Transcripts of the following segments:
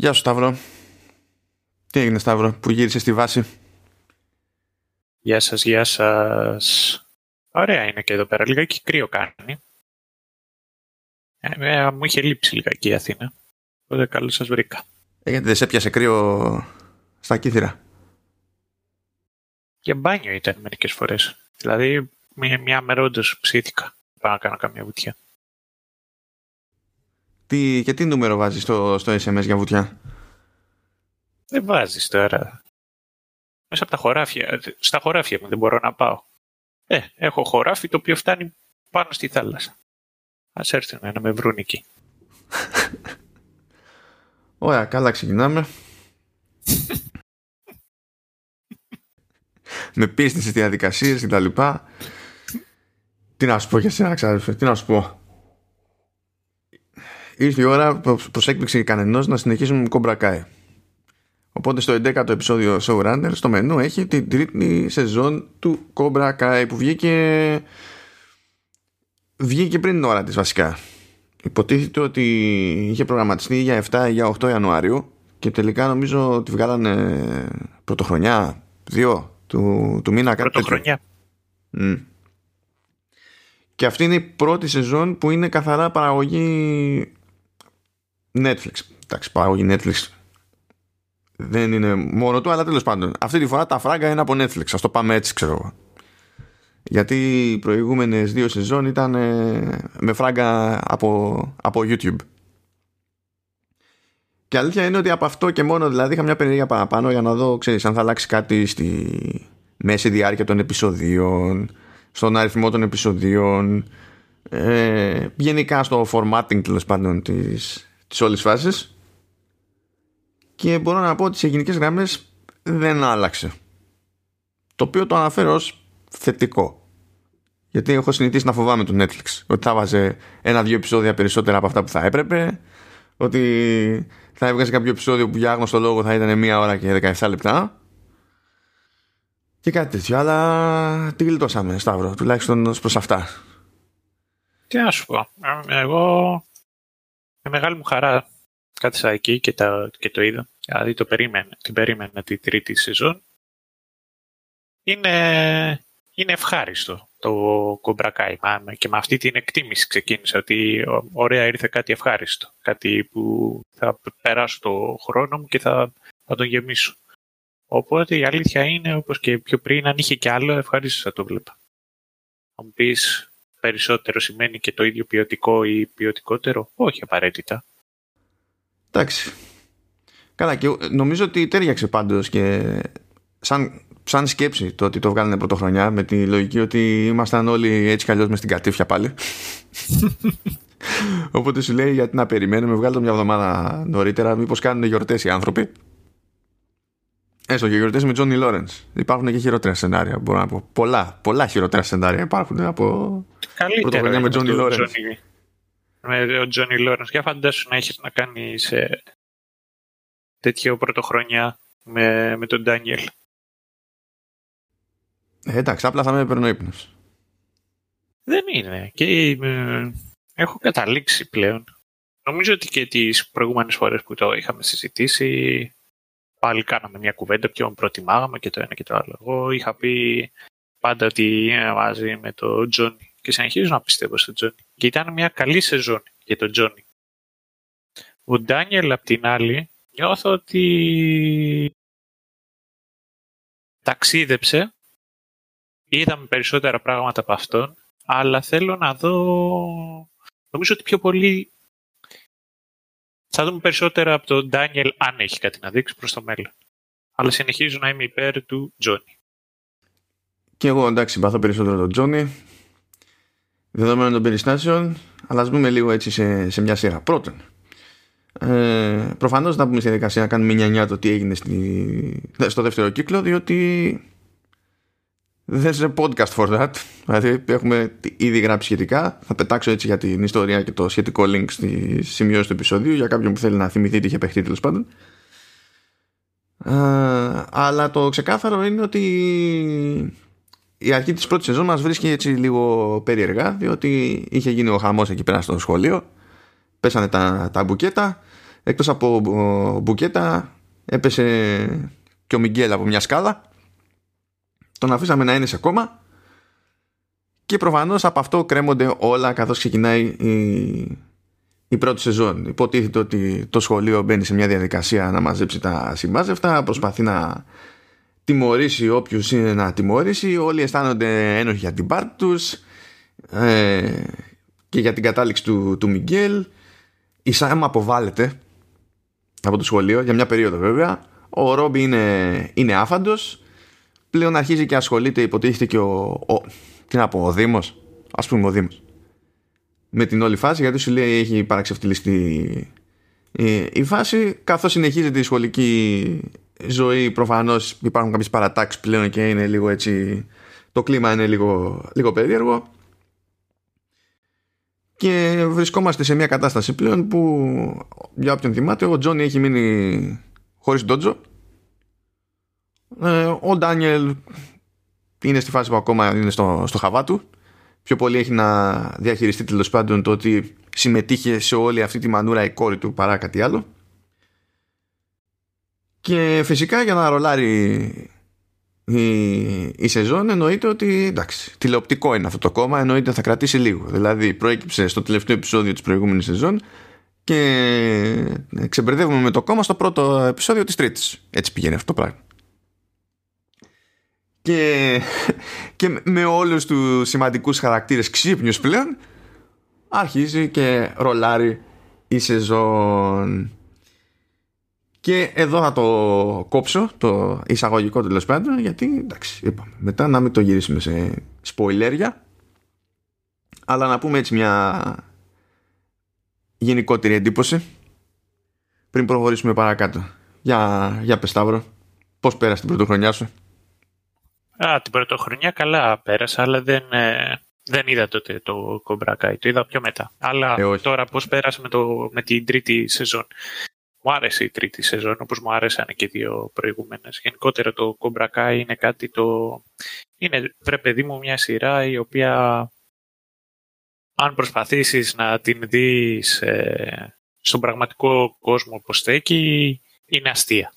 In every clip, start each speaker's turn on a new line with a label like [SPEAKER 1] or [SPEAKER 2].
[SPEAKER 1] Γεια σου Σταύρο. Τι έγινε Σταύρο που γύρισες στη βάση;
[SPEAKER 2] Γεια σας, γεια σας. Ωραία είναι και εδώ πέρα. Λιγάκι κρύο κάνει. Ε, ε, μου είχε λείψει λιγάκι η Αθήνα. Οπότε καλώς σας βρήκα.
[SPEAKER 1] Ε, γιατί δεν σε πιάσε κρύο στα κύθυρα;
[SPEAKER 2] Για μπάνιο ήταν μερικές φορές. Δηλαδή μια, μια μέρα όντως ψήθηκα. Πάω να κάνω καμία βουτιά.
[SPEAKER 1] Τι, και τι νούμερο βάζεις στο, στο SMS για βουτιά;
[SPEAKER 2] Δεν βάζεις τώρα. Μέσα από τα χωράφια. Στα χωράφια μου δεν μπορώ να πάω. Ε, έχω χωράφι το οποίο φτάνει πάνω στη θάλασσα. Ας έρθουν να με βρουν εκεί.
[SPEAKER 1] Ωραία, καλά ξεκινάμε. με πίστη στις διαδικασίες και τα λοιπά. Τι να σου πω για σένα, ξάδερφε, τι να σου πω. Ήρθε η ώρα προς έκπληξη κανενός να συνεχίσουμε με κομπρακάι. Οπότε στο 11ο επεισόδιο Showrunner στο μενού έχει την τρίτη σεζόν του Cobra Kai που βγήκε βγήκε πριν την ώρα της βασικά. Υποτίθεται ότι είχε προγραμματιστεί για 7 ή για 8 Ιανουαρίου και τελικά νομίζω ότι βγάλανε πρωτοχρονιά, 2 του, του μήνα
[SPEAKER 2] κάτι Πρωτοχρονιά.
[SPEAKER 1] Mm. Και αυτή είναι η πρώτη σεζόν που είναι καθαρά παραγωγή Netflix. Εντάξει, παραγωγή Netflix δεν είναι μόνο του, αλλά τέλος πάντων. Αυτή τη φορά τα φράγκα είναι από Netflix. Α το πάμε έτσι, ξέρω εγώ. Γιατί οι προηγούμενες δύο σεζόν ήταν ε, με φράγκα από, από YouTube. Και αλήθεια είναι ότι από αυτό και μόνο δηλαδή είχα μια περιέργεια παραπάνω για να δω, ξέρεις, αν θα αλλάξει κάτι στη μέση διάρκεια των επεισοδίων, στον αριθμό των επεισοδίων, ε, γενικά στο formatting τέλος πάντων της, της όλης φάσης και μπορώ να πω ότι σε γενικές γραμμές δεν άλλαξε. Το οποίο το αναφέρω ως θετικό. Γιατί έχω συνηθίσει να φοβάμαι το Netflix. Ότι θα βάζε ένα-δύο επεισόδια περισσότερα από αυτά που θα έπρεπε. Ότι θα έβγαζε κάποιο επεισόδιο που για άγνωστο λόγο θα ήταν μία ώρα και 17 λεπτά. Και κάτι τέτοιο. Αλλά τι γλιτώσαμε, Σταύρο, τουλάχιστον προς αυτά.
[SPEAKER 2] Τι να σου πω. Ε, εγώ με μεγάλη μου χαρά κάθισα εκεί και, τα, και το είδα. Δηλαδή το περίμενα, την περίμενα τη τρίτη σεζόν. Είναι, είναι ευχάριστο το κομπρακάι. Και με αυτή την εκτίμηση ξεκίνησα ότι ωραία ήρθε κάτι ευχάριστο. Κάτι που θα περάσω το χρόνο μου και θα, θα τον γεμίσω. Οπότε η αλήθεια είναι, όπως και πιο πριν, αν είχε κι άλλο, ευχαρίστω θα το βλέπα. Αν μου πεις περισσότερο σημαίνει και το ίδιο ποιοτικό ή ποιοτικότερο, όχι απαραίτητα.
[SPEAKER 1] Εντάξει. Καλά, και νομίζω ότι τέριαξε πάντως και σαν, σαν σκέψη το ότι το βγάλανε πρωτοχρονιά με τη λογική ότι ήμασταν όλοι έτσι κι αλλιώς μες στην κατήφια πάλι. Οπότε σου λέει γιατί να περιμένουμε, βγάλω το μια εβδομάδα νωρίτερα, μήπως κάνουν γιορτές οι άνθρωποι. Έστω και γιορτές με Τζόνι Λόρενς. Υπάρχουν και χειρότερα σενάρια, μπορώ να πω. Πολλά, πολλά χειρότερα σενάρια υπάρχουν από
[SPEAKER 2] πρωτοχρονιά με Τζόνι Λόρενς με τον Τζόνι Λόρενς. Για φαντάσου να έχεις να κάνεις σε τέτοιο πρωτοχρονιά με, με τον Ντάνιελ.
[SPEAKER 1] Ε, εντάξει, απλά θα με έπαιρνε ύπνος.
[SPEAKER 2] Δεν είναι. Και ε, έχω καταλήξει πλέον. Νομίζω ότι και τις προηγούμενες φορές που το είχαμε συζητήσει πάλι κάναμε μια κουβέντα ποιον προτιμάγαμε και το ένα και το άλλο. Εγώ είχα πει πάντα ότι είμαι μαζί με τον Τζόνι και συνεχίζω να πιστεύω στον Τζόνι. Και ήταν μια καλή σεζόν για τον Τζόνι. Ο Ντάνιελ απ' την άλλη νιώθω ότι ταξίδεψε είδαμε περισσότερα πράγματα από αυτόν αλλά θέλω να δω νομίζω ότι πιο πολύ θα δούμε περισσότερα από τον Ντάνιελ αν έχει κάτι να δείξει προς το μέλλον. Αλλά συνεχίζω να είμαι υπέρ του Τζόνι
[SPEAKER 1] και εγώ εντάξει συμπαθώ περισσότερο τον Τζόνι δεδομένων των περιστάσεων, αλλά ας μπούμε λίγο έτσι σε, σε μια σειρά. Πρώτον, ε, προφανώς να πούμε στη διαδικασία να κάνουμε μια νιά το τι έγινε στη, στο δεύτερο κύκλο, διότι there's a podcast for that. Δηλαδή έχουμε ήδη γράψει σχετικά. Θα πετάξω έτσι για την ιστορία και το σχετικό link στη σημειώση του επεισοδίου για κάποιον που θέλει να θυμηθεί τι είχε παιχτεί τέλος πάντων. Ε, αλλά το ξεκάθαρο είναι ότι η αρχή της πρώτης σεζόν μας βρίσκει έτσι λίγο περίεργα διότι είχε γίνει ο χαμός εκεί πέρα στο σχολείο πέσανε τα, τα μπουκέτα εκτός από μπουκέτα έπεσε και ο Μιγγέλ από μια σκάλα τον αφήσαμε να είναι σε κόμμα και προφανώς από αυτό κρέμονται όλα καθώς ξεκινάει η, η πρώτη σεζόν. Υποτίθεται ότι το σχολείο μπαίνει σε μια διαδικασία να μαζέψει τα συμπάζευτα, προσπαθεί να τιμωρήσει όποιους είναι να τιμωρήσει, όλοι αισθάνονται ένοχοι για την πάρτη τους ε, και για την κατάληξη του, του Μιγγέλ. Η Σάμα αποβάλλεται από το σχολείο για μια περίοδο βέβαια. Ο Ρόμπι είναι, είναι άφαντος. Πλέον αρχίζει και ασχολείται υποτίθεται και ο, ο, τι να πω, ο Δήμος, ας πούμε ο Δήμος, με την όλη φάση γιατί σου λέει έχει παραξευτελιστεί η, η φάση καθώς συνεχίζεται η σχολική ζωή προφανώς υπάρχουν κάποιες παρατάξεις πλέον και είναι λίγο έτσι το κλίμα είναι λίγο, λίγο περίεργο. Και βρισκόμαστε σε μια κατάσταση πλέον που για όποιον θυμάται ο Τζόνι έχει μείνει χωρίς ντότζο ε, ο Ντάνιελ είναι στη φάση που ακόμα είναι στο, στο χαβά του. Πιο πολύ έχει να διαχειριστεί τέλος πάντων το ότι συμμετείχε σε όλη αυτή τη μανούρα η κόρη του παρά κάτι άλλο. Και φυσικά για να ρολάρει η, η σεζόν εννοείται ότι εντάξει, τηλεοπτικό είναι αυτό το κόμμα εννοείται θα κρατήσει λίγο. Δηλαδή προέκυψε στο τελευταίο επεισόδιο της προηγούμενης σεζόν και ξεμπερδεύουμε με το κόμμα στο πρώτο επεισόδιο της τρίτης. Έτσι πηγαίνει αυτό το πράγμα και, και με όλους τους σημαντικούς χαρακτήρες ξύπνιους πλέον αρχίζει και ρολάρει η σεζόν. Και εδώ θα το κόψω το εισαγωγικό τέλος πάντων γιατί εντάξει είπαμε μετά να μην το γυρίσουμε σε σποιλέρια αλλά να πούμε έτσι μια γενικότερη εντύπωση πριν προχωρήσουμε παρακάτω. Για, για Πεσταύρο πώς πέρασε την πρωτοχρονιά σου;
[SPEAKER 2] Α, την πρωτοχρονιά καλά πέρασα, αλλά δεν, ε, δεν είδα τότε το κομπρακάι. Το είδα πιο μετά. Αλλά ε, τώρα πώς πέρασε με, το, με την τρίτη σεζόν. Μου άρεσε η τρίτη σεζόν, όπως μου άρεσαν και οι δύο προηγούμενες. Γενικότερα το κομπρακάι είναι κάτι το... Είναι, βρε παιδί μου, μια σειρά η οποία αν προσπαθήσεις να την δεις ε, στον πραγματικό κόσμο όπως στέκει, είναι αστεία.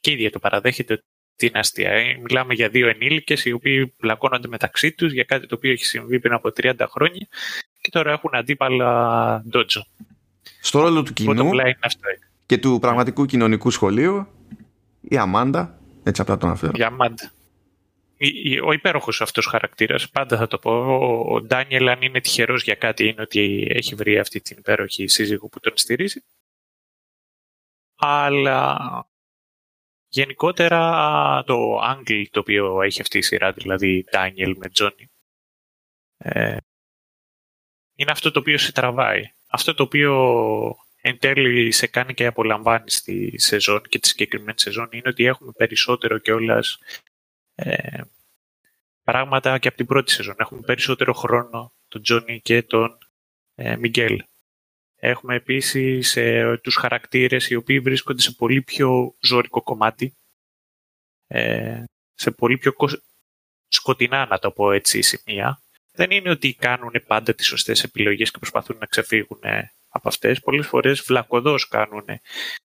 [SPEAKER 2] Και η ίδια το παραδέχεται την αστεία. Ε, μιλάμε για δύο ενήλικες οι οποίοι πλακώνονται μεταξύ τους για κάτι το οποίο έχει συμβεί πριν από 30 χρόνια και τώρα έχουν αντίπαλα ντότζο.
[SPEAKER 1] Στο ρόλο του κοινού και του πραγματικού κοινωνικού σχολείου η Αμάντα, έτσι απλά τον αναφέρω.
[SPEAKER 2] Η Αμάντα. Ο υπέροχος αυτός χαρακτήρας, πάντα θα το πω. Ο Ντάνιελ αν είναι τυχερός για κάτι είναι ότι έχει βρει αυτή την υπέροχη σύζυγο που τον στηρίζει. Αλλά Γενικότερα το angle το οποίο έχει αυτή η σειρά, δηλαδή Daniel με Johnny, ε, είναι αυτό το οποίο σε τραβάει. Αυτό το οποίο εν τέλει σε κάνει και απολαμβάνει στη σεζόν και τη συγκεκριμένη σεζόν είναι ότι έχουμε περισσότερο κιόλας ε, πράγματα και από την πρώτη σεζόν. Έχουμε περισσότερο χρόνο τον Τζόνι και τον ε, Μιγγέλ. Έχουμε επίσης ε, τους χαρακτήρες οι οποίοι βρίσκονται σε πολύ πιο ζώρικο κομμάτι, ε, σε πολύ πιο σκοτεινά, να το πω έτσι, σημεία. Δεν είναι ότι κάνουν πάντα τις σωστές επιλογές και προσπαθούν να ξεφύγουν ε, από αυτές. Πολλές φορές βλακοδός κάνουν,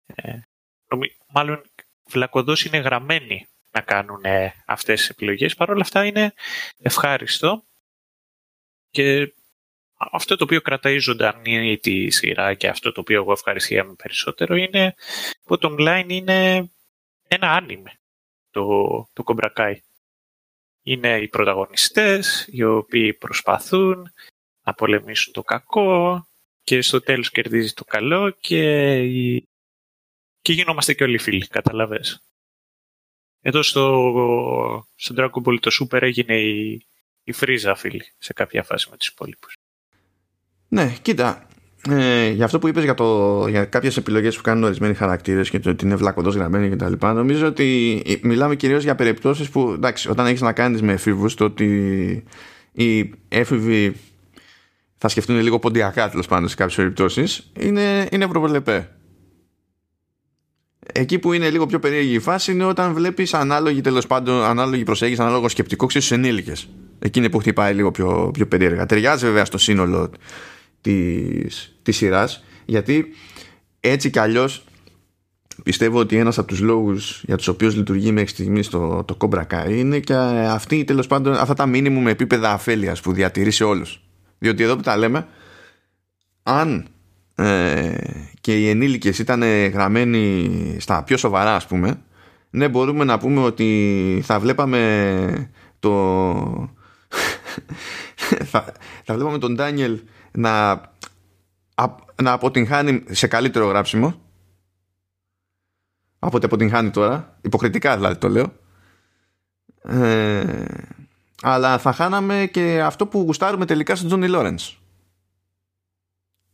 [SPEAKER 2] ε, μάλλον βλακοδός είναι γραμμένοι να κάνουν ε, αυτές τις επιλογές. Παρ' όλα αυτά είναι ευχάριστο και αυτό το οποίο κρατάει ζωντανή τη σειρά και αυτό το οποίο εγώ ευχαριστιάμαι περισσότερο είναι που το online είναι ένα άνιμε το, το κομπρακάι. Είναι οι πρωταγωνιστές οι οποίοι προσπαθούν να πολεμήσουν το κακό και στο τέλος κερδίζει το καλό και, και γινόμαστε και όλοι φίλοι, καταλαβες. Εδώ στο, στο Dragon Ball το Super έγινε η, η φρίζα φίλη σε κάποια φάση με τους υπόλοιπους.
[SPEAKER 1] Ναι, κοίτα. Ε, για αυτό που είπες για, το, για κάποιες επιλογές που κάνουν ορισμένοι χαρακτήρες και το ότι είναι βλακοντός γραμμένοι και τα λοιπά νομίζω ότι μιλάμε κυρίως για περιπτώσεις που εντάξει, όταν έχεις να κάνεις με εφήβους το ότι οι έφηβοι θα σκεφτούν λίγο ποντιακά τέλος πάντων σε κάποιες περιπτώσεις είναι, είναι προβολεπέ Εκεί που είναι λίγο πιο περίεργη η φάση είναι όταν βλέπεις ανάλογη τέλος πάντων, ανάλογη προσέγγιση, ανάλογο σκεπτικό ξέρεις στου ενήλικες. Εκείνη που χτυπάει λίγο πιο, πιο περίεργα. Ταιριάζει βέβαια στο σύνολο της, της σειράς γιατί έτσι κι αλλιώς πιστεύω ότι ένας από τους λόγους για τους οποίους λειτουργεί μέχρι στιγμής το, το Cobra Kai είναι και αυτή τέλος πάντων αυτά τα μήνυμου με επίπεδα αφέλειας που διατηρεί σε όλους. Διότι εδώ που τα λέμε αν ε, και οι ενήλικες ήταν γραμμένοι στα πιο σοβαρά ας πούμε ναι μπορούμε να πούμε ότι θα βλέπαμε το θα, θα βλέπαμε τον Ντάνιελ να να αποτυγχάνει σε καλύτερο γράψιμο. Από ό,τι αποτυγχάνει τώρα. Υποκριτικά δηλαδή το λέω. Ε, αλλά θα χάναμε και αυτό που γουστάρουμε τελικά στον Τζόνι Λόρενς.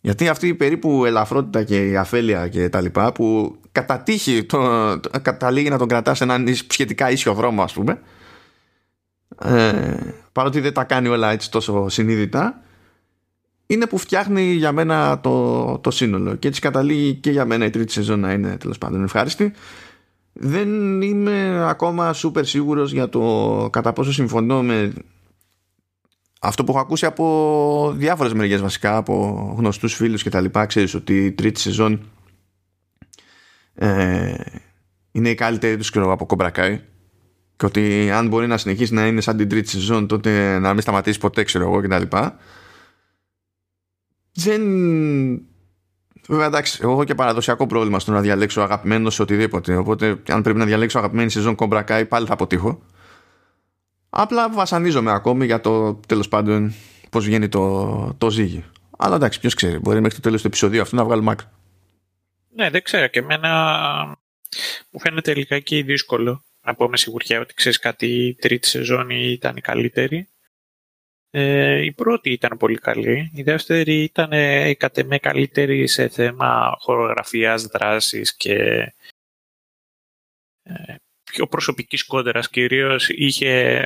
[SPEAKER 1] Γιατί αυτή η περίπου ελαφρότητα και η αφέλεια και τα λοιπά που κατά τύχη το, καταλήγει να τον κρατά σε έναν σχετικά ίσιο δρόμο ας πούμε. Ε, παρότι δεν τα κάνει όλα έτσι τόσο συνείδητα είναι που φτιάχνει για μένα το, το σύνολο και έτσι καταλήγει και για μένα η τρίτη σεζόν να είναι τέλος πάντων ευχάριστη. Δεν είμαι ακόμα σούπερ σίγουρος για το κατά πόσο συμφωνώ με αυτό που έχω ακούσει από διάφορες μεριές βασικά από γνωστούς φίλους και τα λοιπά. Ξέρεις ότι η τρίτη σεζόν ε, είναι η καλύτερη τους από κομπρακάι και ότι αν μπορεί να συνεχίσει να είναι σαν την τρίτη σεζόν τότε να μην σταματήσει ποτέ ξέρω εγώ και τα λοιπά δεν Βέβαια, εντάξει, εγώ έχω και παραδοσιακό πρόβλημα στο να διαλέξω αγαπημένος σε οτιδήποτε. Οπότε, αν πρέπει να διαλέξω αγαπημένη σεζόν Cobra Kai, πάλι θα αποτύχω. Απλά βασανίζομαι ακόμη για το τέλος πάντων πώς βγαίνει το, το ζύγι. Αλλά εντάξει, ποιος ξέρει, μπορεί μέχρι το τέλος του επεισοδίου αυτού να βγάλουμε άκρη.
[SPEAKER 2] Ναι, δεν ξέρω. Και εμένα μου φαίνεται λιγάκι δύσκολο να πω με σιγουριά ότι ξέρεις κάτι, η τρίτη σεζόν ήταν η καλύτερη. Ε, η πρώτη ήταν πολύ καλή. Η δεύτερη ήταν ε, κατ' εμέ καλύτερη σε θέμα χορογραφίας, δράσης και ε, πιο προσωπικής κόντρας κυρίως. Είχε,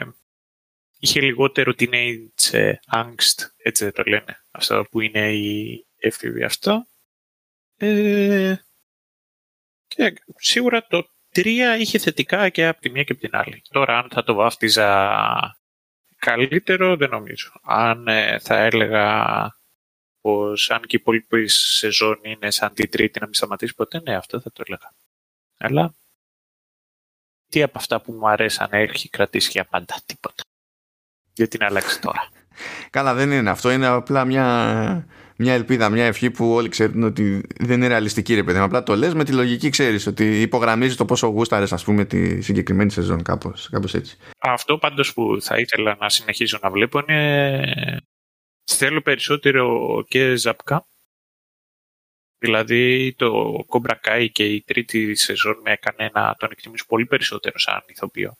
[SPEAKER 2] είχε λιγότερο teenage ε, angst, έτσι δεν το λένε. Αυτό που είναι η έφηβη αυτό. Ε, και σίγουρα το 3 είχε θετικά και από τη μία και από την άλλη. Τώρα αν θα το βάφτιζα Καλύτερο δεν νομίζω. Αν ε, θα έλεγα πως αν και η υπόλοιπη σεζόν είναι σαν τη τρίτη να μην σταματήσει ποτέ, ναι, αυτό θα το έλεγα. Αλλά τι από αυτά που μου αρέσαν έχει κρατήσει για πάντα τίποτα. Γιατί να αλλάξει τώρα;
[SPEAKER 1] Καλά δεν είναι αυτό, είναι απλά μια μια ελπίδα, μια ευχή που όλοι ξέρουν ότι δεν είναι ρεαλιστική, ρε παιδί. Απλά το λες με τη λογική, ξέρεις ότι υπογραμμίζεις το πόσο γούσταρες, ας πούμε, τη συγκεκριμένη σεζόν, κάπως κάπως έτσι.
[SPEAKER 2] Αυτό πάντως που θα ήθελα να συνεχίσω να βλέπω είναι. Θέλω περισσότερο και ζαπκά. Δηλαδή το Cobra Kai και η τρίτη σεζόν με έκανε να τον εκτιμήσω πολύ περισσότερο σαν ηθοποιό.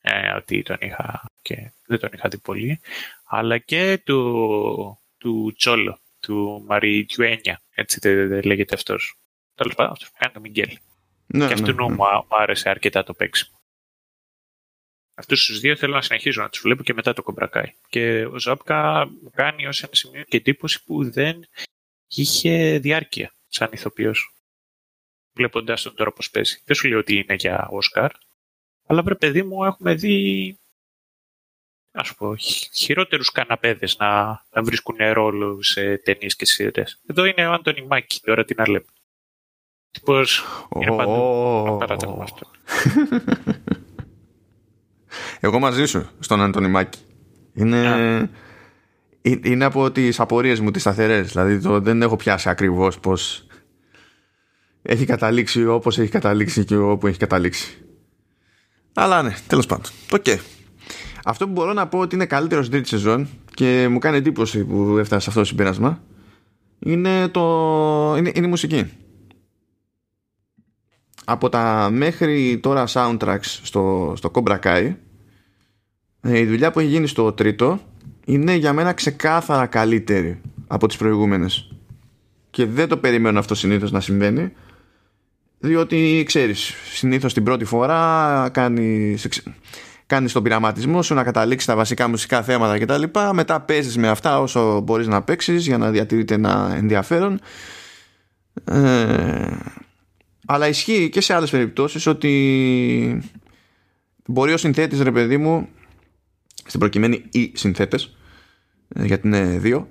[SPEAKER 2] Ε, ότι τον είχα και δεν τον είχα δει πολύ. Αλλά και του του Τσόλο, του Μαρί Τιουένια, έτσι δεν λέγεται αυτός. Τέλος πάντων, αυτός που κάνει το Μιγγέλ. Ναι, και αυτού ναι, ναι. μου άρεσε αρκετά το παίξιμο. Αυτούς τους δύο θέλω να συνεχίζω να τους βλέπω και μετά το κομπρακάι. Και ο Ζάπκα μου κάνει ως ένα σημείο και εντύπωση που δεν είχε διάρκεια σαν ηθοποιός. Βλέποντας τον τώρα πώ παίζει. Δεν σου λέω ότι είναι για Όσκαρ, αλλά βρε παιδί μου, έχουμε δει ας πω, χειρότερους καναπέδες να, να βρίσκουν ρόλο σε ταινίες και σειρές. Εδώ είναι ο Άντωνι Μάκη, τώρα τι να λέμε. Τύπος είναι παντού παράδειγμα αυτό.
[SPEAKER 1] Εγώ μαζί σου στον Άντωνι Μάκη. Είναι... Είναι από τις απορίες μου τις σταθερές. Δηλαδή το, δεν έχω πιάσει ακριβώς πώς έχει καταλήξει όπως έχει καταλήξει και όπου έχει καταλήξει. Αλλά ναι, τέλος πάντων. Ok. Okay. Αυτό που μπορώ να πω ότι είναι καλύτερο στην τρίτη σεζόν και μου κάνει εντύπωση που έφτασε σε αυτό το συμπέρασμα είναι, το, είναι, είναι η μουσική. Από τα μέχρι τώρα soundtracks στο, στο Cobra Kai ε, η δουλειά που έχει γίνει στο τρίτο είναι για μένα ξεκάθαρα καλύτερη από τις προηγούμενες και δεν το περιμένω αυτό συνήθως να συμβαίνει διότι ξέρεις συνήθως την πρώτη φορά κάνει κάνεις τον πειραματισμό σου να καταλήξεις τα βασικά μουσικά θέματα κτλ. Μετά παίζεις με αυτά όσο μπορείς να παίξεις για να διατηρείται ένα ενδιαφέρον. Ε, αλλά ισχύει και σε άλλες περιπτώσεις ότι μπορεί ο συνθέτης ρε παιδί μου στην προκειμένη ή συνθέτες ε, γιατί είναι δύο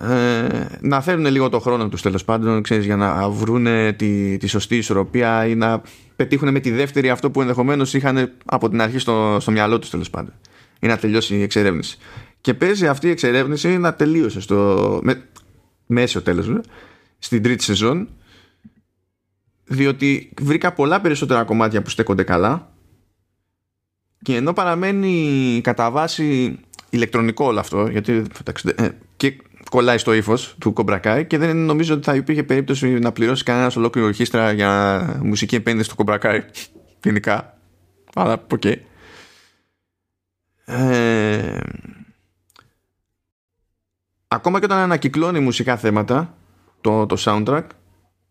[SPEAKER 1] ε, να φέρουν λίγο το χρόνο τους τέλος πάντων ξέρεις, για να βρουν τη, τη σωστή ισορροπία ή να πετύχουν με τη δεύτερη αυτό που ενδεχομένως είχαν από την αρχή στο, στο μυαλό τους τέλος πάντων ή να τελειώσει η εξερεύνηση. Και παίζει αυτή η εξερεύνηση να τελείωσε στο με, μέσο τέλος στην τρίτη σεζόν διότι βρήκα πολλά περισσότερα κομμάτια που στέκονται καλά και ενώ παραμένει κατά βάση ηλεκτρονικό όλο αυτό γιατί ε, και κολλάει στο ύφος του Cobra Kai και δεν νομίζω ότι θα υπήρχε περίπτωση να πληρώσει κανένα ολόκληρο ορχήστρα για μουσική επένδυση του Cobra Kai γενικά. Αλλά οκ. Okay. ε, ακόμα και όταν ανακυκλώνει μουσικά θέματα το, το soundtrack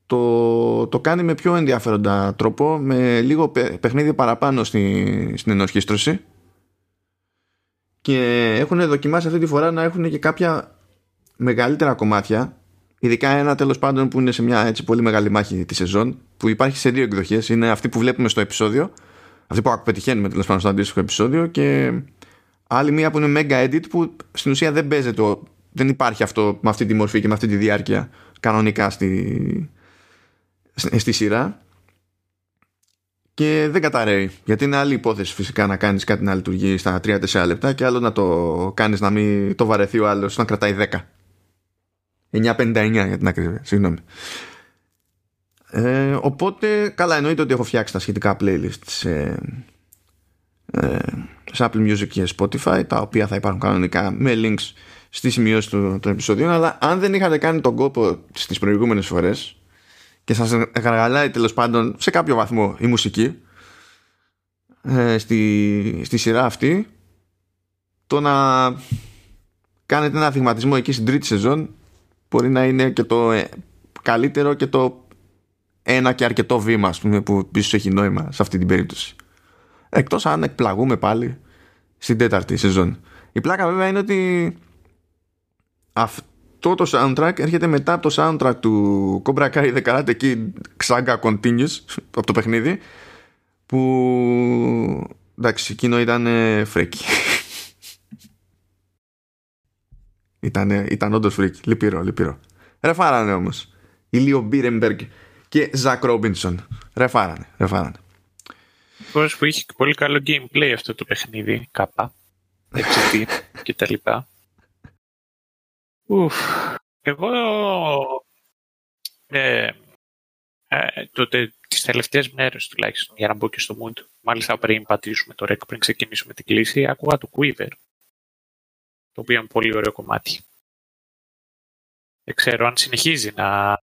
[SPEAKER 1] το, το κάνει με πιο ενδιαφέροντα τρόπο με λίγο παιχνίδι παραπάνω στη, στην ενορχίστρωση και έχουν δοκιμάσει αυτή τη φορά να έχουν και κάποια μεγαλύτερα κομμάτια ειδικά ένα τέλος πάντων που είναι σε μια έτσι πολύ μεγάλη μάχη τη σεζόν που υπάρχει σε δύο εκδοχές. Είναι αυτή που βλέπουμε στο επεισόδιο αυτή που πετυχαίνουμε τέλος πάντων στο αντίστοιχο επεισόδιο και άλλη μία που είναι mega edit που στην ουσία δεν παίζεται δεν υπάρχει αυτό με αυτή τη μορφή και με αυτή τη διάρκεια κανονικά στη, στη σειρά. Και δεν καταραίει γιατί είναι άλλη υπόθεση φυσικά να κάνεις κάτι να λειτουργεί στα 3-4 λεπτά και άλλο να το κάνεις να μην το βαρεθεί ο άλλος να κρατάει 10 9.59 για την ακρίβεια συγγνώμη. Ε, οπότε καλά εννοείται ότι έχω φτιάξει τα σχετικά playlists σε, ε, σε Apple Music και Spotify τα οποία θα υπάρχουν κανονικά με links στη σημειώση των, των επεισοδίων. Αλλά αν δεν είχατε κάνει τον κόπο στις προηγούμενες φορές και σας γαργαλάει τέλος πάντων σε κάποιο βαθμό η μουσική ε, στη, στη σειρά αυτή το να κάνετε ένα δειγματισμό εκεί στην τρίτη σεζόν μπορεί να είναι και το ε, καλύτερο και το ένα και αρκετό βήμα ας πούμε, που πίσω έχει νόημα σε αυτή την περίπτωση. Εκτός αν εκπλαγούμε πάλι στην τέταρτη σεζόν. Η πλάκα βέβαια είναι ότι αυτό το soundtrack έρχεται μετά από το soundtrack του Cobra Kai The Karate Kid Saga Continues από το παιχνίδι που εντάξει εκείνο ήταν φρίκη ήταν, ήταν όντως φρίκη λυπηρό λυπηρό. Ρεφάρανε όμως. Leo Birenberg και Zach Robinson. Ρεφάρανε ρεφάρανε.
[SPEAKER 2] Που είχε πολύ καλό gameplay αυτό το παιχνίδι. Κάπα XP και τα λοιπά. Ουφ. Εγώ ε, ε, τότε, τις τελευταίες μέρες τουλάχιστον για να μπω και στο mood μάλιστα πριν πατήσουμε το rec πριν ξεκινήσουμε την κλίση άκουγα το Quiver το οποίο είναι πολύ ωραίο κομμάτι δεν ξέρω αν συνεχίζει να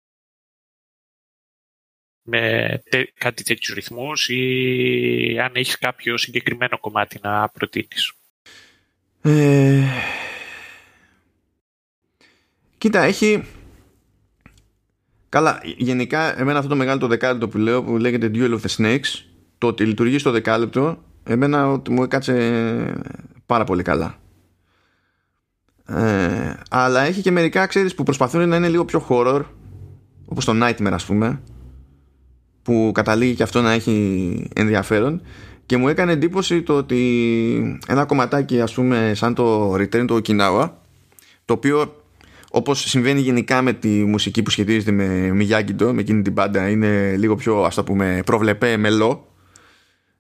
[SPEAKER 2] με κάτι τέτοιους ρυθμούς ή αν έχεις κάποιο συγκεκριμένο κομμάτι να προτείνεις.
[SPEAKER 1] Ε, Κοίτα, έχει. Καλά, γενικά, εμένα αυτό το μεγάλο το δεκάλεπτο που λέω που λέγεται Duel of the Snakes, το ότι λειτουργεί στο δεκάλεπτο, εμένα ότι μου έκατσε πάρα πολύ καλά. Ε, αλλά έχει και μερικά, ξέρεις, που προσπαθούν να είναι λίγο πιο horror, όπως το Nightmare, ας πούμε, που καταλήγει και αυτό να έχει ενδιαφέρον και μου έκανε εντύπωση το ότι ένα κομματάκι, ας πούμε, σαν το Return to Okinawa, το οποίο όπως συμβαίνει γενικά με τη μουσική που σχετίζεται με Μιγιάγκιντο, με εκείνη την πάντα, είναι λίγο πιο ας το πούμε προβλεπέ μελό.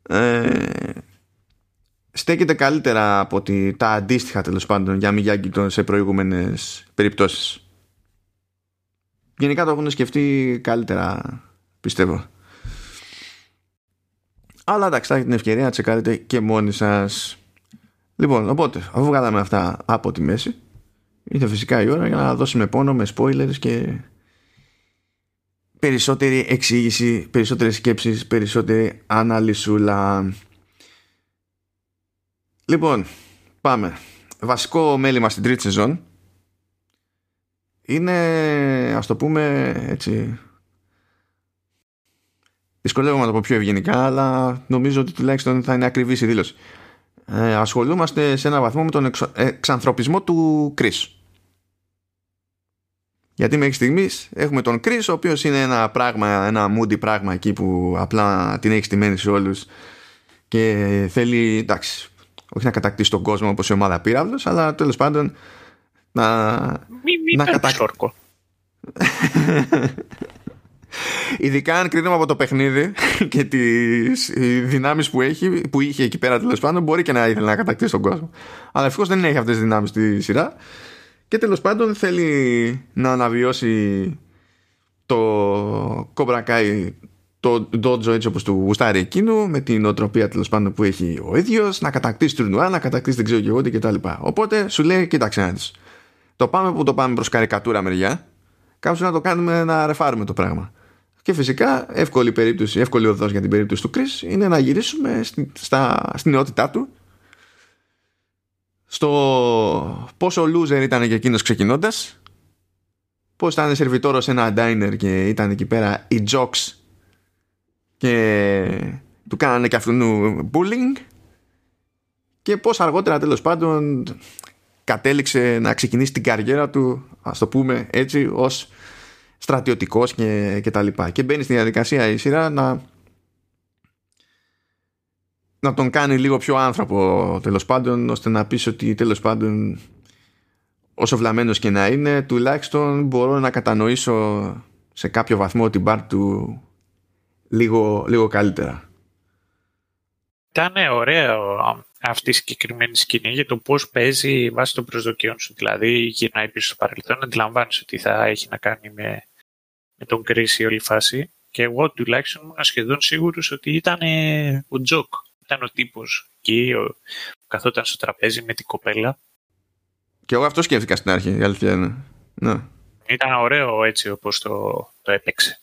[SPEAKER 1] Ε, στέκεται καλύτερα από ότι τα αντίστοιχα τέλος πάντων για Μιγιάγκιντο σε προηγούμενες περιπτώσεις. Γενικά το έχουν σκεφτεί καλύτερα, πιστεύω. Αλλά εντάξει, θα έχετε την ευκαιρία να τσεκάρετε και μόνοι σας. Λοιπόν, οπότε, αφού βγάλαμε αυτά από τη μέση, Ήρθε φυσικά η ώρα για να δώσουμε πόνο με spoilers και περισσότερη εξήγηση, περισσότερες σκέψεις, περισσότερη αναλυσούλα. Λοιπόν, πάμε. Βασικό μέλημα στην τρίτη σεζόν είναι, ας το πούμε έτσι, δυσκολεύομαι να το πω πιο ευγενικά, αλλά νομίζω ότι τουλάχιστον θα είναι ακριβής η δήλωση. Ε, ασχολούμαστε σε ένα βαθμό με τον εξανθρωπισμό του Chris. Γιατί μέχρι στιγμής έχουμε τον Chris, ο οποίος είναι ένα πράγμα, ένα moody πράγμα εκεί που απλά την έχει στημένη σε όλους και θέλει, εντάξει, όχι να κατακτήσει τον κόσμο όπως η ομάδα πύραυλος, αλλά τέλος πάντων να,
[SPEAKER 2] Μην μη
[SPEAKER 1] να
[SPEAKER 2] παίρνεις
[SPEAKER 1] κατα-
[SPEAKER 2] όρκο.
[SPEAKER 1] Ειδικά αν κρίνουμε από το παιχνίδι και τις ε, δυνάμεις που, έχει, που είχε εκεί πέρα τέλος πάντων, μπορεί και να ήθελε να κατακτήσει τον κόσμο. Αλλά ευτυχώς δεν έχει αυτές τις δυνάμεις στη σειρά. Και τέλος πάντων θέλει να αναβιώσει το Cobra Kai το dojo έτσι όπως του γουστάρει εκείνου με την οτροπία τέλος πάντων που έχει ο ίδιος να κατακτήσει τουρνουά, να κατακτήσει δεν ξέρω και εγώ τι κτλ. Οπότε σου λέει κοίταξε να δεις. Το πάμε που το πάμε προς καρικατούρα μεριά κάπως να το κάνουμε να ρεφάρουμε το πράγμα. Και φυσικά εύκολη περίπτωση, εύκολη οδός για την περίπτωση του Chris είναι να γυρίσουμε στη, στα, στην νεότητά του στο πόσο loser ήταν και εκείνος ξεκινώντας πώς ήταν σερβιτόρος σε ένα diner και ήταν εκεί πέρα οι jocks και του κάνανε και αυτού bullying. Και πώς αργότερα τέλος πάντων κατέληξε να ξεκινήσει την καριέρα του ας το πούμε έτσι ως στρατιωτικός και, και τα λοιπά. Και μπαίνει στη διαδικασία η σειρά να να τον κάνει λίγο πιο άνθρωπο τέλος πάντων ώστε να πεις ότι τέλος πάντων όσο βλαμμένος και να είναι τουλάχιστον μπορώ να κατανοήσω σε κάποιο βαθμό την πάρ του λίγο, λίγο καλύτερα.
[SPEAKER 2] Ήταν ωραίο α, αυτή η συγκεκριμένη σκηνή για το πώς παίζει βάσει των προσδοκιών σου. Δηλαδή γυρνάει πίσω στο παρελθόν, αντιλαμβάνεσαι ότι θα έχει να κάνει με, με τον Kreese η όλη φάση. Και εγώ τουλάχιστον ήμουν σχεδόν σίγουρος ότι ήταν ε, ο jock. Ήταν ο τύπος εκεί, ο, που καθόταν στο τραπέζι με την κοπέλα.
[SPEAKER 1] Και εγώ αυτό σκέφτηκα στην αρχή, η αλήθεια είναι. Ναι.
[SPEAKER 2] Ήταν ωραίο έτσι όπως το, το έπαιξε.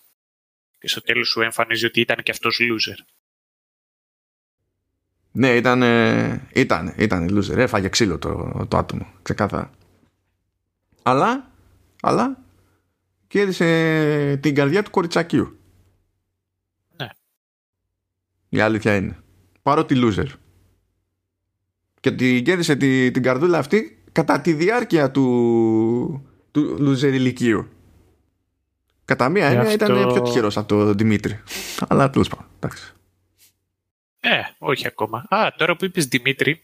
[SPEAKER 2] Και στο τέλος σου εμφανίζει ότι ήταν και αυτός loser.
[SPEAKER 1] Ναι, ήταν, ήταν, ήταν loser. Έφαγε ξύλο το, το άτομο, ξεκάθαρα. Αλλά, αλλά, κέρδισε την καρδιά του κοριτσακίου.
[SPEAKER 2] Ναι.
[SPEAKER 1] Η αλήθεια είναι. Παρότι loser. Και την κέρδισε την, την καρδούλα αυτή κατά τη διάρκεια του, του loser ηλικίου. Κατά μία έννοια
[SPEAKER 2] αυτό...
[SPEAKER 1] ήταν πιο τυχερός από τον Δημήτρη. Αλλά τέλος πάντων. Εντάξει.
[SPEAKER 2] Ε, όχι ακόμα. Α, τώρα που είπες Δημήτρη,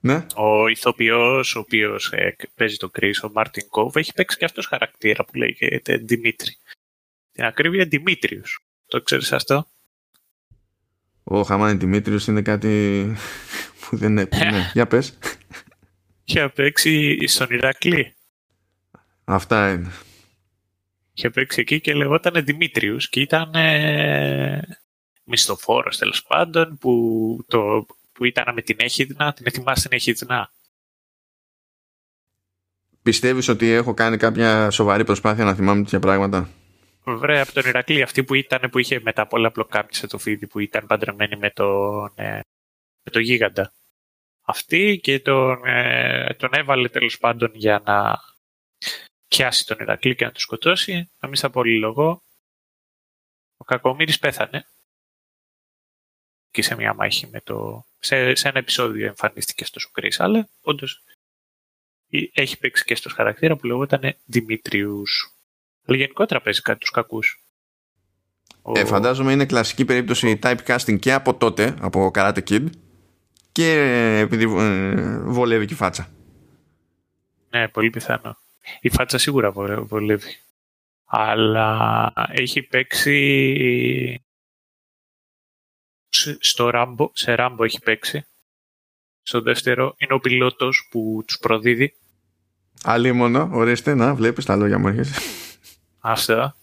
[SPEAKER 1] Ναι.
[SPEAKER 2] ο ηθοποιός ο οποίος ε, παίζει τον Chris, ο Μάρτιν Κόβ, έχει παίξει και αυτός χαρακτήρα που λέγεται Δημήτρη. Την ακρίβεια Δημήτριος. Το ξέρεις αυτό;
[SPEAKER 1] Ο Χαμάνι Δημήτριος είναι κάτι που δεν έπαιρνε. ναι. Για πες.
[SPEAKER 2] Είχε παίξει στον Ηρακλή.
[SPEAKER 1] Αυτά είναι.
[SPEAKER 2] Είχε παίξει εκεί και λεγόταν Δημήτριους και ήταν ε, μισθοφόρος τέλος πάντων που, το, που ήταν με την Έχιδνα, την ετοιμάσει την Έχιδνα;
[SPEAKER 1] Πιστεύεις ότι έχω κάνει κάποια σοβαρή προσπάθεια να θυμάμαι τέτοια πράγματα;
[SPEAKER 2] Βρέα από τον Ηρακλή, αυτή που ήταν που είχε μετά πολλά πλοκάμισε το φίδι που ήταν παντρεμένη με τον, ε, με τον γίγαντα. Αυτή και τον, ε, τον έβαλε τέλος πάντων για να πιάσει τον Ηρακλή και να τον σκοτώσει. Να μην στα πολυλογώ. Ο Κακομύρης πέθανε. Και σε μια μάχη με το... Σε, σε ένα επεισόδιο εμφανίστηκε στο Σουκρίς, αλλά όντως έχει παίξει και στο χαρακτήρα που λεγόταν Δημήτριους. Αλλά γενικότερα παίζει κάτι τους κακούς.
[SPEAKER 1] Ε, φαντάζομαι είναι κλασική περίπτωση typecasting και από τότε, από Karate Kid και επειδή ε, βολεύει και η φάτσα.
[SPEAKER 2] Ναι, πολύ πιθανό. Η φάτσα σίγουρα βολεύει. Αλλά έχει παίξει στο Ράμπο, σε Ράμπο έχει παίξει. Στο δεύτερο είναι ο πιλότος που τους προδίδει.
[SPEAKER 1] Άλλη μόνο, ορίστε, να βλέπεις τα λόγια μου έρχεσαι.
[SPEAKER 2] Αυτά.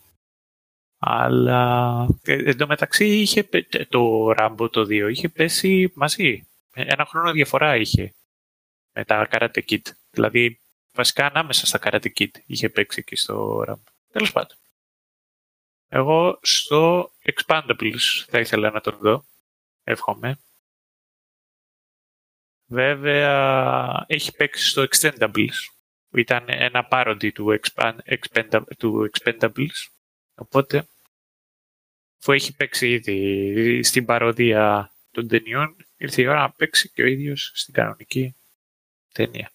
[SPEAKER 2] Αλλά εν τω μεταξύ είχε, το Ράμπο το 2 είχε πέσει μαζί. Ένα χρόνο διαφορά είχε με τα Karate Kid. Δηλαδή βασικά ανάμεσα στα Karate Kid είχε παίξει εκεί στο Ράμπο. Τέλος πάντων. Εγώ στο Expandables θα ήθελα να τον δω. Εύχομαι. Βέβαια έχει παίξει στο Extendables που ήταν ένα parody του, expand, expenda, του Expendables. Οπότε αφού έχει παίξει ήδη στην παροδία των ταινιών ήρθε η ώρα να παίξει και ο ίδιος στην κανονική ταινία.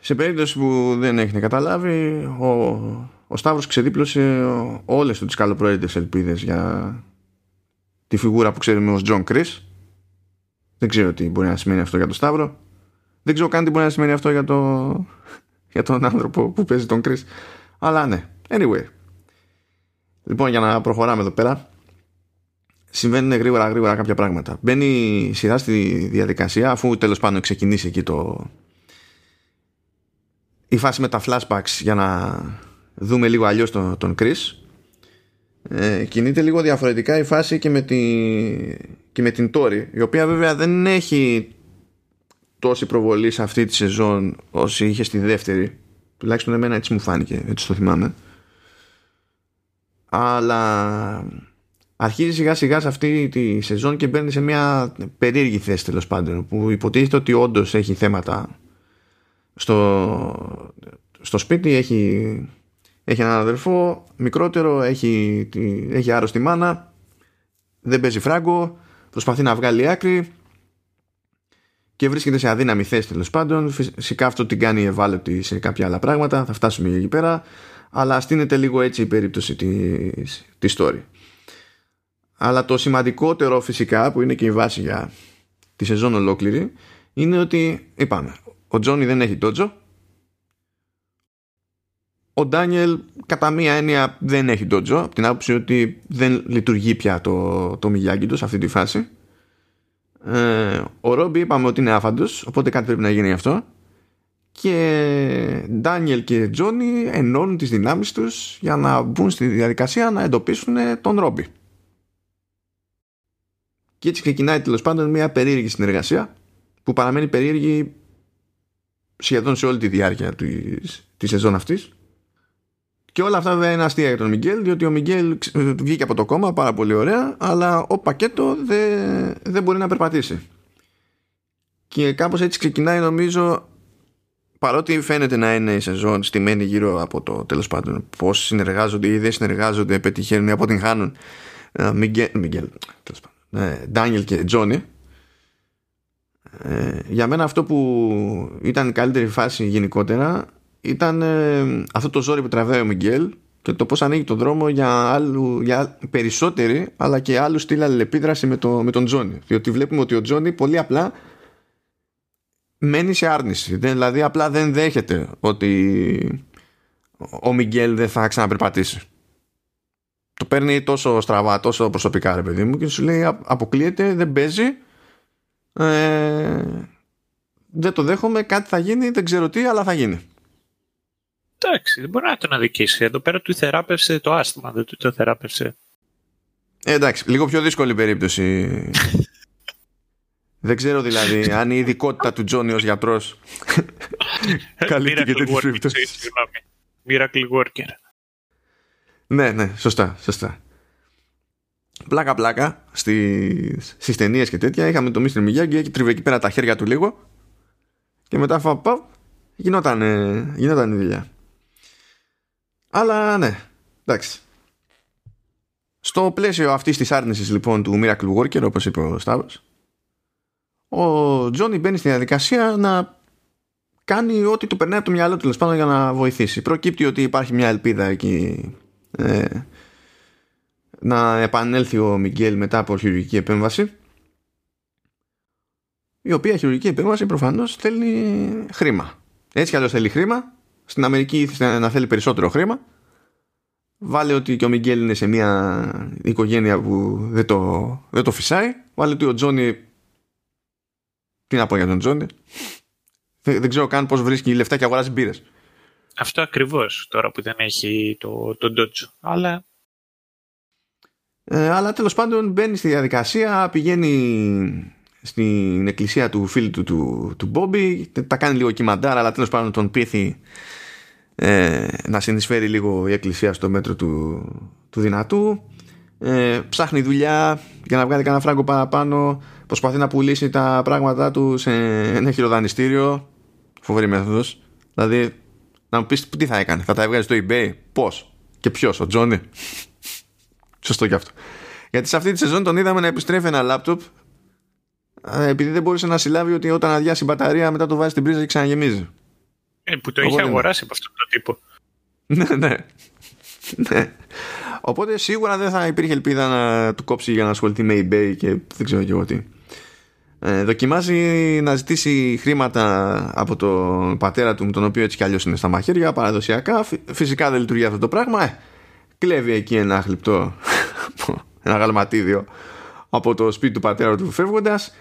[SPEAKER 2] Εύχομαι.
[SPEAKER 1] Σε περίπτωση που δεν έχετε καταλάβει, ο, ο Σταύρος ξεδίπλωσε όλες του τις καλοπροαίρετες ελπίδες για τη φιγούρα που ξέρουμε ως John Chris. Δεν ξέρω τι μπορεί να σημαίνει αυτό για τον Σταύρο. Δεν ξέρω καν τι μπορεί να σημαίνει αυτό για, το, για τον άνθρωπο που παίζει τον Chris. Αλλά ναι. Anyway. Λοιπόν, για να προχωράμε εδώ πέρα. Συμβαίνουν γρήγορα γρήγορα κάποια πράγματα. Μπαίνει η σειρά στη διαδικασία αφού τέλος πάντων ξεκινήσει εκεί το. Η φάση με τα flashbacks για να δούμε λίγο αλλιώς τον, τον Chris. Ε, κινείται λίγο διαφορετικά η φάση και με, τη, και με την Tori η οποία βέβαια δεν έχει τόση προβολή σε αυτή τη σεζόν όσοι είχε στη δεύτερη τουλάχιστον εμένα έτσι μου φάνηκε έτσι το θυμάμαι αλλά αρχίζει σιγά σιγά σε αυτή τη σεζόν και μπαίνει σε μια περίεργη θέση τέλος πάντων που υποτίθεται ότι όντως έχει θέματα στο, στο σπίτι έχει, έχει έναν αδερφό μικρότερο έχει, έχει άρρωστη μάνα δεν παίζει φράγκο προσπαθεί να βγάλει άκρη και βρίσκεται σε αδύναμη θέση τέλος πάντων. Φυσικά αυτό την κάνει ευάλωτη σε κάποια άλλα πράγματα. Θα φτάσουμε εκεί πέρα. Αλλά στείνεται λίγο έτσι η περίπτωση της, της story. Αλλά το σημαντικότερο φυσικά που είναι και η βάση για τη σεζόν ολόκληρη είναι ότι είπαμε ο Τζόνι δεν έχει τότζο ο Ντάνιελ κατά μία έννοια δεν έχει τότζο από την άποψη ότι δεν λειτουργεί πια το, το τους σε αυτή τη φάση. Ε, ο Ρόμπι είπαμε ότι είναι άφαντος οπότε κάτι πρέπει να γίνει γι' αυτό. Και Ντάνιελ και Τζόνι ενώνουν τις δυνάμεις τους για να μπουν στη διαδικασία να εντοπίσουν τον Ρόμπι. Και έτσι ξεκινάει τέλος πάντων μια περίεργη συνεργασία που παραμένει περίεργη σχεδόν σε όλη τη διάρκεια της, της σεζόν αυτής και όλα αυτά βέβαια είναι αστεία για τον Μιγγέλ, διότι ο Μιγγέλ βγήκε από το κόμμα πάρα πολύ ωραία, αλλά ο πακέτο δεν, δεν μπορεί να περπατήσει. Και κάπως έτσι ξεκινάει νομίζω, παρότι φαίνεται να είναι η σεζόν στημένη γύρω από το τέλος πάντων πώς συνεργάζονται ή δεν συνεργάζονται, πετυχαίνουν ή αποτυγχάνουν ε, Μιγγέλ, Μιγγέλ Ντάνιελ και Τζόνι. Ε, για μένα αυτό που ήταν η καλύτερη φάση γενικότερα ήταν ε, αυτό το ζόρι που τραβάει ο Μιγγέλ και το πώς ανοίγει τον δρόμο για, άλλου, για περισσότερη αλλά και άλλους στυλ αλληλεπίδραση με, το, με τον Τζόνι. Διότι βλέπουμε ότι ο Τζόνι πολύ απλά μένει σε άρνηση. Δηλαδή απλά δεν δέχεται ότι ο Μιγγέλ δεν θα ξαναπερπατήσει. Το παίρνει τόσο στραβά τόσο προσωπικά ρε παιδί μου και σου λέει αποκλείεται δεν παίζει ε, δεν το δέχομαι κάτι θα γίνει δεν ξέρω τι αλλά θα γίνει
[SPEAKER 2] Εντάξει, δεν μπορεί να τον αδικήσει. Εδώ πέρα του θεράπευσε το άσθημα, δεν του το θεράπευσε.
[SPEAKER 1] Ε, εντάξει, λίγο πιο δύσκολη περίπτωση. δεν ξέρω δηλαδή αν η ειδικότητα του Τζόνι ως γιατρός καλύπτει και τέτοιες περιπτώσεις.
[SPEAKER 2] Miracle worker.
[SPEAKER 1] Ναι, ναι, σωστά, σωστά. Πλάκα πλάκα στις, στις ταινίες και τέτοια είχαμε το Mr. Miyagi και τρίβε εκεί πέρα τα χέρια του λίγο και μετά φαπ, γινόταν, γινόταν η δουλειά. Αλλά ναι, εντάξει. Στο πλαίσιο αυτής της άρνησης λοιπόν του Miracle Worker όπως είπε ο Σταύρος ο Τζόνι μπαίνει στη διαδικασία να κάνει ό,τι του περνάει από το μυαλό του πάνω για να βοηθήσει. Προκύπτει ότι υπάρχει μια ελπίδα εκεί ε, να επανέλθει ο Μιγγέλ μετά από χειρουργική επέμβαση η οποία χειρουργική επέμβαση προφανώς θέλει χρήμα. Έτσι κι αλλιώς θέλει χρήμα στην Αμερική ήθελε να θέλει περισσότερο χρήμα. Βάλε ότι και ο Μιγγέλ είναι σε μια οικογένεια που δεν το, δεν το φυσάει. Βάλε ότι ο Τζόνι. Τι να πω για τον Τζόνι. Δεν, δεν ξέρω καν πώς βρίσκει λεφτά και αγοράζει μπύρες.
[SPEAKER 2] Αυτό ακριβώς τώρα που δεν έχει το, το Dodge. Αλλά.
[SPEAKER 1] Ε, αλλά τέλος πάντων μπαίνει στη διαδικασία, πηγαίνει στην εκκλησία του φίλου του, του, του Μπόμπι, τα κάνει λίγο κυμαντάρα, αλλά τέλος πάντων τον πείθει ε, να συνεισφέρει λίγο η εκκλησία στο μέτρο του, του δυνατού. Ε, ψάχνει δουλειά για να βγάλει κανένα φράγκο παραπάνω. Προσπαθεί να πουλήσει τα πράγματά του σε ένα χειροδανιστήριο. Φοβερή μέθοδος. Δηλαδή, να μου πεις τι θα έκανε, θα τα έβγαλε στο eBay, πώς και ποιος, ο Τζόνι. Σωστό και αυτό. Γιατί σε αυτή τη σεζόν τον είδαμε να επιστρέφει ένα λάπτοπ επειδή δεν μπορούσε να συλλάβει ότι όταν αδειάσει η μπαταρία μετά το βάζει στην πρίζα και ξαναγεμίζει.
[SPEAKER 2] Ε, που το είχε αγοράσει από αυτόν τον τύπο.
[SPEAKER 1] ναι, ναι. ναι. Οπότε σίγουρα δεν θα υπήρχε ελπίδα να του κόψει για να ασχοληθεί με eBay και δεν ξέρω και εγώ τι. Ε, δοκιμάζει να ζητήσει χρήματα από τον πατέρα του, τον οποίο έτσι κι αλλιώς είναι στα μαχαίρια, παραδοσιακά. Φυσικά δεν λειτουργεί αυτό το πράγμα. Ε, κλέβει εκεί ένα χλιπτό, ένα γαλματίδιο από το σπίτι του πατέρα του φεύγοντας.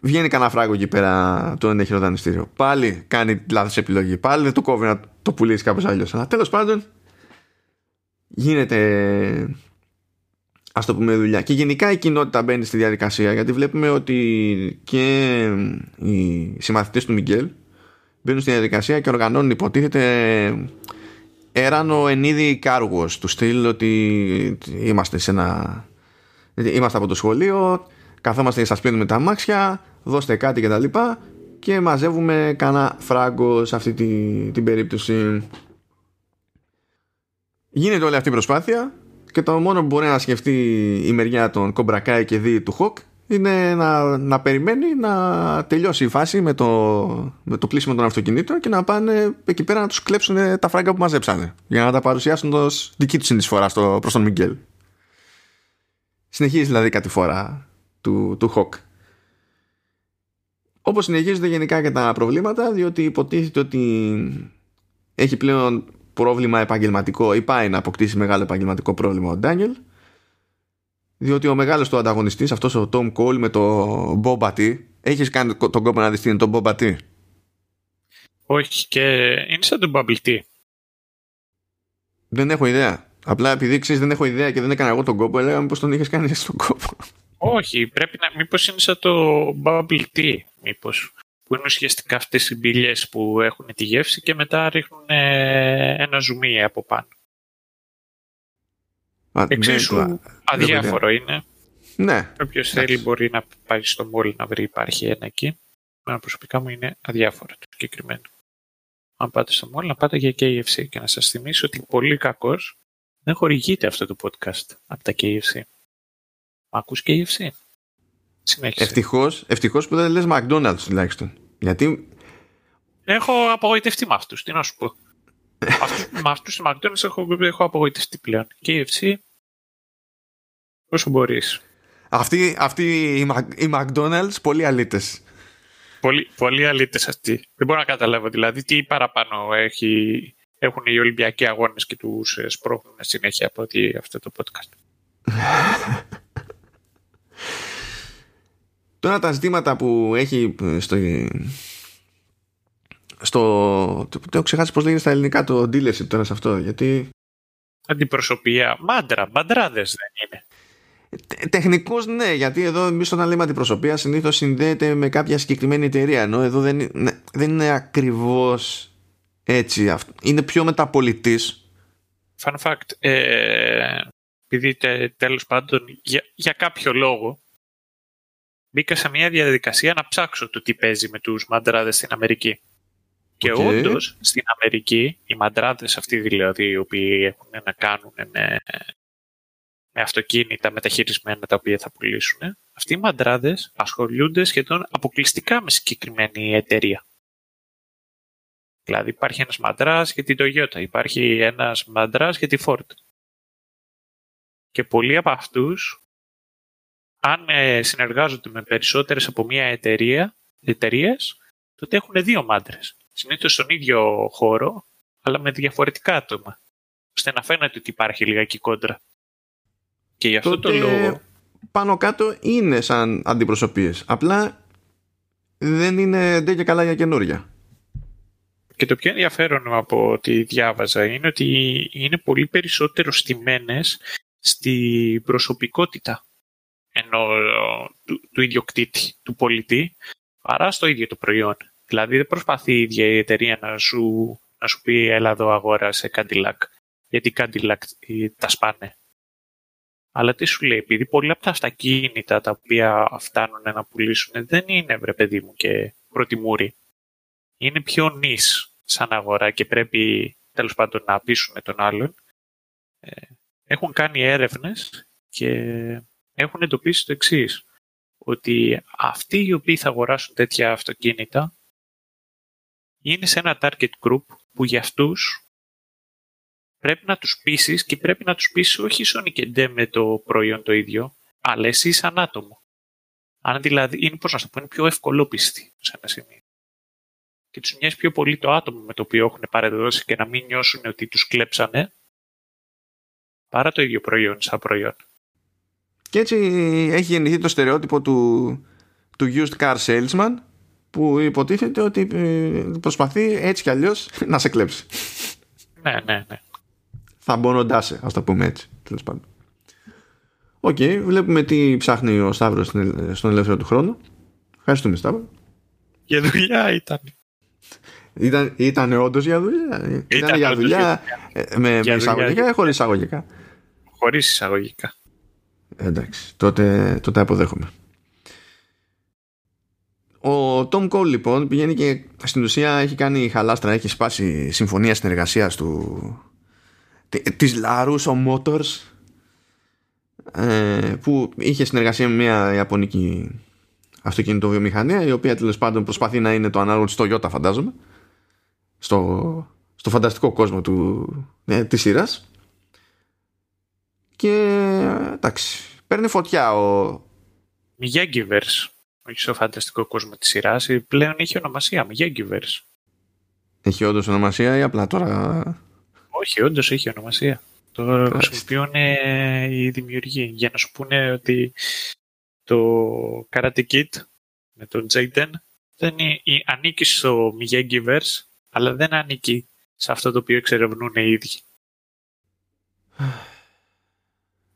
[SPEAKER 1] Βγαίνει κανένα φράγκο εκεί πέρα το έχει δανειστήριο. Πάλι κάνει λάθος επιλογή. Πάλι δεν το κόβει να το πουλήσει κάπως αλλιώς. Αλλά τέλος πάντων γίνεται ας το πούμε δουλειά και γενικά η κοινότητα μπαίνει στη διαδικασία γιατί βλέπουμε ότι και οι συμμαθητές του Μιγγέλ μπαίνουν στη διαδικασία και οργανώνουν υποτίθεται έρανο εν είδη κάργος του στυλ ότι είμαστε σε ένα είμαστε από το σχολείο καθόμαστε στα σπίτι με τα αμάξια δώστε κάτι και τα λοιπά και μαζεύουμε κανένα φράγκο σε αυτή την, την περίπτωση. Γίνεται όλη αυτή η προσπάθεια και το μόνο που μπορεί να σκεφτεί η μεριά των Κομπρακάι και δι του Χοκ είναι να, να περιμένει να τελειώσει η φάση με το, με το πλήσιμο των αυτοκινήτων και να πάνε εκεί πέρα να τους κλέψουν τα φράγκα που μαζέψανε για να τα παρουσιάσουν ως δική τους συνεισφορά στο, προς τον Μιγγέλ. Συνεχίζει δηλαδή κάτι φορά του, του Χοκ. Όπως συνεχίζονται γενικά και τα προβλήματα διότι υποτίθεται ότι έχει πλέον πρόβλημα επαγγελματικό ή πάει να αποκτήσει μεγάλο επαγγελματικό πρόβλημα ο Ντάνιελ διότι ο μεγάλος του ανταγωνιστής αυτός ο Tom Cole με το Boba T έχεις κάνει τον κόπο να δεις τι είναι το Boba T;
[SPEAKER 2] Όχι και είναι σαν τον Bubble Tea.
[SPEAKER 1] Δεν έχω ιδέα. Απλά επειδή ξέρεις δεν έχω ιδέα και δεν έκανα εγώ τον κόπο έλεγα μήπως τον είχες κάνει εσύ τον κόπο.
[SPEAKER 2] Όχι πρέπει να μήπως είναι σαν το Bubble Tea μήπως. Που είναι ουσιαστικά αυτές οι μπύλες που έχουν τη γεύση και μετά ρίχνουν ε, ένα ζουμί από πάνω. Α, ναι, Εξίσου ναι, αδιάφορο είναι.
[SPEAKER 1] Ναι.
[SPEAKER 2] Όποιος θέλει μπορεί να πάει στο μόλι να βρει υπάρχει ένα εκεί. Μένα προσωπικά μου είναι αδιάφορο το συγκεκριμένο. Αν πάτε στο μόλι να πάτε για KFC και να σας θυμίσω ότι πολύ κακός δεν χορηγείται αυτό το podcast από τα KFC. Μα ακούς KFC?
[SPEAKER 1] Ευτυχώς, ευτυχώς που δεν λες McDonald's τουλάχιστον. Γιατί...
[SPEAKER 2] Έχω απογοητευτεί με αυτούς, τι να σου πω. Με αυτούς τους McDonald's έχω, έχω απογοητευτεί πλέον. KFC, όσο μπορείς.
[SPEAKER 1] Αυτοί, αυτοί οι, οι McDonald's, πολύ αλήτες.
[SPEAKER 2] Πολύ, πολύ αλήτες αυτοί. Δεν μπορώ να καταλάβω δηλαδή τι παραπάνω έχει, έχουν οι Ολυμπιακοί αγώνες και τους ε, σπρώχνουν συνέχεια από αυτό το podcast.
[SPEAKER 1] Τώρα τα ζητήματα που έχει στο... στο το έχω ξεχάσει πώς λέγεται στα ελληνικά το dealership τώρα σε αυτό, γιατί...
[SPEAKER 2] Αντιπροσωπεία. Μάντρα, μαντράδες δεν είναι.
[SPEAKER 1] Τεχνικώ ναι, γιατί εδώ εμείς όταν λέμε αντιπροσωπεία συνήθως συνδέεται με κάποια συγκεκριμένη εταιρεία. Ενώ εδώ δεν, είναι, δεν είναι ακριβώς έτσι. Είναι πιο μεταπολιτής.
[SPEAKER 2] Fun fact. Ε, επειδή τέλος πάντων για, για κάποιο λόγο μπήκα σε μια διαδικασία να ψάξω το τι παίζει με τους μαντράδες στην Αμερική. Και okay. όντως στην Αμερική, οι μαντράδες αυτοί δηλαδή, οι οποίοι έχουν να κάνουν με, με αυτοκίνητα μεταχειρισμένα τα οποία θα πουλήσουν, αυτοί οι μαντράδες ασχολούνται σχεδόν αποκλειστικά με συγκεκριμένη εταιρεία. Δηλαδή υπάρχει ένας μαντράς για την Toyota, υπάρχει ένας μαντράς για τη Ford. Και πολλοί από αυτούς αν ε, συνεργάζονται με περισσότερες από μία εταιρεία, εταιρείες, τότε έχουν δύο μάντρες. Συνήθως στον ίδιο χώρο, αλλά με διαφορετικά άτομα. ώστε να φαίνεται ότι υπάρχει λιγάκι κόντρα. Και γι' αυτό τότε, το λόγο...
[SPEAKER 1] Πάνω κάτω είναι σαν αντιπροσωπείες. Απλά δεν είναι ντε και καλά για καινούρια.
[SPEAKER 2] Και το πιο ενδιαφέρον από ό,τι διάβαζα είναι ότι είναι πολύ περισσότερο στημένες στη προσωπικότητα ενώ του, του ιδιοκτήτη, του πολιτή, παρά στο ίδιο το προϊόν. Δηλαδή δεν προσπαθεί η ίδια η εταιρεία να σου, να σου πει έλα εδώ αγόρασε Cadillac, γιατί Cadillac τα σπάνε. Αλλά τι σου λέει, επειδή πολλά από τα αυτοκίνητα τα οποία φτάνουν να πουλήσουν δεν είναι βρε παιδί μου και προτιμούρι. Είναι πιο νης σαν αγορά και πρέπει τέλος πάντων να πείσουν τον άλλον. Ε, έχουν κάνει έρευνες και έχουν εντοπίσει το εξής ότι αυτοί οι οποίοι θα αγοράσουν τέτοια αυτοκίνητα είναι σε ένα target group που για αυτούς πρέπει να τους πείσεις και πρέπει να τους πείσει όχι Sony και με το προϊόν το ίδιο, αλλά εσύ σαν άτομο. Αν δηλαδή είναι, πώς να το πω, είναι πιο ευκολόπιστοι σε ένα σημείο. Και τους μοιάζει πιο πολύ το άτομο με το οποίο έχουν παρεδώσει και να μην νιώσουν ότι τους κλέψανε, παρά το ίδιο προϊόν σαν προϊόν.
[SPEAKER 1] Και έτσι έχει γεννηθεί το στερεότυπο του, του used car salesman που υποτίθεται ότι ε, προσπαθεί έτσι κι αλλιώς να σε κλέψει.
[SPEAKER 2] Ναι, ναι, ναι.
[SPEAKER 1] Θα μπονοντάσαι, ας το πούμε έτσι, τέλος πάντων. Οκ, okay, βλέπουμε τι ψάχνει ο Σταύρος στον ελεύθερο του χρόνο. Ευχαριστούμε Σταύρο.
[SPEAKER 2] Για δουλειά ήταν.
[SPEAKER 1] Ήταν, ήταν όντως για δουλειά. Ήταν, ήταν για δουλειά ε, με, για με εισαγωγικά ή χωρίς εισαγωγικά.
[SPEAKER 2] Χωρίς εισαγωγικά.
[SPEAKER 1] Εντάξει, τότε, τότε αποδέχομαι. Ο Tom Cole λοιπόν πηγαίνει και στην ουσία έχει κάνει χαλάστρα, έχει σπάσει συμφωνία συνεργασίας του της Larusso Motors ε, που είχε συνεργασία με μια ιαπωνική αυτοκινητοβιομηχανία η οποία τέλος πάντων προσπαθεί να είναι το ανάλογο της Toyota φαντάζομαι στο, στο φανταστικό κόσμο του, ε, της σειράς. Και εντάξει παίρνει φωτιά ο
[SPEAKER 2] Jaguars όχι στο φανταστικό κόσμο της σειράς πλέον έχει ονομασία Jaguars
[SPEAKER 1] έχει όντως ονομασία ή απλά τώρα;
[SPEAKER 2] Όχι όντως έχει ονομασία το χρησιμοποιούν οι δημιουργοί για να σου πούνε ότι το Karate Kid με τον Jaden δεν είναι, ανήκει στο Miyagiverse αλλά δεν ανήκει σε αυτό το οποίο εξερευνούν οι ίδιοι.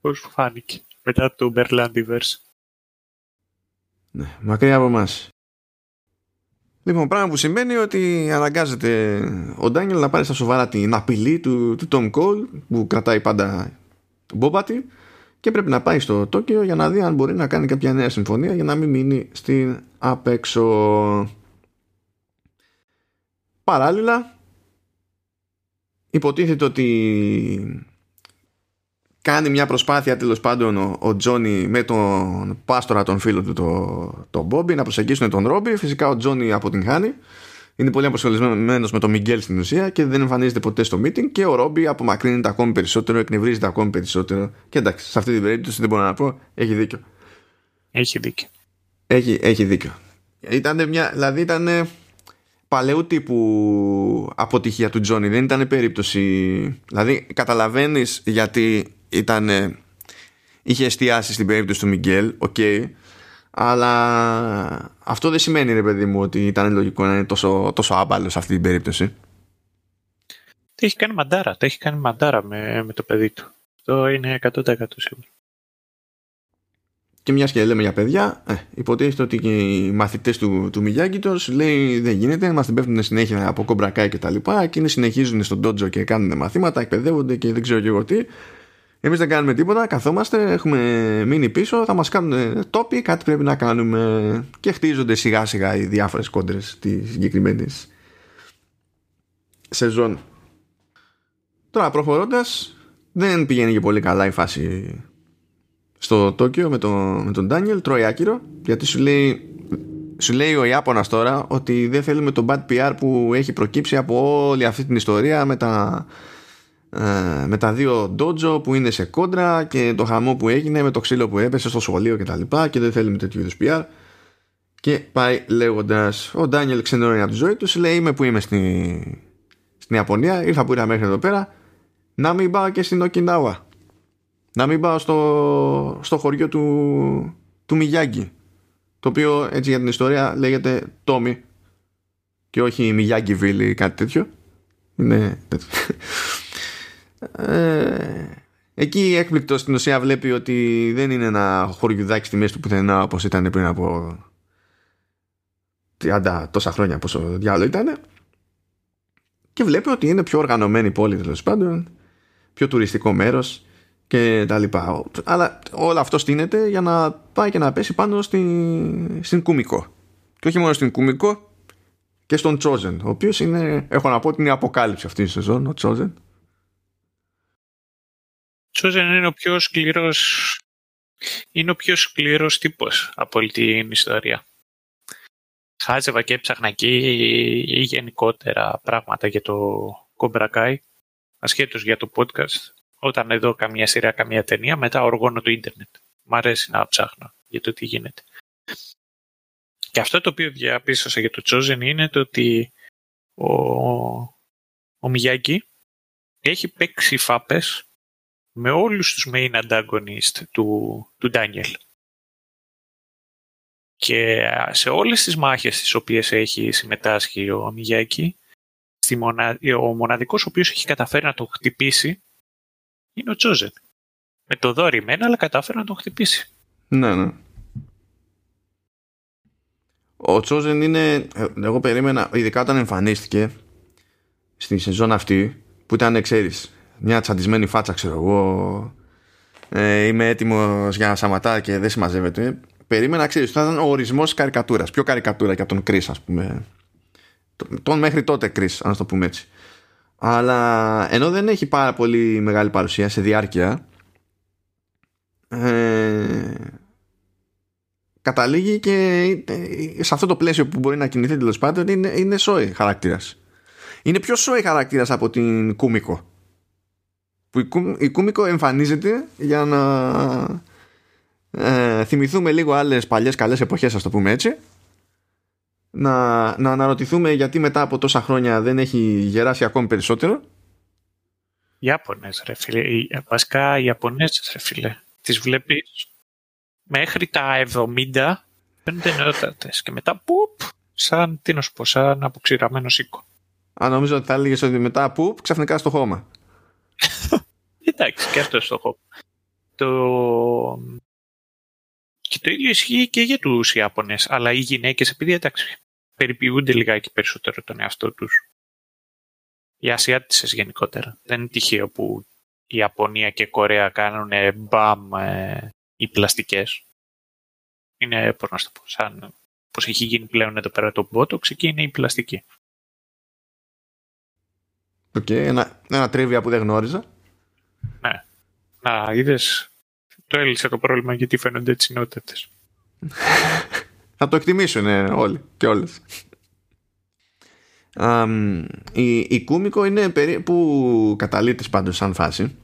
[SPEAKER 2] Πώς σου φάνηκε μετά το Berlandiverse.
[SPEAKER 1] Ναι, μακριά από εμάς. Λοιπόν, πράγμα που σημαίνει ότι αναγκάζεται ο Ντάνιελ να πάρει στα σοβαρά την απειλή του, του Tom Cole που κρατάει πάντα μπόμπατη και πρέπει να πάει στο Τόκιο για να δει αν μπορεί να κάνει κάποια νέα συμφωνία για να μην μείνει στην απέξω. Παράλληλα, υποτίθεται ότι κάνει μια προσπάθεια τέλος πάντων ο Τζόνι με τον πάστορα τον φίλο του τον το Μπόμπι να προσεγγίσουν τον Ρόμπι. Φυσικά ο Τζόνι αποτυγχάνει είναι πολύ αποσχολημένος με τον Μιγγέλ στην ουσία και δεν εμφανίζεται ποτέ στο meeting και ο Ρόμπι απομακρύνεται ακόμη περισσότερο εκνευρίζεται ακόμη περισσότερο. Και εντάξει σε αυτή την περίπτωση δεν μπορώ να πω έχει δίκιο.
[SPEAKER 2] Έχει δίκιο.
[SPEAKER 1] Έχει, έχει δίκιο. Ήταν μια, δηλαδή ήταν παλαιού τύπου αποτυχία του Τζόνι δεν ήταν περίπτωση δηλαδή καταλαβαίνεις γιατί ήταν, είχε εστιάσει στην περίπτωση του Miguel, οκ, okay, αλλά αυτό δεν σημαίνει ρε παιδί μου ότι ήταν λογικό να είναι τόσο, τόσο άμπαλος σε αυτή την περίπτωση.
[SPEAKER 2] Το έχει κάνει μαντάρα, το έχει κάνει μαντάρα με, με το παιδί του. Αυτό είναι 100% σίγουρο.
[SPEAKER 1] Και μια και λέμε για παιδιά, ε, υποτίθεται ότι και οι μαθητές του, του Miyagi-Do λέει δεν γίνεται, μας την πέφτουν συνέχεια από Cobra Kai και τα λοιπά. Εκείνοι συνεχίζουν στο dojo και κάνουν μαθήματα, εκπαιδεύονται και δεν ξέρω και εγώ τι. Εμείς δεν κάνουμε τίποτα, καθόμαστε, έχουμε μείνει πίσω, θα μας κάνουν τόποι, κάτι πρέπει να κάνουμε και χτίζονται σιγά σιγά οι διάφορες κόντρες της συγκεκριμένης σεζόν. Τώρα προχωρώντας, δεν πηγαίνει και πολύ καλά η φάση στο Τόκιο με, το, με τον Ντάνιελ, τρώει άκυρο, γιατί σου λέει, σου λέει ο Ιάπωνας τώρα ότι δεν θέλουμε το bad PR που έχει προκύψει από όλη αυτή την ιστορία με τα ε, με τα δύο ντότζο που είναι σε κόντρα και το χαμό που έγινε με το ξύλο που έπεσε στο σχολείο κτλ. Και, και δεν θέλουμε τέτοιου είδους PR. Και πάει λέγοντας, ο Ντάνιελ ξενερώνει από τη ζωή του, λέει: Είμαι που είμαι στη, στην Ιαπωνία, ήρθα που ήρθα μέχρι εδώ πέρα. Να μην πάω και στην Οκινάουα. Να μην πάω στο, στο χωριό του, του Μιγιάγκη. Το οποίο έτσι για την ιστορία λέγεται Τόμι και όχι Μιγιάγκη Βίλη ή κάτι τέτοιο. Είναι τέτοιο. Ε, εκεί έκπληκτο στην ουσία βλέπει ότι δεν είναι ένα χωριουδάκι στη μέση του πουθενά όπως ήταν πριν από 30 τόσα χρόνια πόσο διάλογο ήταν και βλέπει ότι είναι πιο οργανωμένη πόλη τέλος πάντων πιο τουριστικό μέρος και τα λοιπά αλλά όλο αυτό στείνεται για να πάει και να πέσει πάνω στην, στην Κουμικό και όχι μόνο στην Κουμικό και στον Τσόζεν ο οποίος είναι έχω να πω ότι είναι η αποκάλυψη αυτής της σεζόν ο Τσόζεν
[SPEAKER 2] Σούζεν είναι ο πιο σκληρός είναι ο πιο σκληρός τύπος από όλη την ιστορία. Χάζευα και έψαχνα εκεί ή γενικότερα πράγματα για το Κομπρακάι, ασχέτως για το podcast. Όταν εδώ καμία σειρά, καμία ταινία, μετά οργώνω το ίντερνετ. Μ' αρέσει να ψάχνω για το τι γίνεται. Και αυτό το οποίο διαπίστωσα για το Chosen είναι το ότι ο, ο Μιγιάκη έχει παίξει φάπες με όλους τους main antagonist του, του Daniel. Και σε όλες τις μάχες τις οποίες έχει συμμετάσχει ο Μιγιάκη, στη μονα... ο μοναδικός ο οποίος έχει καταφέρει να το χτυπήσει είναι ο Τσόζεν. Με το δόρυ μένα, αλλά κατάφερε να το χτυπήσει.
[SPEAKER 1] Ναι, ναι. Ο Τσόζεν είναι, εγώ περίμενα, ειδικά όταν εμφανίστηκε στη σεζόν αυτή, που ήταν, ξέρεις, μια τσαντισμένη φάτσα, ξέρω εγώ, ε, είμαι έτοιμος για να σταματά και δεν συμμαζεύεται. Περίμενα, ξέρεις, θα ήταν ο ορισμός καρικατούρας. Πιο καρικατούρα και από τον Κρι, ας πούμε. Τον μέχρι τότε Κρι, αν το πούμε έτσι. Αλλά ενώ δεν έχει πάρα πολύ μεγάλη παρουσία σε διάρκεια, ε, καταλήγει και σε αυτό το πλαίσιο που μπορεί να κινηθεί τέλος πάντων είναι, είναι σόι χαρακτήρα. Είναι πιο σόι χαρακτήρα από την Κούμικο. Που η, Κούμικο εμφανίζεται για να ε, θυμηθούμε λίγο άλλες παλιές καλές εποχές, ας το πούμε έτσι. Να, να αναρωτηθούμε γιατί μετά από τόσα χρόνια δεν έχει γεράσει ακόμη περισσότερο.
[SPEAKER 2] Ιάπωνες ρε φίλε, βασικά οι Ιαπωνέζες ρε φίλε. Τις βλέπεις μέχρι τα 70 φαίνονται νεότατες και μετά πουπ, σαν, τι να σου πω, σαν αποξηραμένο σίκο.
[SPEAKER 1] Αν νομίζω ότι θα έλεγες ότι μετά πουπ, ξαφνικά στο χώμα.
[SPEAKER 2] Εντάξει, και αυτό στο χώμα. Το... Και το ίδιο ισχύει και για τους Ιάπωνες, αλλά οι γυναίκες, επειδή εντάξει, περιποιούνται λιγάκι περισσότερο τον εαυτό τους. Οι Ασιάτισες γενικότερα. Δεν είναι τυχαίο που η Ιαπωνία και η Κορέα κάνουν μπαμ ε, οι πλαστικές. Είναι, πώς να το πω, σαν πως έχει γίνει πλέον εδώ πέρα το Botox, εκεί είναι η πλαστική.
[SPEAKER 1] Οκ, okay, ένα, ένα trivia που δεν γνώριζα.
[SPEAKER 2] Ναι. Να, είδες, το έλυσε το πρόβλημα γιατί φαίνονται έτσι νότητες.
[SPEAKER 1] Θα το εκτιμήσουν όλοι και όλες. η, η Κούμικο είναι περίπου καταλήτης πάντως σαν φάση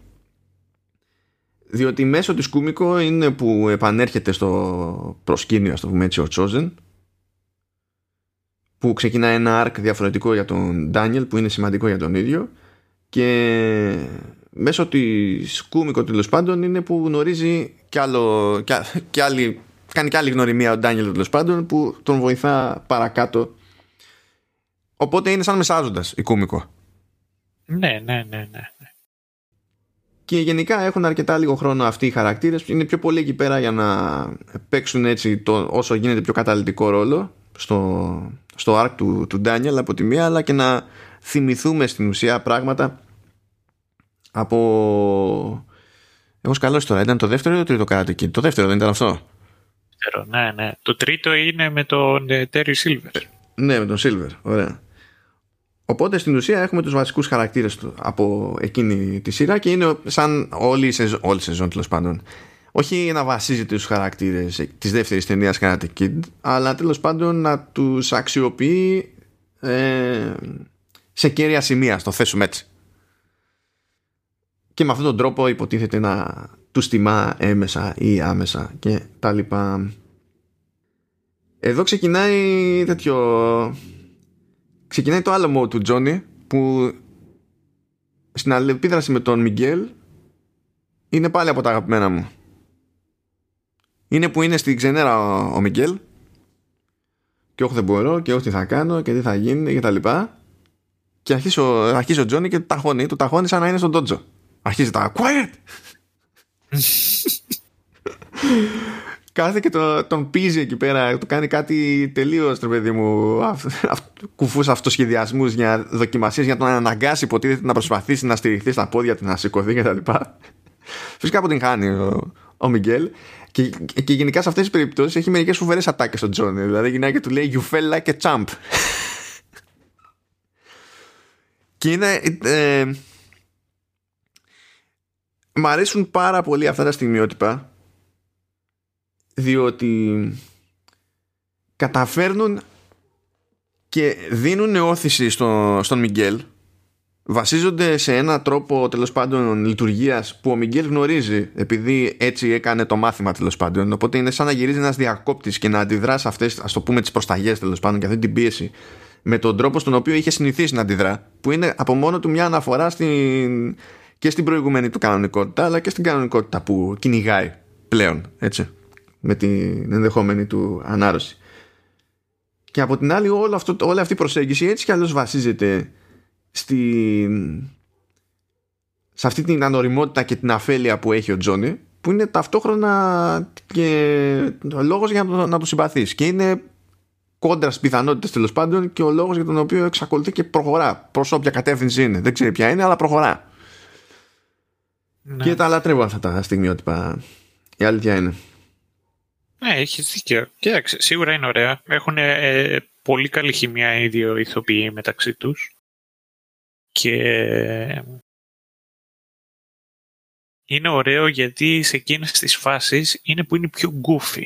[SPEAKER 1] διότι μέσω της Κούμικο είναι που επανέρχεται στο προσκήνιο, ας το πούμε έτσι, ο Τσόζεν που ξεκινά ένα arc διαφορετικό για τον Ντάνιελ που είναι σημαντικό για τον ίδιο και μέσω της Κούμικο τέλος πάντων είναι που γνωρίζει κι άλλο, κι, άλλη, κάνει κι άλλη γνωριμία ο Ντάνιελ τέλος πάντων που τον βοηθά παρακάτω. Οπότε είναι σαν μεσάζοντας η Κούμικο.
[SPEAKER 2] Ναι, ναι, ναι, ναι. ναι.
[SPEAKER 1] Και γενικά έχουν αρκετά λίγο χρόνο αυτοί οι χαρακτήρες. Είναι πιο πολύ εκεί πέρα για να παίξουν έτσι το, όσο γίνεται πιο καταλητικό ρόλο στο, στο arc του, του Daniel από τη μία αλλά και να θυμηθούμε στην ουσία πράγματα από εγώ σκαλώσει τώρα ήταν το δεύτερο ή το τρίτο Karate Kid το δεύτερο δεν ήταν αυτό;
[SPEAKER 2] Δεύτερο, ναι ναι. Το τρίτο είναι με τον ε, Terry Silver.
[SPEAKER 1] Ναι με τον Silver. Ωραία. Οπότε στην ουσία έχουμε τους βασικούς χαρακτήρες του από εκείνη τη σειρά και είναι σαν όλη η σεζόν, όλη η σεζόν τέλος πάντων. Όχι να βασίζεται στους χαρακτήρες της δεύτερης ταινίας Karate Kid, αλλά τέλος πάντων να τους αξιοποιεί ε, σε κέρια σημεία, στο θέσουμε έτσι. Και με αυτόν τον τρόπο υποτίθεται να του τιμά έμεσα ή άμεσα και τα λοιπά. Εδώ ξεκινάει τέτοιο ξεκινάει το άλλο mode του Τζόνι που στην αλληλεπίδραση με τον Μιγγέλ είναι πάλι από τα αγαπημένα μου. Είναι που είναι στην ξενέρα ο, ο Μιγγέλ και όχι δεν μπορώ και όχι τι θα κάνω και τι θα γίνει και τα λοιπά και αρχίζει ο, αρχίζει ο Τζόνι και το ταχώνει, το ταχώνει σαν να είναι στον Τότζο. Αρχίζει τα quiet κάθε και το, τον πίζει εκεί πέρα, του κάνει κάτι τελείως τρε παιδί μου, κουφούς αυτοσχεδιασμούς για δοκιμασίες, για τον αναγκάσει υποτίθεται να προσπαθήσει να στηριχθεί στα πόδια του, να σηκωθεί κτλ. Φυσικά από την χάνει ο, ο Μιγγέλ. Και, και, γενικά σε αυτές τις περιπτώσεις έχει μερικές φοβερές ατάκες στον Τζόνι. Δηλαδή γυναίκα και του λέει You fell like a champ. και είναι. Ε, μ' αρέσουν πάρα πολύ αυτά τα στιγμιότυπα διότι καταφέρνουν και δίνουν όθηση στο, στον Μιγγέλ βασίζονται σε ένα τρόπο τέλος πάντων λειτουργίας που ο Μιγγέλ γνωρίζει επειδή έτσι έκανε το μάθημα τέλος πάντων. Οπότε είναι σαν να γυρίζει ένας διακόπτης και να αντιδρά σε αυτές, ας το πούμε, τις προσταγές τέλος πάντων και αυτή την πίεση με τον τρόπο στον οποίο είχε συνηθίσει να αντιδρά, που είναι από μόνο του μια αναφορά στην, και στην προηγούμενη του κανονικότητα, αλλά και στην κανονικότητα που κυνηγάει πλέον, έτσι, με την ενδεχόμενη του ανάρρωση. Και από την άλλη, όλο αυτό, όλη αυτή η προσέγγιση έτσι κι αλλιώς βασίζεται στη, σε αυτή την ανοριμότητα και την αφέλεια που έχει ο Τζόνι που είναι ταυτόχρονα και ο λόγος για να, να το συμπαθείς. Και είναι κόντρα στις πιθανότητες τέλος πάντων και ο λόγος για τον οποίο εξακολουθεί και προχωρά. Προς όποια κατεύθυνση είναι. Δεν ξέρει ποια είναι αλλά προχωρά ναι. και τα λατρεύω αυτά τα στιγμιότυπα η αλήθεια είναι
[SPEAKER 2] ναι, έχεις δίκιο. Κοίταξε, σίγουρα είναι ωραία. Έχουν ε, πολύ καλή χημία οι δύο ηθοποιοί μεταξύ τους. Και είναι ωραίο γιατί σε εκείνες τις φάσεις είναι που είναι πιο goofy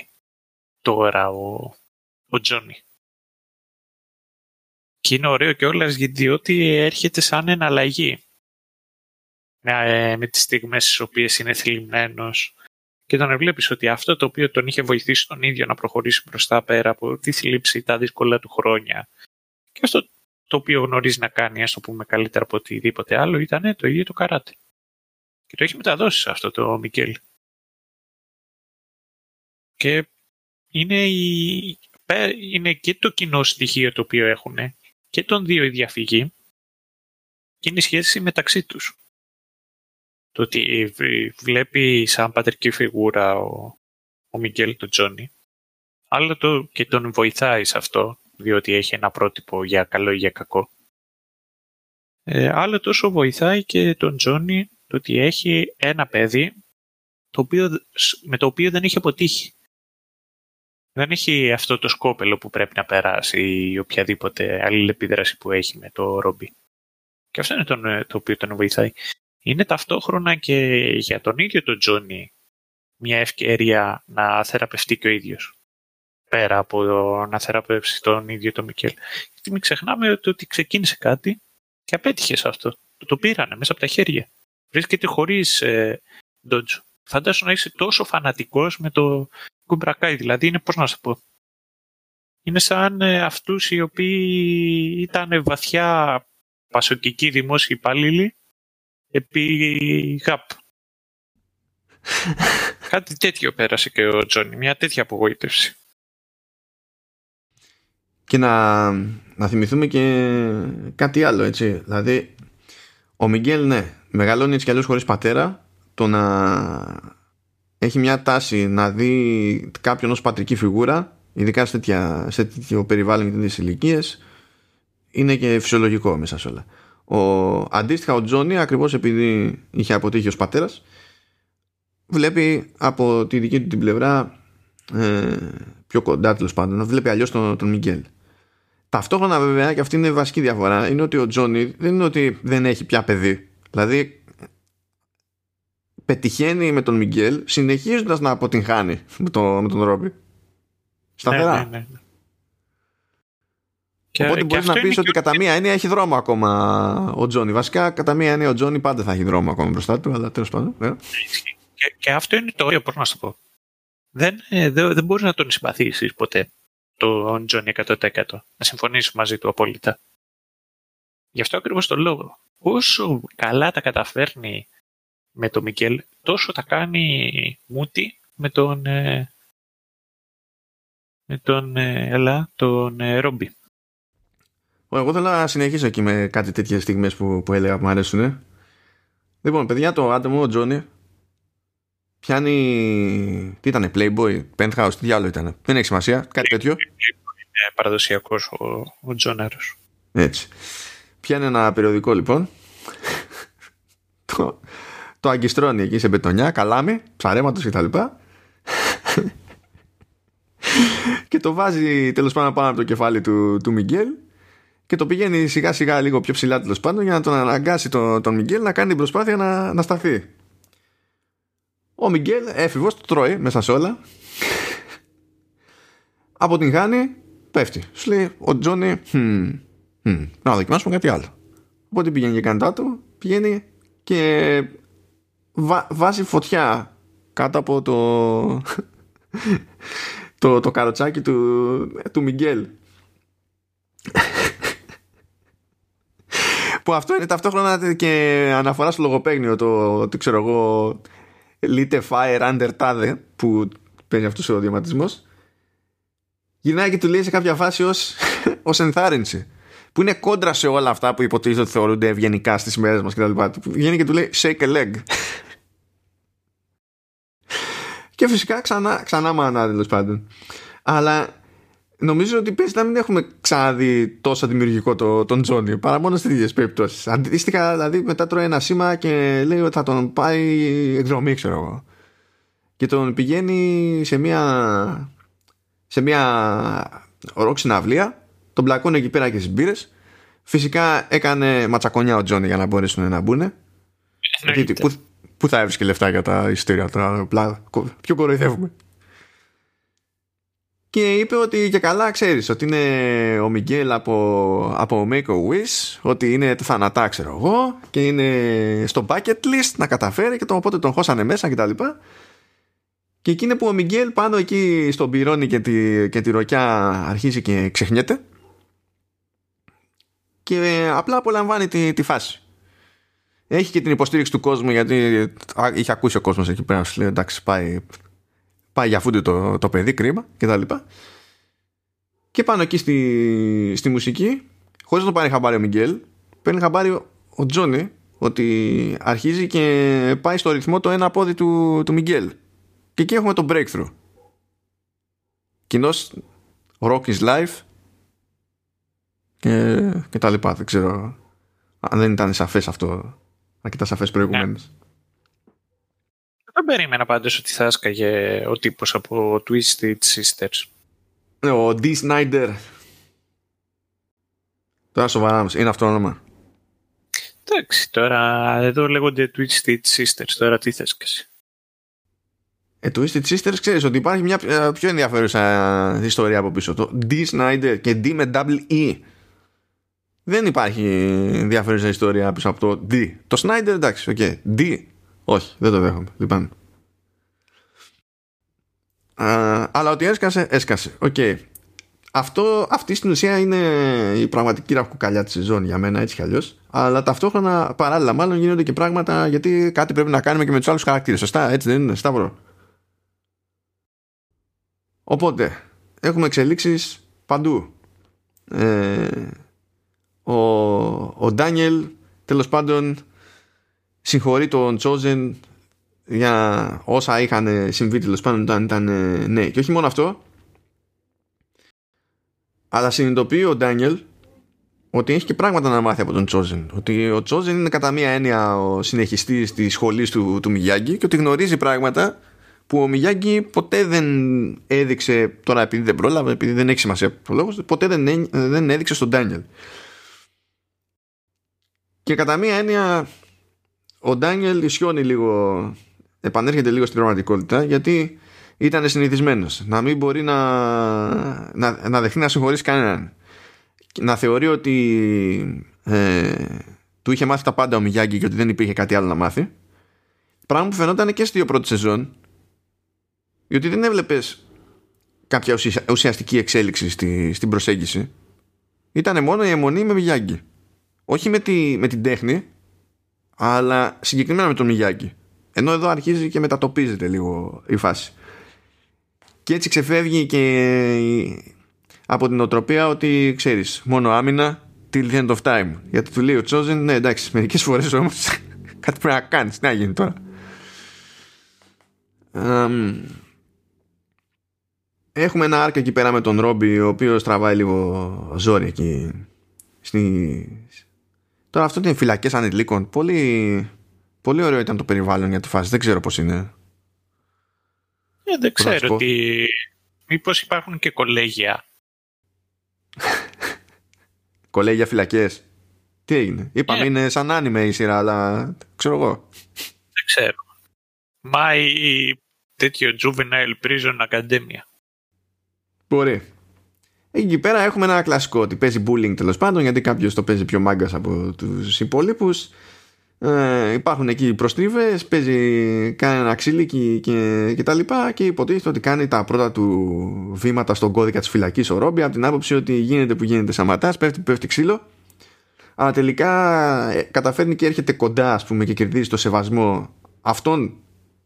[SPEAKER 2] τώρα ο, ο Τζόνι. Και είναι ωραίο κιόλας διότι έρχεται σαν εναλλαγή με, με τις στιγμές στις οποίες είναι θλιμμένος και τον βλέπεις ότι αυτό το οποίο τον είχε βοηθήσει τον ίδιο να προχωρήσει μπροστά πέρα από τη θλίψη, τα δύσκολα του χρόνια και αυτό το οποίο γνωρίζει να κάνει, ας το πούμε καλύτερα από οτιδήποτε άλλο, ήταν το ίδιο το καράτε. Και το έχει μεταδώσει σε αυτό το Μικέλ. Και είναι, η, είναι και το κοινό στοιχείο το οποίο έχουν και των δύο η διαφυγή και είναι η σχέση μεταξύ τους. Το ότι βλέπει σαν πατρική φιγούρα ο, ο Μικέλ τον Τζόνι, αλλά το, και τον βοηθάει σε αυτό διότι έχει ένα πρότυπο για καλό ή για κακό. Ε, άλλο τόσο βοηθάει και τον Τζόνι το ότι έχει ένα παιδί το οποίο, με το οποίο δεν έχει αποτύχει. Δεν έχει αυτό το σκόπελο που πρέπει να περάσει ή οποιαδήποτε αλληλεπίδραση που έχει με το Ρόμπι. Και αυτό είναι το, το οποίο τον βοηθάει. Είναι ταυτόχρονα και για τον ίδιο τον Τζόνι μια ευκαιρία να θεραπευτεί και ο ίδιος πέρα από να θεραπεύσει τον ίδιο τον Μικέλ. Γιατί μην ξεχνάμε ότι ξεκίνησε κάτι και απέτυχε σε αυτό. Το, το πήρανε μέσα από τα χέρια. Βρίσκεται χωρίς ε, ντότζο. Φαντάσου να είσαι τόσο φανατικός με το κουμπρακάι. Δηλαδή είναι, πώς να σου πω, είναι σαν ε, αυτούς οι οποίοι ήταν βαθιά πασοκικοί δημόσιοι υπάλληλοι επί ΓΑΠ. Κάτι τέτοιο πέρασε και ο Τζόνι, μια τέτοια απογοήτευση.
[SPEAKER 1] Και να, να θυμηθούμε και κάτι άλλο έτσι. Δηλαδή ο Μιγγέλ ναι μεγαλώνει έτσι κι αλλιώς χωρίς πατέρα το να έχει μια τάση να δει κάποιον ως πατρική φιγούρα ειδικά σε, τέτοια, σε τέτοιο περιβάλλον και τέτοιες ηλικίες, είναι και φυσιολογικό μέσα σε όλα ο, αντίστοιχα ο Τζόνι ακριβώς επειδή είχε αποτύχει ως πατέρας βλέπει από τη δική του την πλευρά ε, πιο κοντά τέλος πάντων να βλέπει αλλιώς τον, τον Μιγγέλ Ταυτόχρονα βέβαια και αυτή είναι η βασική διαφορά είναι ότι ο Τζόνι δεν είναι ότι δεν έχει πια παιδί. Δηλαδή πετυχαίνει με τον Μιγγέλ συνεχίζοντας να αποτυγχάνει με, το, με τον Ρόμπι. Σταθερά. Ναι, ναι, ναι. Οπότε μπορείς να πεις ότι κατά μία έννοια έχει δρόμο ακόμα ο Τζόνι. Βασικά, κατά μία έννοια ο Τζόνι πάντα θα έχει δρόμο ακόμα μπροστά του, αλλά τέλος πάντων. Ναι.
[SPEAKER 2] Και, και, αυτό είναι το όριο, πώς να σου πω. Δεν, ε, δεν, δεν μπορείς να τον συμπαθήσεις ποτέ τον Τζόνι 100%. Να συμφωνήσω μαζί του απόλυτα. Γι' αυτό ακριβώς το λόγο. Όσο καλά τα καταφέρνει με τον Μικέλ, τόσο τα κάνει μούτι με τον. Ε, με τον. Ε, ελά, τον ε, Ρόμπι.
[SPEAKER 1] Εγώ θέλω να συνεχίσω εκεί με κάτι τέτοιες στιγμές που, που έλεγα που μου αρέσουν. Λοιπόν, παιδιά, το άτομο, ο Τζόνι, πιάνει. Τι ήταν, Playboy, Penthouse, τι διάλογο ήταν. Δεν έχει σημασία, κάτι τέτοιο.
[SPEAKER 2] Είναι παραδοσιακός ο, ο Τζόναρο.
[SPEAKER 1] Έτσι. Πιάνει ένα περιοδικό λοιπόν. το, το αγκιστρώνει εκεί σε μπετονιά, καλάμι, ψαρέματος κτλ. Και, και το βάζει τέλος πάντων πάνω από το κεφάλι του, του Μιγγέλ και το πηγαίνει σιγά σιγά λίγο πιο ψηλά τέλος πάντων για να τον αναγκάσει τον, τον Μιγγέλ να κάνει την προσπάθεια να, να σταθεί. Ο Μιγγέλ έφηβος το τρώει μέσα σε όλα από την χάνει πέφτει σου λέει ο Τζόνι hm, hm, να δοκιμάσουμε κάτι άλλο Οπότε πηγαίνει και καντά του, πηγαίνει και βάζει φωτιά κάτω από το, το, το καροτσάκι του, του Μιγγέλ. Που αυτό είναι ταυτόχρονα και αναφορά στο λογοπαίγνιο το, το ξέρω εγώ Lite Fire Under Tade που παίζει αυτός ο διαματισμός γυρνάει και του λέει σε κάποια φάση ως, ως ενθάρρυνση που είναι κόντρα σε όλα αυτά που υποτίθεται ότι θεωρούνται ευγενικά στις μέρες μας κτλ. Βγαίνει και του λέει shake a leg. και φυσικά ξανά, ξανά μανά τέλος πάντων. Αλλά νομίζω ότι πες να μην έχουμε ξαναδεί τόσο δημιουργικό το, τον Τζόνι παρά μόνο στις ίδιες περιπτώσεις. Αντίστοιχα δηλαδή μετά τρώει ένα σήμα και λέει ότι θα τον πάει εκδρομή ξέρω εγώ. Και τον πηγαίνει σε μια σε μια ροκ συναυλία τον πλακώνει εκεί πέρα και στις μπύρες φυσικά έκανε ματσακονιά ο Τζόνι για να μπορέσουν να μπουν πού, πού θα έβρισκε λεφτά για τα ειστήρια τώρα ποιο κοροϊδεύουμε και είπε ότι και καλά ξέρεις ότι είναι ο Μιγγέλ από, από Make a Wish ότι είναι θανατά ξέρω εγώ και είναι στο bucket list να καταφέρει και το, οπότε τον χώσανε μέσα κτλ. Και, και εκεί είναι που ο Μιγγέλ πάνω εκεί στον πυρώνει και τη, και τη ροκιά αρχίζει και ξεχνιέται και απλά απολαμβάνει τη, τη φάση. Έχει και την υποστήριξη του κόσμου γιατί είχε ακούσει ο κόσμος εκεί πέρα σου λέει εντάξει πάει, πάει για φούντι το, το παιδί κρίμα και τα λοιπά. Και πάνω εκεί στη, στη μουσική χωρίς να το πάρει χαμπάρι ο Μιγγέλ παίρνει χαμπάρι ο Τζόνι ότι αρχίζει και πάει στο ρυθμό το ένα πόδι του, του Μιγγέλ και εκεί έχουμε το breakthrough. Κοινώ rock is life και, και τα λοιπά. Δεν ξέρω αν δεν ήταν σαφές αυτό αρκετά σαφές προηγουμένως. Ναι.
[SPEAKER 2] Δεν περίμενα πάντως ότι θα έσκαγε ο τύπος από Twisted Sisters.
[SPEAKER 1] Ναι, ο D. Snyder. Τώρα σοβαρά είναι αυτό το όνομα.
[SPEAKER 2] Εντάξει, τώρα εδώ λέγονται Twisted Sisters. Τώρα τι θες και εσύ.
[SPEAKER 1] Ε, το Twisted Sisters ξέρεις ότι υπάρχει μια ε, πιο ενδιαφέρουσα ιστορία από πίσω. Το D. Snyder και D με double E. Δεν υπάρχει ενδιαφέρουσα ιστορία πίσω από το Dee. Το Snider εντάξει, οκ. Okay. Dee. Όχι, δεν το δέχομαι. Λυπάμαι. αλλά ότι έσκασε, έσκασε. Οκ. Okay. Αυτό, αυτή στην ουσία είναι η πραγματική ραχοκοκαλιά της σεζόν για μένα έτσι κι αλλιώς. Αλλά ταυτόχρονα παράλληλα μάλλον γίνονται και πράγματα γιατί κάτι πρέπει να κάνουμε και με τους άλλους χαρακτήρες. Σωστά, έτσι δεν είναι, Σταύρο; Οπότε, έχουμε εξελίξεις παντού. Ε, ο, ο Ντάνιελ, τέλος πάντων, συγχωρεί τον Τσόζεν για όσα είχαν συμβεί τέλος πάντων όταν ήταν ναι. Και όχι μόνο αυτό, αλλά συνειδητοποιεί ο Ντάνιελ ότι έχει και πράγματα να μάθει από τον Τσόζεν. Ότι ο Τσόζεν είναι κατά μία έννοια ο συνεχιστής της σχολής του, του Μιγιάγκη και ότι γνωρίζει πράγματα που ο Μιγιάγκη ποτέ δεν έδειξε, τώρα επειδή δεν πρόλαβε, επειδή δεν έχει σημασία το λόγος, ποτέ δεν, δεν έδειξε στον Ντάνιελ. Και κατά μία έννοια ο Ντάνιελ ισιώνει λίγο, επανέρχεται λίγο στην πραγματικότητα γιατί ήταν συνηθισμένος να μην μπορεί να, να, να δεχτεί να συγχωρήσει κανέναν. Να θεωρεί ότι ε, του είχε μάθει τα πάντα ο Μιγιάγκη και ότι δεν υπήρχε κάτι άλλο να μάθει. Πράγμα που φαινόταν και στη δύο πρώτη σεζόν γιατί δεν έβλεπες κάποια ουσιαστική εξέλιξη στη, στην προσέγγιση. Ήταν μόνο η αιμονή με Μιγιάγκη. Όχι με, τη, με την τέχνη, αλλά συγκεκριμένα με τον Μιγιάγκη. Ενώ εδώ αρχίζει και μετατοπίζεται λίγο η φάση. Και έτσι ξεφεύγει και από την οτροπία ότι ξέρεις μόνο άμυνα till the end of time. Γιατί του λέει ο Τσόζεν, ναι εντάξει, μερικές φορές όμως κάτι πρέπει να κάνεις. Τι να γίνει τώρα. Έχουμε ένα άρκα εκεί πέρα με τον Ρόμπι ο οποίος τραβάει λίγο ζόρι εκεί στη... Τώρα αυτό είναι φυλακές ανηλίκων πολύ, πολύ ωραίο ήταν το περιβάλλον για τη φάση. Δεν ξέρω πως είναι.
[SPEAKER 2] Ε, δεν ξέρω ότι μήπως υπάρχουν και κολέγια.
[SPEAKER 1] Κολέγια φυλακές. Τι έγινε. Είπαμε ε. είναι σαν άνιμε η σειρά αλλά ξέρω εγώ.
[SPEAKER 2] Δεν ξέρω. Μα η τέτοιο Juvenile Prison Academia.
[SPEAKER 1] Μπορεί. Εκεί πέρα έχουμε ένα κλασικό ότι παίζει bullying τέλος πάντων γιατί κάποιος το παίζει πιο μάγκας από τους υπόλοιπους. Ε, υπάρχουν εκεί προστρίβες, παίζει, κάνει ένα ξύλικι και, και τα λοιπά και υποτίθεται ότι κάνει τα πρώτα του βήματα στον κώδικα της φυλακής ο Ρόμπι από την άποψη ότι γίνεται που γίνεται σαματάς, πέφτει πέφτει ξύλο αλλά τελικά ε, καταφέρνει και έρχεται κοντά ας πούμε και κερδίζει το σεβασμό αυτών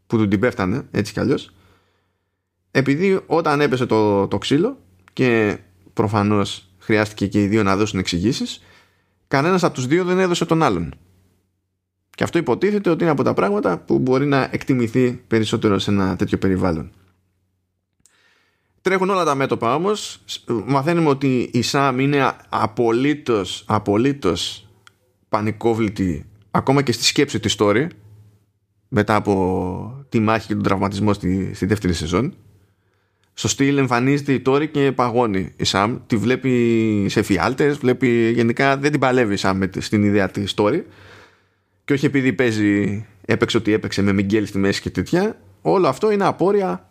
[SPEAKER 1] που του την πέφτανε έτσι κι αλλιώς επειδή όταν έπεσε το, το ξύλο και προφανώς χρειάστηκε και οι δύο να δώσουν εξηγήσεις, κανένας από τους δύο δεν έδωσε τον άλλον και αυτό υποτίθεται ότι είναι από τα πράγματα που μπορεί να εκτιμηθεί περισσότερο σε ένα τέτοιο περιβάλλον. Τρέχουν όλα τα μέτωπα όμως. Μαθαίνουμε ότι η Σάμ είναι απολύτως, απολύτως πανικόβλητη ακόμα και στη σκέψη της story μετά από τη μάχη και τον τραυματισμό στη, στη δεύτερη σεζόν. Στο στυλ εμφανίζεται η Τόρη και παγώνει η Σάμ. Τη βλέπει σε φιάλτες, βλέπει γενικά δεν την παλεύει η Σάμ στην ιδέα της story και όχι επειδή παίζει, έπαιξε ότι έπαιξε με Μιγγέλ στη μέση και τέτοια. Όλο αυτό είναι απόρρια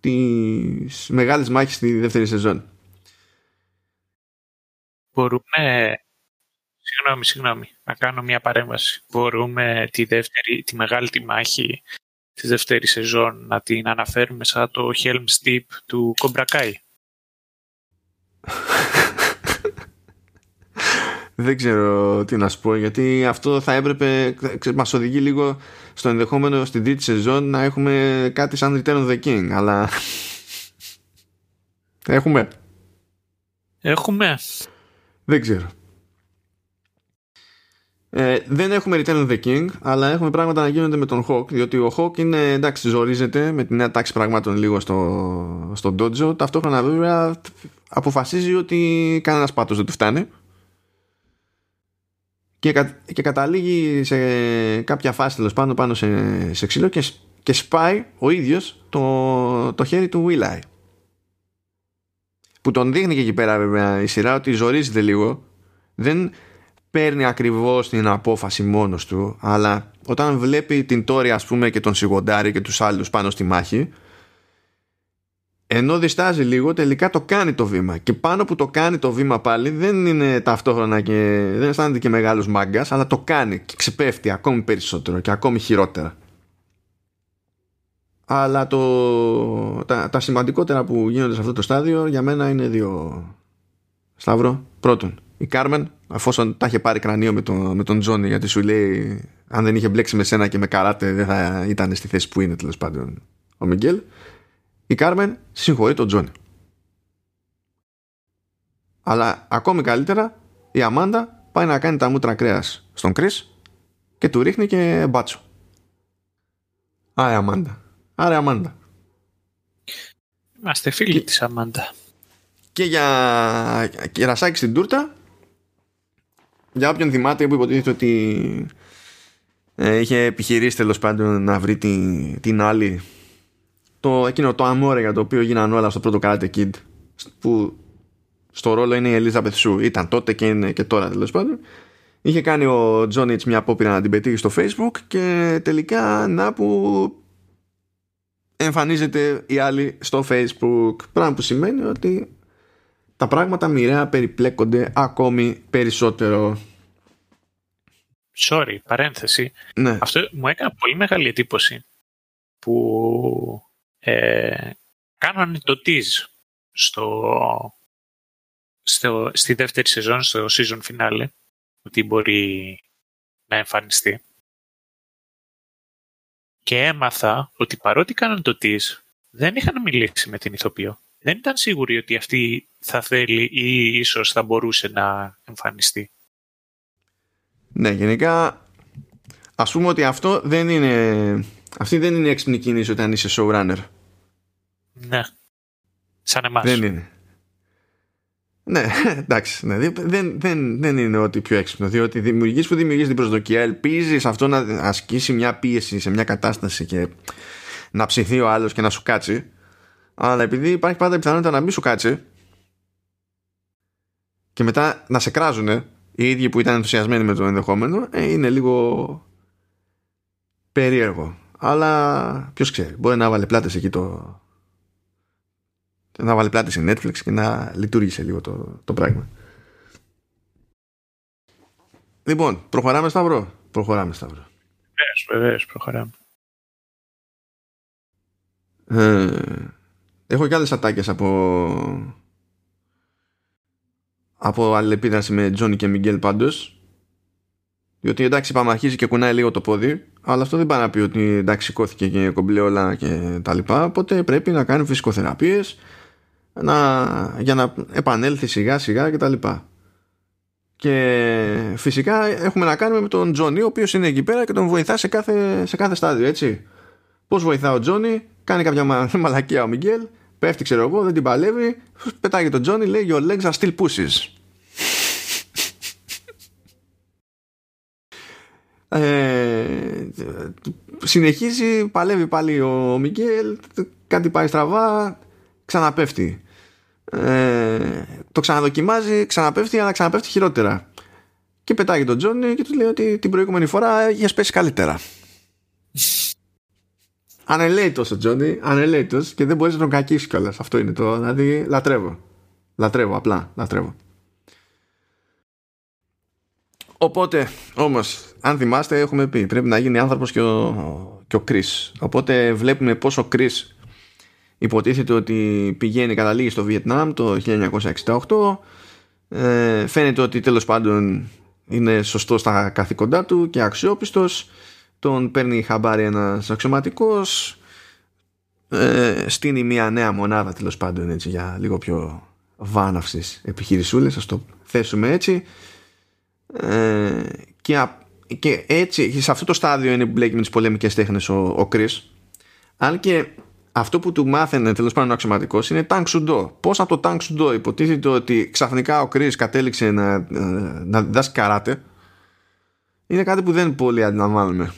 [SPEAKER 1] της μεγάλης μάχης στη δεύτερη σεζόν.
[SPEAKER 2] Μπορούμε. Συγγνώμη, συγγνώμη, να κάνω μια παρέμβαση. Μπορούμε τη, δεύτερη, τη μεγάλη τη μάχη τη δεύτερη σεζόν να την αναφέρουμε σαν το Helm's Deep του Κομπρακάη.
[SPEAKER 1] Δεν ξέρω τι να σου πω γιατί αυτό θα έπρεπε μας οδηγεί λίγο στο ενδεχόμενο στην τρίτη σεζόν να έχουμε κάτι σαν Return of the King αλλά έχουμε.
[SPEAKER 2] Έχουμε.
[SPEAKER 1] Δεν ξέρω ε, δεν έχουμε Return of the King αλλά έχουμε πράγματα να γίνονται με τον Hawk διότι ο Hawk είναι εντάξει ζορίζεται με την νέα τάξη πραγμάτων λίγο στο, στο dojo. Ταυτόχρονα βέβαια αποφασίζει ότι κανένας πάτος δεν του φτάνει. Και, και καταλήγει σε κάποια φάση τέλος πάνω, πάνω σε, σε ξύλο και, και σπάει ο ίδιος το, το χέρι του Will που τον δείχνει και εκεί πέρα βέβαια η σειρά ότι ζορίζεται λίγο. Δεν παίρνει ακριβώς την απόφαση μόνος του αλλά όταν βλέπει την Τόρη ας πούμε και τον Σιγοντάρη και τους άλλους πάνω στη μάχη ενώ διστάζει λίγο τελικά το κάνει το βήμα. Και πάνω που το κάνει το βήμα πάλι δεν είναι ταυτόχρονα και δεν αισθάνεται και μεγάλος μάγκας αλλά το κάνει και ξεπέφτει ακόμη περισσότερο και ακόμη χειρότερα. Αλλά το, τα, τα σημαντικότερα που γίνονται σε αυτό το στάδιο για μένα είναι δύο. Σταύρο πρώτον η Κάρμεν αφόσον τα είχε πάρει κρανίο με, τον, με τον Τζόνι γιατί σου λέει αν δεν είχε μπλέξει με σένα και με καράτε δεν θα ήταν στη θέση που είναι τέλος πάντων ο Μιγγέλ η Κάρμεν συγχωρεί τον Τζόνι. Αλλά ακόμη καλύτερα η Αμάντα πάει να κάνει τα μούτρα κρέας στον Κρίς και του ρίχνει και μπάτσο. Άρε Αμάντα. Άρε Αμάντα.
[SPEAKER 2] Είμαστε φίλοι και... της Αμάντα.
[SPEAKER 1] Και για κερασάκι στην τούρτα για όποιον θυμάται που υποτίθεται ότι ε, είχε επιχειρήσει τέλος πάντων να βρει την, την άλλη το, εκείνο το αμόρε για το οποίο γίνανε όλα στο πρώτο Karate Kid που στο ρόλο είναι η Ελίζα Σου ήταν τότε και είναι και τώρα τέλος πάντων. Είχε κάνει ο Τζόνιτς μια απόπειρα να την πετύχει στο facebook και τελικά να που εμφανίζεται η άλλη στο facebook. Πράγμα που σημαίνει ότι τα πράγματα μοιραία περιπλέκονται ακόμη περισσότερο
[SPEAKER 2] Sorry, παρένθεση.
[SPEAKER 1] Ναι.
[SPEAKER 2] Αυτό μου έκανε πολύ μεγάλη εντύπωση που ε, κάνανε το tease στο, στο, στη δεύτερη σεζόν, στο season finale, ότι μπορεί να εμφανιστεί. Και έμαθα ότι παρότι κάνανε το tease, δεν είχαν μιλήσει με την ηθοποιό. Δεν ήταν σίγουροι ότι αυτή θα θέλει ή ίσως θα μπορούσε να εμφανιστεί.
[SPEAKER 1] Ναι, γενικά ας πούμε ότι αυτό δεν είναι αυτή δεν είναι έξυπνη κίνηση όταν είσαι showrunner.
[SPEAKER 2] Ναι. Σαν εμάς.
[SPEAKER 1] Δεν είναι. Ναι, εντάξει. Ναι. Δεν, δεν, δεν είναι ότι πιο έξυπνο. Διότι δημιουργείς που δημιουργείς την προσδοκία, ελπίζεις αυτό να ασκήσει μια πίεση σε μια κατάσταση και να ψηθεί ο άλλος και να σου κάτσει. Αλλά επειδή υπάρχει πάντα η πιθανότητα να μην σου κάτσει και μετά να σε κράζουν οι ίδιοι που ήταν ενθουσιασμένοι με το ενδεχόμενο, ε, είναι λίγο περίεργο. Αλλά ποιος ξέρει, μπορεί να βάλει πλάτες εκεί το, να βάλει πλάτη σε Netflix και να λειτουργήσε λίγο το, το πράγμα. Λοιπόν, προχωράμε Σταύρο; Προχωράμε Σταύρο.
[SPEAKER 2] Βεβαίως, βεβαίως, προχωράμε.
[SPEAKER 1] Ε, έχω και άλλες ατάκες από από αλληλεπίδραση με Τζόνι και Μιγγέλ πάντως. Διότι εντάξει είπαμε αρχίζει και κουνάει λίγο το πόδι αλλά αυτό δεν πάει να πει ότι εντάξει σηκώθηκε και κομπλέ όλα και τα λοιπά. Οπότε πρέπει να κάνει φυσικοθεραπείες να, για να επανέλθει σιγά σιγά και τα λοιπά. Και φυσικά έχουμε να κάνουμε με τον Τζόνι ο οποίος είναι εκεί πέρα και τον βοηθά σε κάθε, σε κάθε στάδιο έτσι. Πώς βοηθά ο Τζόνι κάνει κάποια μαλακία ο Μιγγέλ πέφτει ξέρω εγώ δεν την παλεύει πετάγει τον Τζόνι λέει your legs are still pussies Ε, συνεχίζει, παλεύει πάλι ο Μιγγέλ, κάτι πάει στραβά, ξαναπέφτει. Ε, το ξαναδοκιμάζει, ξαναπέφτει, αλλά ξαναπέφτει χειρότερα. Και πετάει τον Τζόνι και του λέει ότι την προηγούμενη φορά είχες πέσει καλύτερα. Ανελέητο ο Τζόνι, ανελέητο και δεν μπορείς να τον κακίσεις κιόλας. Αυτό είναι το. Δηλαδή, λατρεύω. Λατρεύω, απλά λατρεύω. Οπότε, όμως, αν θυμάστε, έχουμε πει, πρέπει να γίνει άνθρωπος και ο, και ο Chris. Οπότε βλέπουμε πόσο Chris υποτίθεται ότι πηγαίνει καταλήγει στο Βιετνάμ το 1968. Ε, φαίνεται ότι τέλος πάντων είναι σωστός στα καθήκοντά του και αξιόπιστος. Τον παίρνει χαμπάρι ένας αξιωματικός. Ε, στείνει μια νέα μονάδα τέλος πάντων έτσι, για λίγο πιο βάναυσης επιχειρησούλες, ας το θέσουμε έτσι ε, και, και έτσι σε αυτό το στάδιο είναι που μπλέκει με τις πολεμικές τέχνες ο, ο Chris αν και αυτό που του μάθαινε τέλος πάντων ο αξιωματικός είναι Tang Sudo. Πώς από το Tang Sudo υποτίθεται ότι ξαφνικά ο Chris κατέληξε να, να διδάσκει καράτε, είναι κάτι που δεν πολύ αντιλαμβάνομαι.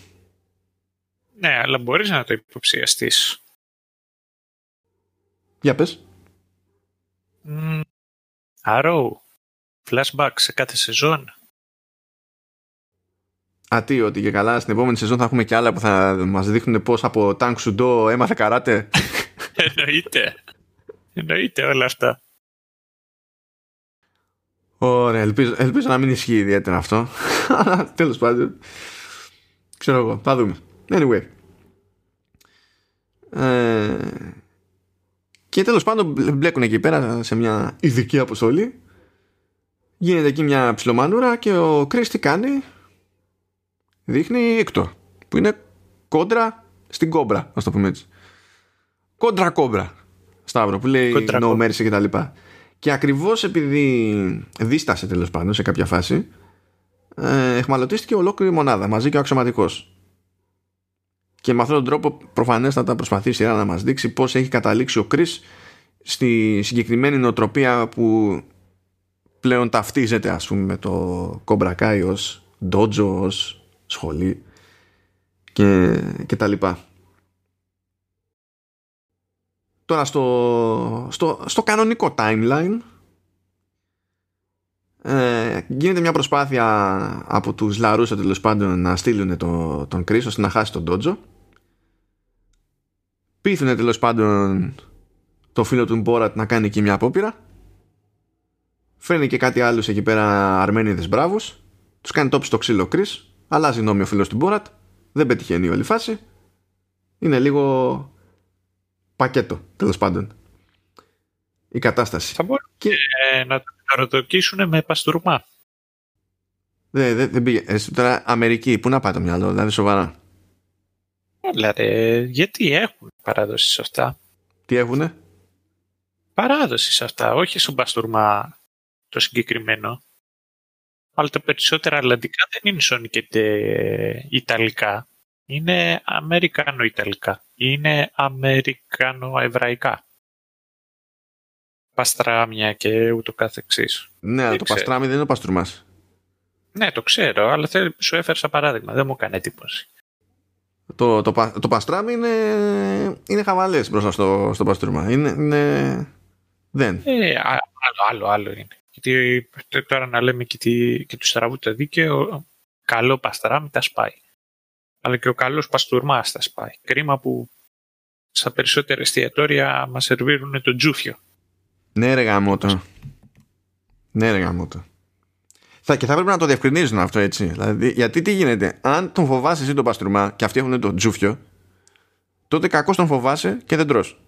[SPEAKER 2] Ναι, αλλά μπορείς να το υποψιαστείς.
[SPEAKER 1] Για πες.
[SPEAKER 2] Mm, Arrow. Flashback σε κάθε σεζόν.
[SPEAKER 1] Α, τι, ότι και καλά στην επόμενη σεζόν θα έχουμε και άλλα που θα μας δείχνουν πώς από Τάνκ Σουντό έμαθε καράτε.
[SPEAKER 2] Εννοείται. Εννοείται όλα αυτά.
[SPEAKER 1] Ωραία, ελπίζω, ελπίζω να μην ισχύει ιδιαίτερα αυτό. Αλλά τέλος πάντων. Ξέρω εγώ, θα δούμε. Anyway. Ε, και τέλος πάντων μπλέκουν εκεί πέρα σε μια ειδική αποστολή. Γίνεται εκεί μια ψιλομανούρα και ο Κρίσ τι κάνει; Δείχνει έκτο που είναι κόντρα στην κόμπρα ας το πούμε έτσι κόντρα κόμπρα Σταύρο που λέει κόντρα no mercy και τα λοιπά και ακριβώς επειδή δίστασε τέλος πάντων σε κάποια φάση ε, εχμαλωτίστηκε ολόκληρη μονάδα μαζί και ο αξιωματικός και με αυτόν τον τρόπο προφανέστατα προσπαθήσει να μας δείξει πώς έχει καταλήξει ο Κρίς στη συγκεκριμένη νοοτροπία που πλέον ταυτίζεται ας πούμε με το κομπρακάι ως ντότζο ως σχολή και, και τα λοιπά. Τώρα στο, στο, στο κανονικό timeline ε, γίνεται μια προσπάθεια από τους Λαρούσα τέλος πάντων να στείλουν το, τον Chris ώστε να χάσει τον Ντότζο πείθουν τέλος πάντων το φίλο του Μπόρατ να κάνει εκεί μια απόπειρα φέρνει και κάτι άλλους εκεί πέρα αρμένιδες μπράβους τους κάνει τόψη στο ξύλο Chris Αλλάζει γνώμη ο φίλος του Μπόρατ. Δεν πετυχαίνει όλη φάση. Είναι λίγο πακέτο, τέλος πάντων. Η κατάσταση.
[SPEAKER 2] Θα μπορούν και... ε, να το ρωτοκίσουν με παστούρμα.
[SPEAKER 1] Δεν δε, δε πήγε. Ε, τώρα Αμερική, πού να πάει το μυαλό, δηλαδή σοβαρά.
[SPEAKER 2] Δηλαδή, γιατί έχουν παράδοση σε αυτά;
[SPEAKER 1] Τι έχουνε;
[SPEAKER 2] Παράδοση σε αυτά, όχι στον παστούρμα το συγκεκριμένο. Αλλά τα περισσότερα αλλαντικά δεν είναι σονικέτε ιταλικά. Είναι αμερικανο-ιταλικά. Είναι αμερικανο-εβραϊκά. Παστράμια και ούτω καθεξής.
[SPEAKER 1] Ναι, αλλά το παστράμι δεν είναι ο παστρουμάς.
[SPEAKER 2] Ναι, το ξέρω, αλλά σου έφερα σαν παράδειγμα. Δεν μου έκανε εντύπωση.
[SPEAKER 1] Το, το, το, παστράμι είναι, είναι χαβαλές μπροστά στο, στο παστρούμα. Είναι, είναι... Δεν.
[SPEAKER 2] Ε, άλλο, άλλο, άλλο είναι. Γιατί τώρα να λέμε και, τη, και τους στραβού το δίκαιο, καλό παστράμι τα σπάει. Αλλά και ο καλός παστούρμας τα σπάει. Κρίμα που στα περισσότερα εστιατόρια μας σερβίρουν το τζούφιο
[SPEAKER 1] Ναι, ρε γαμότο. Ναι, ρε γαμότο. Θα, και θα πρέπει να το διευκρινίζουν αυτό έτσι. Δηλαδή, γιατί τι γίνεται, αν τον φοβάσαι εσύ τον παστρουμά και αυτοί έχουν το τζούφιο, τότε κακώς τον φοβάσαι και δεν τρως.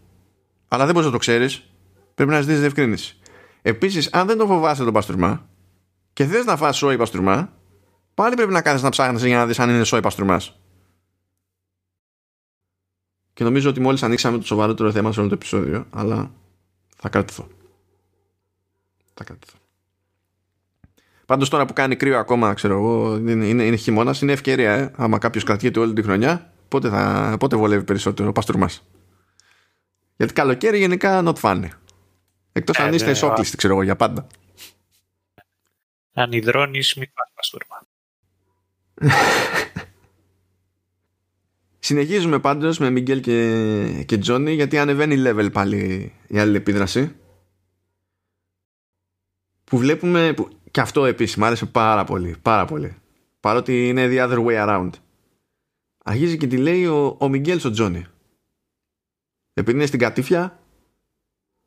[SPEAKER 1] Αλλά δεν μπορείς να το ξέρεις, πρέπει να ζητήσεις διευκρίνηση. Επίσης, αν δεν τον φοβάσαι τον παστρουμά και θες να φας σόι παστρουμά, πάλι πρέπει να κάθεσαι να ψάχνεις για να δεις αν είναι σόι παστρουμά. Και νομίζω ότι μόλις ανοίξαμε το σοβαρότερο θέμα σε όλο το επεισόδιο, αλλά θα κρατηθώ. Θα κρατηθώ. Πάντως τώρα που κάνει κρύο ακόμα, ξέρω εγώ, είναι, είναι, είναι χειμώνας, είναι ευκαιρία. Ε. Άμα κάποιος κρατιέται όλη τη χρονιά, πότε, θα, πότε βολεύει περισσότερο ο παστρουμά. Γιατί καλοκαίρι γενικά not fun. Εκτός ε, αν είστε εσόκλειστοι, ξέρω εγώ, για πάντα.
[SPEAKER 2] Αν υδρώνεις, μην πας παστούρμα.
[SPEAKER 1] Συνεχίζουμε πάντως με Μιγγέλ και, και Τζόνι γιατί ανεβαίνει level πάλι η άλλη επίδραση που βλέπουμε που, και αυτό επίσης μου άρεσε πάρα πολύ πάρα πολύ παρότι είναι the other way around αρχίζει και τη λέει ο, ο Μιγγέλ στο Τζόνι επειδή είναι στην κατήφια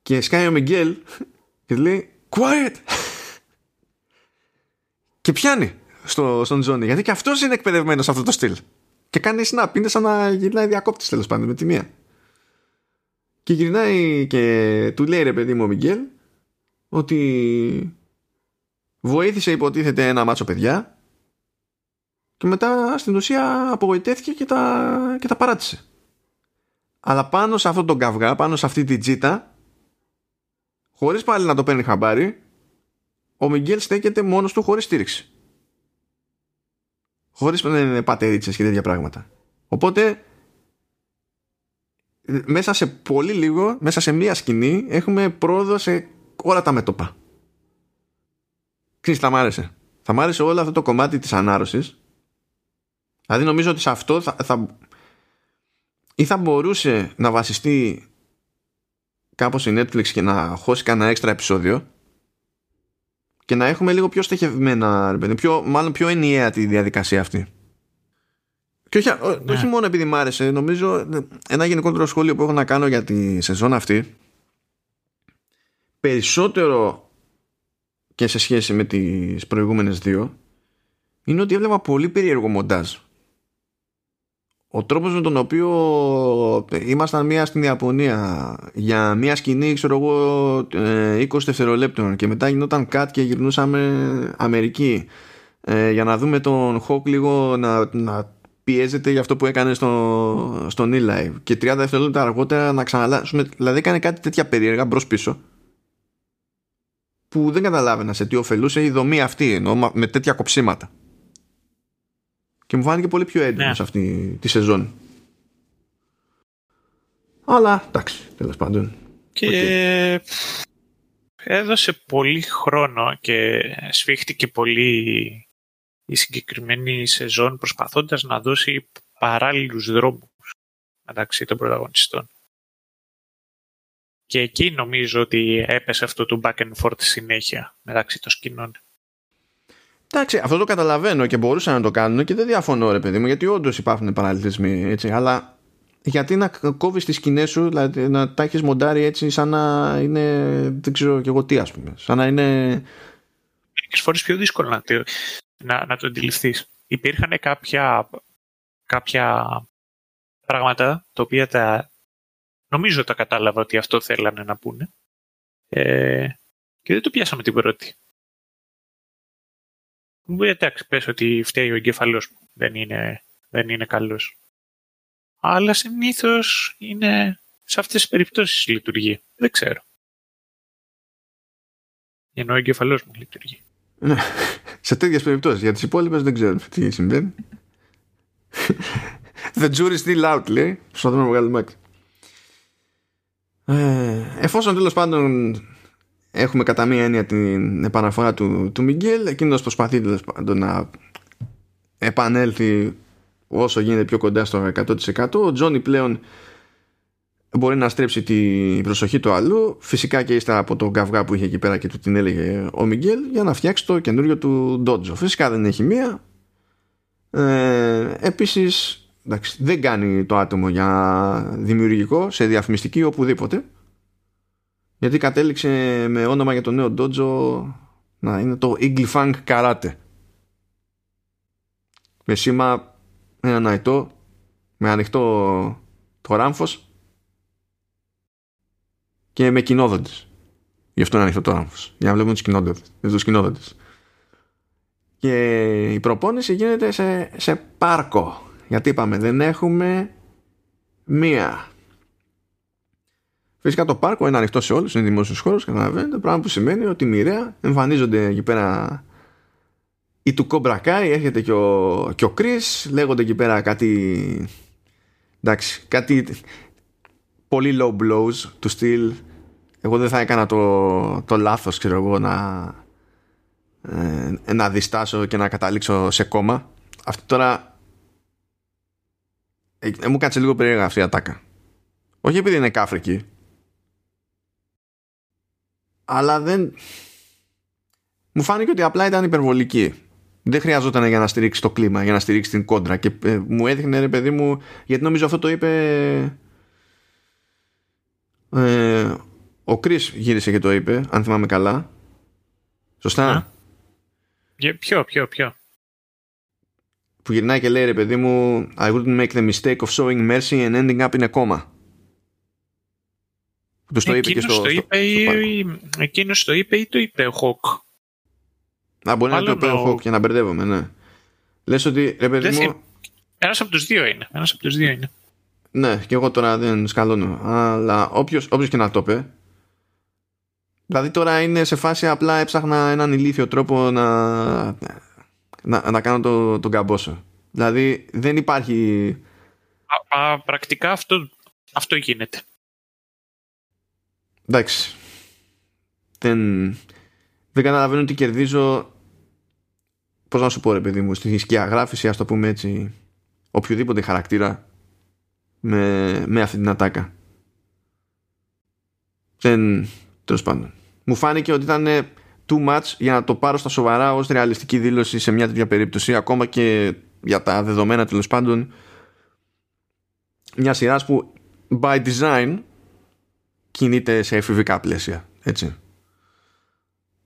[SPEAKER 1] και σκάει ο Μιγγέλ και λέει quiet και πιάνει στο, στον Τζόνι γιατί και αυτός είναι εκπαιδευμένος σε αυτό το στυλ και κάνει snap. Είναι σαν να γυρνάει διακόπτης τέλος πάντων με τη μία. Και γυρνάει και του λέει ρε παιδί μου ο Μιγγέλ ότι βοήθησε υποτίθεται ένα μάτσο παιδιά και μετά στην ουσία απογοητεύτηκε και τα, και τα παράτησε. Αλλά πάνω σε αυτόν τον καυγά, πάνω σε αυτή την τζίτα, χωρίς πάλι να το παίρνει χαμπάρι, ο Μιγγέλ στέκεται μόνος του χωρίς στήριξη χωρίς να είναι πατερίτσες και τέτοια πράγματα. Οπότε μέσα σε πολύ λίγο, μέσα σε μία σκηνή έχουμε πρόοδο σε όλα τα μέτωπα. Ξέρεις, θα μ' άρεσε. Θα μ' άρεσε όλο αυτό το κομμάτι της ανάρρωσης. Δηλαδή νομίζω ότι σε αυτό θα, θα, ή θα μπορούσε να βασιστεί κάπως η Netflix και να χώσει κανένα έξτρα επεισόδιο και να έχουμε λίγο πιο στοχευμένα, πιο, μάλλον πιο ενιαία τη διαδικασία αυτή. Και όχι, ναι. όχι μόνο επειδή μ' άρεσε, νομίζω ένα γενικότερο σχόλιο που έχω να κάνω για τη σεζόν αυτή περισσότερο και σε σχέση με τις προηγούμενες δύο είναι ότι έβλεπα πολύ περίεργο μοντάζ. Ο τρόπος με τον οποίο ήμασταν μία στην Ιαπωνία για μία σκηνή ξέρω εγώ 20 ε, δευτερολέπτων και μετά γινόταν κάτι και γυρνούσαμε Αμερική ε, για να δούμε τον Χοκ λίγο να, να πιέζεται για αυτό που έκανε στο, στον e-live και 30 δευτερόλεπτα αργότερα να ξαναλάσουμε δηλαδή έκανε κάτι τέτοια περίεργα μπρος πίσω που δεν καταλάβαινας σε τι ωφελούσε η δομή αυτή ενώ με τέτοια κοψίματα και μου φάνηκε πολύ πιο έντονο ναι. σε αυτή τη σεζόν. Αλλά εντάξει, τέλος πάντων.
[SPEAKER 2] Και έδωσε πολύ χρόνο και σφίχτηκε πολύ η συγκεκριμένη σεζόν προσπαθώντας να δώσει παράλληλους δρόμους μεταξύ των πρωταγωνιστών. Και εκεί νομίζω ότι έπεσε αυτό το back and forth συνέχεια μεταξύ των σκηνών.
[SPEAKER 1] Εντάξει, αυτό το καταλαβαίνω και μπορούσαν να το κάνουν και δεν διαφωνώ, ρε παιδί μου, γιατί όντως υπάρχουν παραλληλισμοί έτσι. Αλλά γιατί να κόβεις τις σκηνές σου, δηλαδή να τα έχεις μοντάρει έτσι, σαν να είναι. Δεν ξέρω και εγώ τι, ας πούμε. Σαν να είναι.
[SPEAKER 2] Μερικές φορές πιο δύσκολο να, να, να το αντιληφθείς. Υπήρχαν κάποια, κάποια πράγματα τα οποία τα. Νομίζω τα κατάλαβα ότι αυτό θέλανε να πούνε. Ε, και δεν το πιάσαμε την πρώτη. Μου εντάξει, πες ότι φταίει ο εγκέφαλός μου. Δεν είναι, δεν είναι καλός. Αλλά συνήθως είναι σε αυτές τις περιπτώσεις λειτουργεί. Δεν ξέρω. Ενώ ο εγκέφαλός μου λειτουργεί.
[SPEAKER 1] Ναι, σε τέτοιες περιπτώσεις. Για τις υπόλοιπες δεν ξέρω τι συμβαίνει. The jury's still out, λέει. Προσπαθούμε να βγάλουμε άκρη. Ε, εφόσον τέλος πάντων έχουμε κατά μία έννοια την επαναφορά του, του Μιγγέλ εκείνος προσπαθεί να επανέλθει όσο γίνεται πιο κοντά στο 100% ο Τζόνι πλέον μπορεί να στρέψει την προσοχή του αλλού φυσικά και ύστερα από τον καυγά που είχε εκεί πέρα και του την έλεγε ο Μιγγέλ για να φτιάξει το καινούριο του Ντότζο. Φυσικά δεν έχει μία. Ε, επίσης εντάξει, δεν κάνει το άτομο για δημιουργικό σε διαφημιστική οπουδήποτε. Γιατί κατέληξε με όνομα για το νέο dojo να είναι το Eagle Funk Karate. Με σήμα ένα ναϊτό με ανοιχτό το ράμφος και με κοινόδοντες. Γι' αυτό είναι ανοιχτό το ράμφος για να βλέπουμε τους κοινόδοντες, τους κοινόδοντες. και η προπόνηση γίνεται σε, σε πάρκο γιατί είπαμε δεν έχουμε μία Φυσικά το πάρκο είναι ανοιχτό σε όλους, είναι δημόσιος χώρος, καταλαβαίνετε. Πράγμα που σημαίνει ότι μοιραία εμφανίζονται εκεί πέρα ή του Κομπρακάι, έρχεται και ο, και ο Chris, λέγονται εκεί πέρα κάτι. Εντάξει, κάτι πολύ low blows του στυλ. Εγώ δεν θα έκανα το, το λάθος, ξέρω εγώ, να, ε, να διστάσω και να καταλήξω σε κόμμα. Αυτό τώρα ε, μου κάτσε λίγο περίεργα αυτή η ατάκα. Όχι επειδή είναι κάφρικη, αλλά δεν... Μου φάνηκε ότι απλά ήταν υπερβολική. Δεν χρειαζόταν για να στηρίξει το κλίμα, για να στηρίξει την κόντρα. Και ε, μου έδειχνε ρε παιδί μου, γιατί νομίζω αυτό το είπε. Ε, ο Κρι γύρισε και το είπε, αν θυμάμαι καλά. Σωστά;
[SPEAKER 2] Yeah. Ποιο, ποιο, ποιο;
[SPEAKER 1] Που γυρνάει και λέει ρε παιδί μου I wouldn't make the mistake of showing mercy and ending up in a coma.
[SPEAKER 2] Του το είπε και στο, το είπε στο, Εκείνος το είπε ή το είπε ο Χοκ;
[SPEAKER 1] Α, μπορεί να το είπε ο Χοκ για να μπερδεύομαι, ναι. Λες ότι, ρε παιδί μου...
[SPEAKER 2] Ένας από τους δύο είναι. Ένας από τους δύο είναι.
[SPEAKER 1] Ναι, και εγώ τώρα δεν σκαλώνω. Αλλά όποιος, όποιος και να το είπε, Δηλαδή τώρα είναι σε φάση απλά έψαχνα έναν ηλίθιο τρόπο να, να, να κάνω το, τον καμπόσο. Δηλαδή δεν υπάρχει...
[SPEAKER 2] Α, α, πρακτικά αυτό, αυτό γίνεται.
[SPEAKER 1] Εντάξει. Δεν, δεν καταλαβαίνω τι κερδίζω. Πώς να σου πω ρε παιδί μου στη σκιαγράφηση ας το πούμε έτσι οποιοδήποτε χαρακτήρα με, με αυτή την ατάκα. Δεν τέλος πάντων. Μου φάνηκε ότι ήταν too much για να το πάρω στα σοβαρά ως ρεαλιστική δήλωση σε μια τέτοια περίπτωση ακόμα και για τα δεδομένα τέλος πάντων μια σειρά που by design κινείται σε εφηβικά πλαίσια. Έτσι.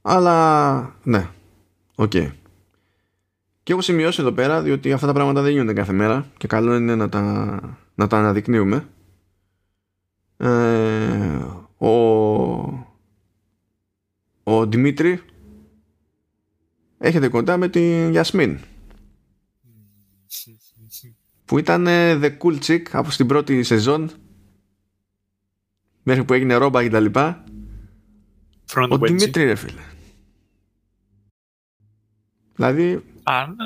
[SPEAKER 1] Αλλά ναι. Οκ. Okay. Και έχω σημειώσει εδώ πέρα διότι αυτά τα πράγματα δεν γίνονται κάθε μέρα και καλό είναι να τα, να τα αναδεικνύουμε. Ε, ο, ο Demetri έρχεται κοντά με την Yasmine που ήταν the cool chick από την πρώτη σεζόν μέχρι που έγινε ρόμπα και τα λοιπά. Ο Δημήτρη ρε φίλε. Δηλαδή
[SPEAKER 2] αν,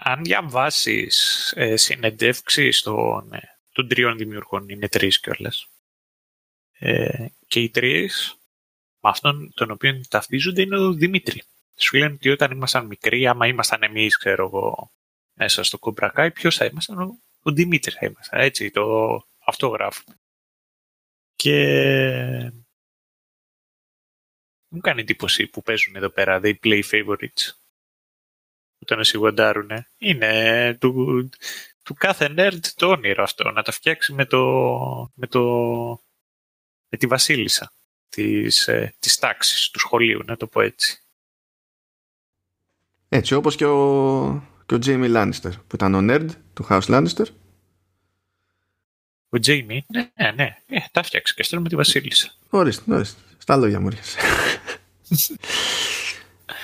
[SPEAKER 2] αν διαβάσεις ε, συνεντεύξεις των, ε, των τριών δημιουργών είναι τρεις κιόλας. Ε, και οι τρεις με αυτόν τον οποίο ταυτίζονται είναι ο Δημήτρη. Σου λένε ότι όταν ήμασταν μικροί άμα ήμασταν εμείς ξέρω εγώ μέσα στο Κομπρακάι ποιος θα ήμασταν; Ο, ο Δημήτρη θα ήμασταν έτσι το, αυτό γράφω και μου κάνει εντύπωση που παίζουν εδώ πέρα they play favorites. Όταν σιγοντάρουνε. Είναι του, του κάθε nerd το όνειρο αυτό, να τα φτιάξει με, το, με, το, με τη βασίλισσα της, ε, της τάξης, του σχολείου, να το πω έτσι.
[SPEAKER 1] Έτσι, όπως και ο, και ο Jamie Lannister, που ήταν ο nerd του House Lannister
[SPEAKER 2] ο Τζέιμι, ναι, ναι, ναι. Ε, τα φτιάξει και στέλνουμε τη Βασίλισσα.
[SPEAKER 1] Ορίστε, ορίστε. Στα λόγια μου έρχεσαι.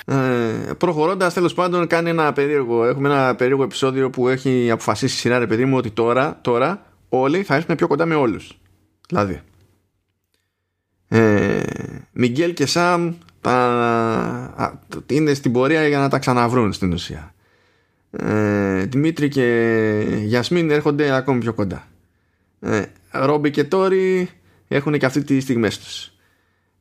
[SPEAKER 1] ε, προχωρώντας τέλος πάντων κάνει ένα περίεργο έχουμε ένα περίεργο επεισόδιο που έχει αποφασίσει η σειρά ρε παιδί μου ότι τώρα, τώρα όλοι θα έρθουν πιο κοντά με όλους δηλαδή ε, Μιγγέλ και Σαμ τα, είναι στην πορεία για να τα ξαναβρούν στην ουσία ε, Δημήτρη και Γιασμίν έρχονται ακόμη πιο κοντά ε, Ρόμπι και Τόρι έχουν και αυτή τη στιγμές τους.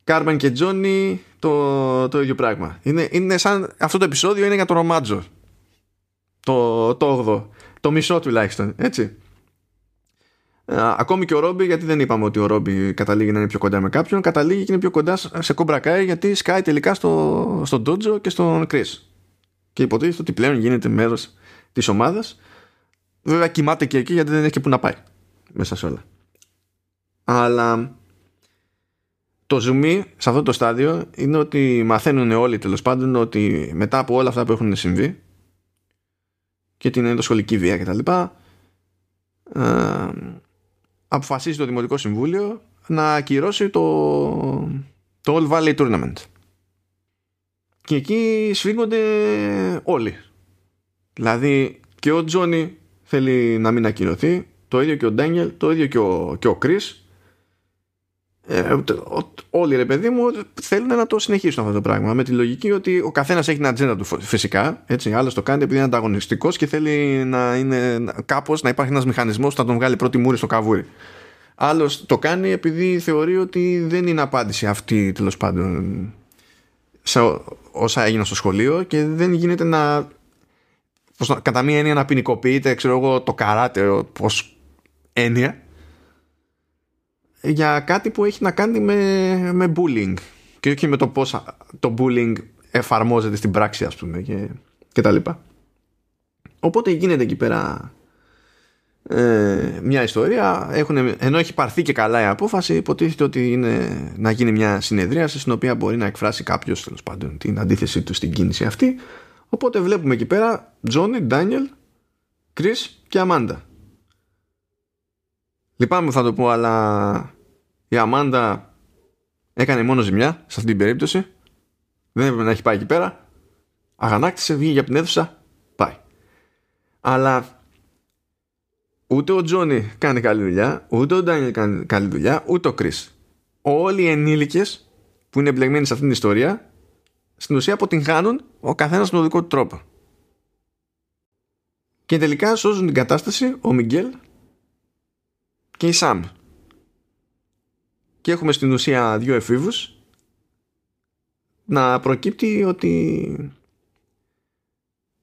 [SPEAKER 1] Κάρμαν και Τζόνι το, το ίδιο πράγμα. Είναι, είναι σαν αυτό το επεισόδιο είναι για το Ρομάτζο. Το, το 8 Το μισό τουλάχιστον. Έτσι. Ε, ακόμη και ο Ρόμπι, γιατί δεν είπαμε ότι ο Ρόμπι καταλήγει να είναι πιο κοντά με κάποιον, καταλήγει και είναι πιο κοντά σε κομπρακάι γιατί σκάει τελικά στο, στον Τότζο και στον Κρι. Και υποτίθεται ότι πλέον γίνεται μέρος της ομάδας. Βέβαια κοιμάται και εκεί γιατί δεν έχει και που να πάει μέσα σε όλα. Αλλά το zoom σε αυτό το στάδιο είναι ότι μαθαίνουν όλοι τέλος πάντων ότι μετά από όλα αυτά που έχουν συμβεί και την ενδοσχολική βία κτλ. Ε, αποφασίζει το Δημοτικό Συμβούλιο να ακυρώσει το, το All Valley Tournament. Και εκεί σφίγγονται όλοι. Δηλαδή και ο Τζόνι θέλει να μην ακυρωθεί, το ίδιο και ο Ντάνιελ, το ίδιο και ο, και ο Chris ε, όλοι ρε παιδί μου θέλουν να το συνεχίσουν αυτό το πράγμα με τη λογική ότι ο καθένας έχει την ατζέντα του φυσικά έτσι, άλλος το κάνει επειδή είναι ανταγωνιστικός και θέλει να είναι κάπως να υπάρχει ένας μηχανισμός που θα τον βγάλει πρώτη μούρη στο καβούρι. Άλλος το κάνει επειδή θεωρεί ότι δεν είναι απάντηση αυτή τέλος πάντων σε όσα έγιναν στο σχολείο και δεν γίνεται να πώς, κατά μία έννοια να ποινικοποιείται ξέρω εγώ το καράτε ως έννοια για κάτι που έχει να κάνει με, με bullying. Και όχι με το πώς το bullying εφαρμόζεται στην πράξη ας πούμε και, και τα λοιπά. Οπότε γίνεται εκεί πέρα ε, μια ιστορία. Έχουν, ενώ έχει πάρθει και καλά η απόφαση υποτίθεται ότι είναι να γίνει μια συνεδρία στην οποία μπορεί να εκφράσει κάποιος τέλος πάντων την αντίθεσή του στην κίνηση αυτή. Οπότε βλέπουμε εκεί πέρα Τζόνι, Ντάνιελ, Κρίς και Αμάντα. Λυπάμαι θα το πω αλλά η Αμάντα έκανε μόνο ζημιά σε αυτή την περίπτωση. Δεν έπρεπε να έχει πάει εκεί πέρα. Αγανάκτησε, βγήκε από την αίθουσα, πάει. Αλλά ούτε ο Τζόνι κάνει καλή δουλειά, ούτε ο Ντάνιελ κάνει καλή δουλειά, ούτε ο Κρι. Όλοι οι ενήλικες που είναι εμπλεγμένοι σε αυτήν την ιστορία στην ουσία αποτυγχάνουν ο καθένας με τον δικό του τρόπο. Και τελικά σώζουν την κατάσταση ο Μιγγέλ και η Σαμ και έχουμε στην ουσία δύο εφήβους. Να προκύπτει ότι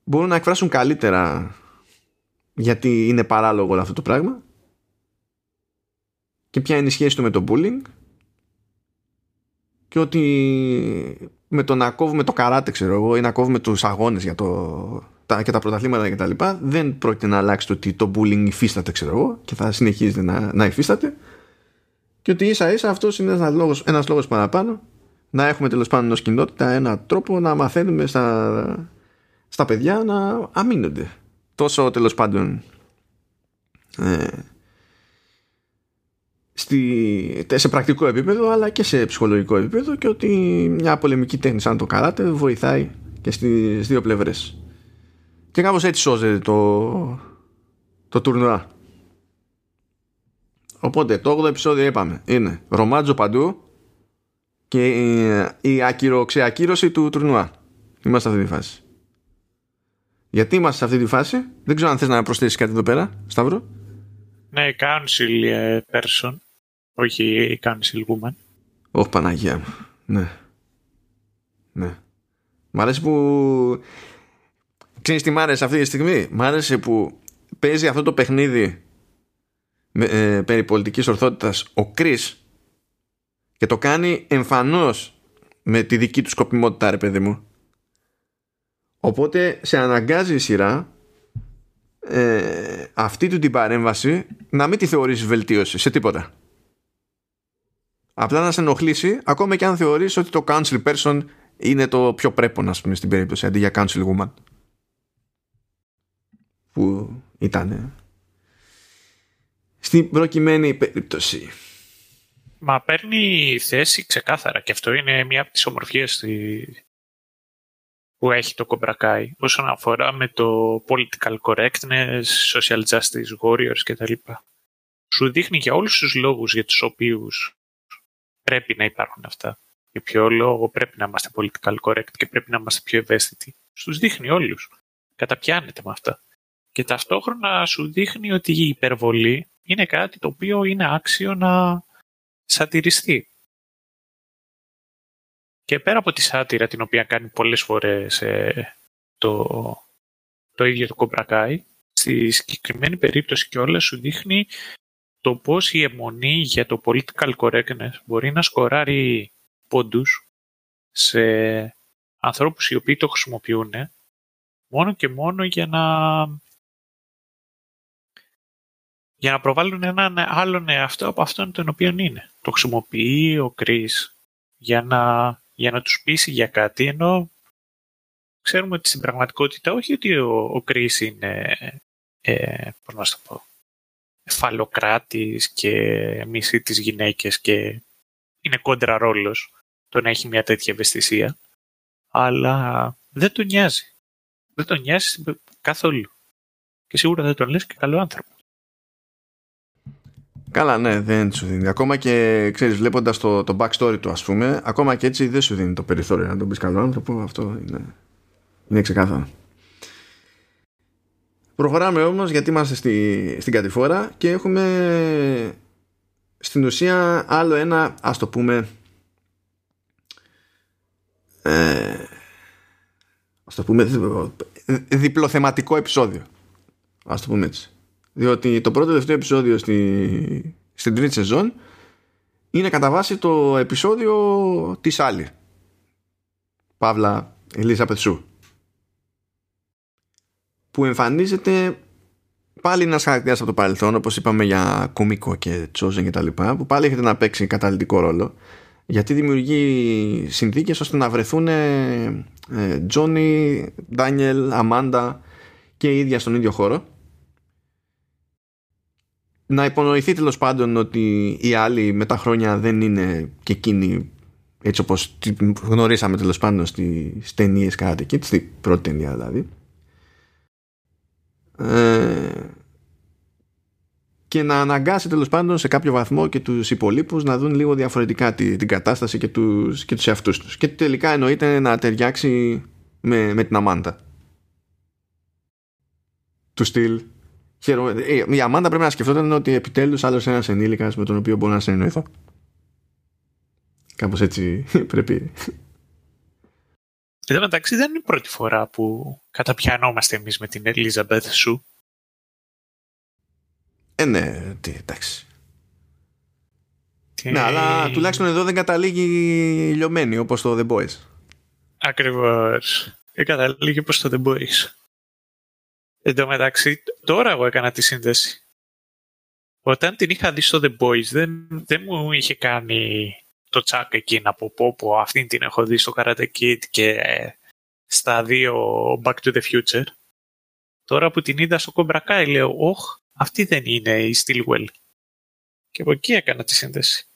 [SPEAKER 1] μπορούν να εκφράσουν καλύτερα γιατί είναι παράλογο όλο αυτό το πράγμα. Και ποια είναι η σχέση του με το bullying. Και ότι με το να κόβουμε το καράτε ξέρω εγώ ή να κόβουμε τους αγώνες για το, τα, και τα πρωταθλήματα και τα λοιπά δεν πρόκειται να αλλάξει το ότι το bullying υφίσταται ξέρω εγώ και θα συνεχίζεται να, να υφίσταται και ότι ίσα ίσα αυτός είναι ένας λόγος, ένας λόγος παραπάνω να έχουμε τέλος πάντων ως κοινότητα ένα τρόπο να μαθαίνουμε στα, στα παιδιά να αμήνονται. Τόσο τέλος πάντων ε, στη, σε πρακτικό επίπεδο αλλά και σε ψυχολογικό επίπεδο και ότι μια πολεμική τέχνη σαν το καράτε βοηθάει και στις δύο πλευρές. Και κάπως έτσι σώζεται το, το τουρνουά Οπότε το 8ο επεισόδιο είπαμε είναι ρομάτζο παντού και η ακυροξεακύρωση του τουρνουά. Είμαστε σε αυτή τη φάση. Γιατί είμαστε σε αυτή τη φάση, δεν ξέρω αν θες να προσθέσεις κάτι εδώ πέρα, Σταύρο.
[SPEAKER 2] Ναι, council ε, person, όχι council woman.
[SPEAKER 1] Όχι Παναγία μου, ναι. Ναι. Μ' αρέσει που... Ξέρεις τι μ' άρεσε αυτή τη στιγμή; Μ' άρεσε που παίζει αυτό το παιχνίδι με, ε, περί πολιτικής ορθότητας ο Κρίς και το κάνει εμφανώς με τη δική του σκοπιμότητα ρε παιδί μου. Οπότε σε αναγκάζει η σειρά ε, αυτή του την παρέμβαση να μην τη θεωρήσει βελτίωση σε τίποτα. Απλά να σε ενοχλήσει ακόμα και αν θεωρείς ότι το council person είναι το πιο πρέπον ας πούμε στην περίπτωση αντί για council woman. Που ήταν στην προκειμένη περίπτωση.
[SPEAKER 2] Μα παίρνει θέση ξεκάθαρα και αυτό είναι μία από τις ομορφιές που έχει το Κομπρακάι όσον αφορά με το political correctness, social justice warriors κτλ. Σου δείχνει για όλους τους λόγους για τους οποίους πρέπει να υπάρχουν αυτά. Για ποιο λόγο πρέπει να είμαστε political correct και πρέπει να είμαστε πιο ευαίσθητοι. Στους δείχνει όλους. Καταπιάνεται με αυτά. Και ταυτόχρονα σου δείχνει ότι η υπερβολή είναι κάτι το οποίο είναι άξιο να σατυριστεί. Και πέρα από τη σάτυρα την οποία κάνει πολλές φορές ε, το, το ίδιο το Κομπρακάι, στη συγκεκριμένη περίπτωση και όλα σου δείχνει το πώς η αιμονή για το political correctness μπορεί να σκοράρει πόντους σε ανθρώπους οι οποίοι το χρησιμοποιούν μόνο και μόνο για να για να προβάλλουν έναν άλλον εαυτό από αυτόν τον οποίο είναι. Το χρησιμοποιεί ο Κρίς για να, για να τους πείσει για κάτι, ενώ ξέρουμε ότι στην πραγματικότητα όχι ότι ο, ο είναι, ε, πώς να το πω, φαλοκράτης και μισή τις γυναίκες και είναι κόντρα ρόλος το να έχει μια τέτοια ευαισθησία, αλλά δεν τον νοιάζει. Δεν τον νοιάζει καθόλου. Και σίγουρα δεν τον λες και καλό άνθρωπο.
[SPEAKER 1] Καλά, ναι, δεν σου δίνει. Ακόμα και, ξέρεις, βλέποντας το, το backstory του, ας πούμε, ακόμα και έτσι δεν σου δίνει το περιθώριο να τον πεις καλό άνθρωπο. Αυτό είναι, είναι ξεκάθαρο. Προχωράμε όμως γιατί είμαστε στη, στην κατηφόρα και έχουμε στην ουσία άλλο ένα, ας το πούμε, ε, ας το πούμε, διπλοθεματικό επεισόδιο. Ας το πούμε έτσι. Διότι το πρώτο τελευταίο επεισόδιο στη, στην τρίτη σεζόν είναι κατά βάση το επεισόδιο της άλλη. Παύλα Ελίζα Πετσού. Που εμφανίζεται πάλι ένας χαρακτήρας από το παρελθόν, όπως είπαμε για κομικό και τσόζεν και τα λοιπά, που πάλι έχετε να παίξει καταλητικό ρόλο, γιατί δημιουργεί συνθήκες ώστε να βρεθούν Τζόνι, Ντάνιελ, Αμάντα και η ίδια στον ίδιο χώρο να υπονοηθεί τέλος πάντων ότι οι άλλοι με τα χρόνια δεν είναι και εκείνοι έτσι όπως γνωρίσαμε τέλος πάντων στις ταινίες κάτι και στην πρώτη ταινία δηλαδή. Ε, και να αναγκάσει τέλος πάντων σε κάποιο βαθμό και τους υπολείπους να δουν λίγο διαφορετικά την κατάσταση και τους, και τους εαυτούς τους. Και τελικά εννοείται να ταιριάξει με, με την Αμάντα. Του στυλ ε, η Αμάντα πρέπει να σκεφτόταν ότι επιτέλους άλλος ένας ενήλικας με τον οποίο μπορώ να συνεννοηθώ. Κάπως έτσι πρέπει.
[SPEAKER 2] Εν τω μεταξύ δεν είναι η πρώτη φορά που καταπιανόμαστε εμείς με την Ελίζαμπεθ σου.
[SPEAKER 1] Ε, ναι, τι, εντάξει. Ναι, αλλά τουλάχιστον εδώ δεν καταλήγει λιωμένη όπως το The Boys.
[SPEAKER 2] Ακριβώς. Δεν καταλήγει όπως το The Boys. Εν τω μεταξύ, τώρα εγώ έκανα τη σύνδεση. Όταν την είχα δει στο The Boys, δεν, δεν μου είχε κάνει το τσάκ εκεί να πω πω πω αυτήν την έχω δει στο Karate Kid και ε, στα δύο Back to the Future. Τώρα που την είδα στο Cobra Kai λέω, όχ, αυτή δεν είναι η Stillwell. Και από εκεί έκανα τη σύνδεση.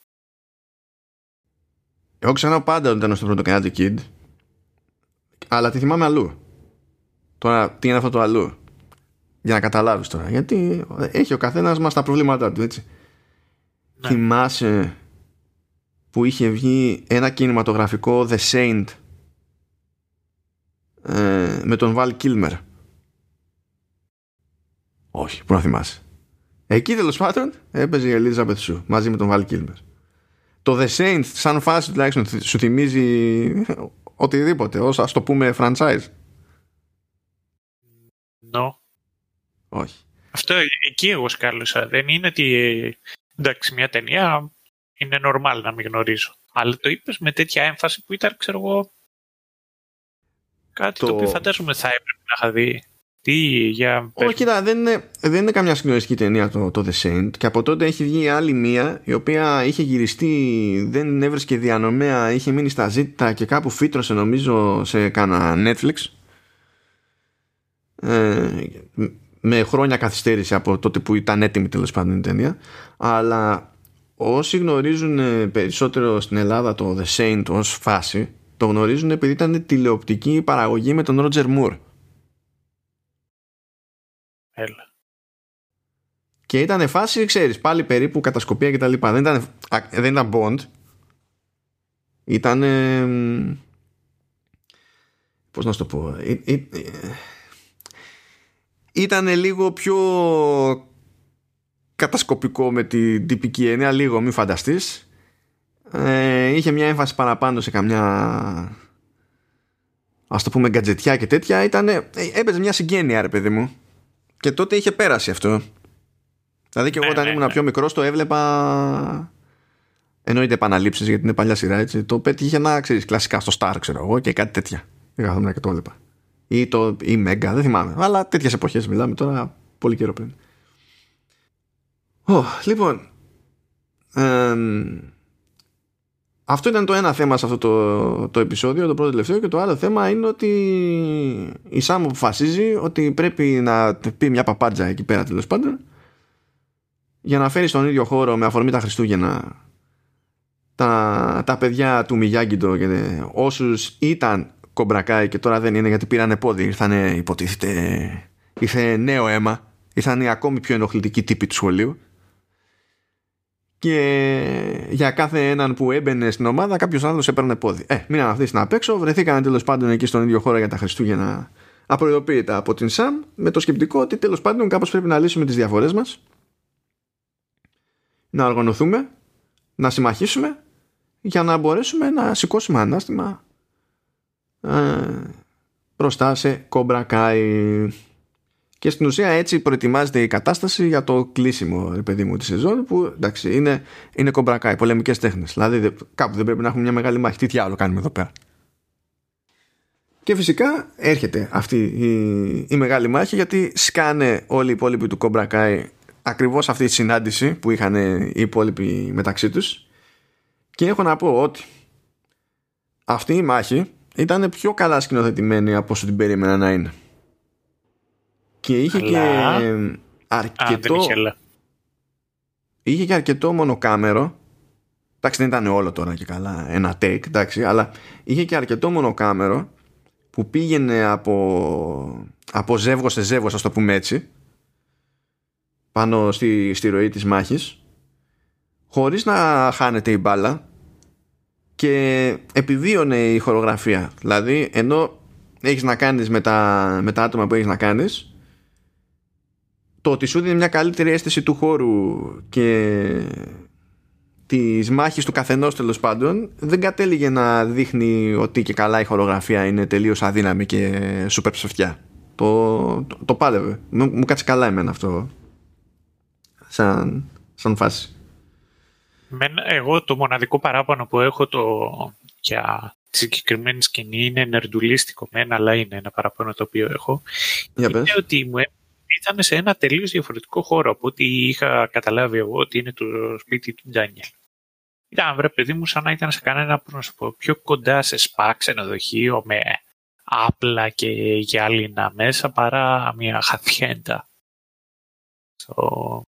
[SPEAKER 1] Εγώ ξανά πάντα όταν ήταν στο πρώτο Karate Kid, αλλά τη θυμάμαι αλλού. Τώρα, τι είναι αυτό το αλλού; Για να καταλάβεις τώρα. Γιατί έχει ο καθένας μας τα προβλήματά του, έτσι. Ναι. Θυμάσαι που είχε βγει ένα κινηματογραφικό The Saint ε, με τον Val Kilmer; Όχι, πού να θυμάσαι. Εκεί τέλος πάντων έπαιζε η Ελίζα Σου μαζί με τον Val Kilmer. Το The Saint, σαν φάση τουλάχιστον, σου θυμίζει οτιδήποτε, όσο ας το πούμε franchise.
[SPEAKER 2] No.
[SPEAKER 1] Όχι.
[SPEAKER 2] Αυτό εκεί εγώ σκάλωσα. Δεν είναι ότι εντάξει μια ταινία είναι normal να μην γνωρίζω. Αλλά το είπες με τέτοια έμφαση που ήταν, ξέρω εγώ, κάτι το, το οποίο φαντάζομαι θα έπρεπε να είχα δει. Τι, για...
[SPEAKER 1] Όχι, κοίτα, δεν είναι, δεν είναι καμιά συγκλονιστική ταινία το, το The Saint και από τότε έχει βγει άλλη μία η οποία είχε γυριστεί, δεν έβρισκε διανομέα, είχε μείνει στα ζήτητα και κάπου φύτρωσε νομίζω σε κάνα Netflix. Ε, με χρόνια καθυστέρηση από τότε που ήταν έτοιμη τέλος πάντων η ταινία. Αλλά όσοι γνωρίζουν ε, περισσότερο στην Ελλάδα το The Saint ως φάση το γνωρίζουν επειδή ήταν τηλεοπτική παραγωγή με τον Roger Moore
[SPEAKER 2] Έλα.
[SPEAKER 1] και ήταν φάση ξέρεις πάλι περίπου κατασκοπία και τα λοιπά. Δεν ήταν, δεν ήταν Bond. Ήταν πώς να σου το πω ε, ε, ήταν λίγο πιο κατασκοπικό με την τυπική έννοια λίγο μη φανταστείς. Ε, είχε μια έμφαση παραπάνω σε καμιά ας το πούμε γκατζετιά και τέτοια. Ήταν, ε, έπαιζε μια συγγένεια ρε παιδί μου. Και τότε είχε πέρασει αυτό. Δηλαδή και εγώ ναι, όταν ναι, ήμουν ναι. πιο μικρός το έβλεπα εννοείται επαναλήψεις γιατί είναι παλιά σειρά έτσι. Το πέτυχε να ξέρεις κλασικά στο Star ξέρω εγώ και κάτι τέτοια. Δεν και το έβλεπα ή, το, ή Mega, δεν θυμάμαι. Αλλά τέτοιες εποχές μιλάμε τώρα πολύ καιρό πριν. Oh, λοιπόν, αυτό ήταν το ένα θέμα σε αυτό το, το επεισόδιο, το πρώτο τελευταίο και το άλλο θέμα είναι ότι η Σάμ αποφασίζει ότι πρέπει να πει μια παπάντζα εκεί πέρα τέλος πάντων για να φέρει στον ίδιο χώρο με αφορμή τα Χριστούγεννα τα, τα παιδιά του Μιγιάγκιντο και όσους ήταν κομπρακάι και τώρα δεν είναι γιατί πήραν πόδι. Ήρθαν υποτίθεται ήρθε νέο αίμα. Ήρθαν οι ακόμη πιο ενοχλητικοί τύποι του σχολείου. Και για κάθε έναν που έμπαινε στην ομάδα κάποιος άλλος έπαιρνε πόδι. Ε, μείναν αυτοί στην απέξω, βρεθήκαν τέλος πάντων εκεί στον ίδιο χώρο για τα Χριστούγεννα. Απροειδοποίητα από την ΣΑΜ με το σκεπτικό ότι τέλος πάντων κάπως πρέπει να λύσουμε τις διαφορές μας, να οργανωθούμε, να συμμαχίσουμε για να μπορέσουμε να σηκώσουμε ανάστημα ε, μπροστά σε κομπρακάι. Και στην ουσία έτσι προετοιμάζεται η κατάσταση για το κλείσιμο, ρε παιδί μου, της σεζόν που εντάξει είναι, είναι κομπρακάι, πολεμικές τέχνες. Δηλαδή κάπου δεν πρέπει να έχουμε μια μεγάλη μάχη. Τι διάλογο κάνουμε εδώ πέρα. Και φυσικά έρχεται αυτή η, η μεγάλη μάχη γιατί σκάνε όλοι οι υπόλοιποι του κομπρακάι ακριβώς αυτή τη συνάντηση που είχαν οι υπόλοιποι μεταξύ τους και έχω να πω ότι αυτή η μάχη ήταν πιο καλά σκηνοθετημένη από όσο την περίμενα να είναι. Και είχε και αρκετό... Α, είχε, είχε και αρκετό μονοκάμερο εντάξει δεν ήταν όλο τώρα και καλά ένα take εντάξει αλλά είχε και αρκετό μονοκάμερο που πήγαινε από, από ζεύγος σε ζεύγος ας το πούμε έτσι πάνω στη, στη ροή της μάχης χωρίς να χάνεται η μπάλα και επιβίωνε η χορογραφία. Δηλαδή ενώ έχεις να κάνεις με τα, με τα άτομα που έχεις να κάνεις το ότι σου δίνει μια καλύτερη αίσθηση του χώρου και της μάχης του καθενός τέλος πάντων δεν κατέληγε να δείχνει ότι και καλά η χορογραφία είναι τελείως αδύναμη και σούπερ ψευτιά. Το, το, το πάλευε. Μου, μου κάτσε καλά εμένα αυτό. Σαν, σαν φάση
[SPEAKER 2] εγώ το μοναδικό παράπονο που έχω το, για τη συγκεκριμένη σκηνή είναι νερντουλίστικο μένα, αλλά είναι ένα παράπονο το οποίο έχω.
[SPEAKER 1] Για
[SPEAKER 2] είναι ότι μου ήταν σε ένα τελείως διαφορετικό χώρο από ό,τι είχα καταλάβει εγώ ότι είναι το σπίτι του Ντάνιελ. Ήταν βρε παιδί μου σαν να ήταν σε κανένα πρόσωπο πιο κοντά σε σπα ξενοδοχείο με άπλα και γυάλινα μέσα παρά μια χαθιέντα στο,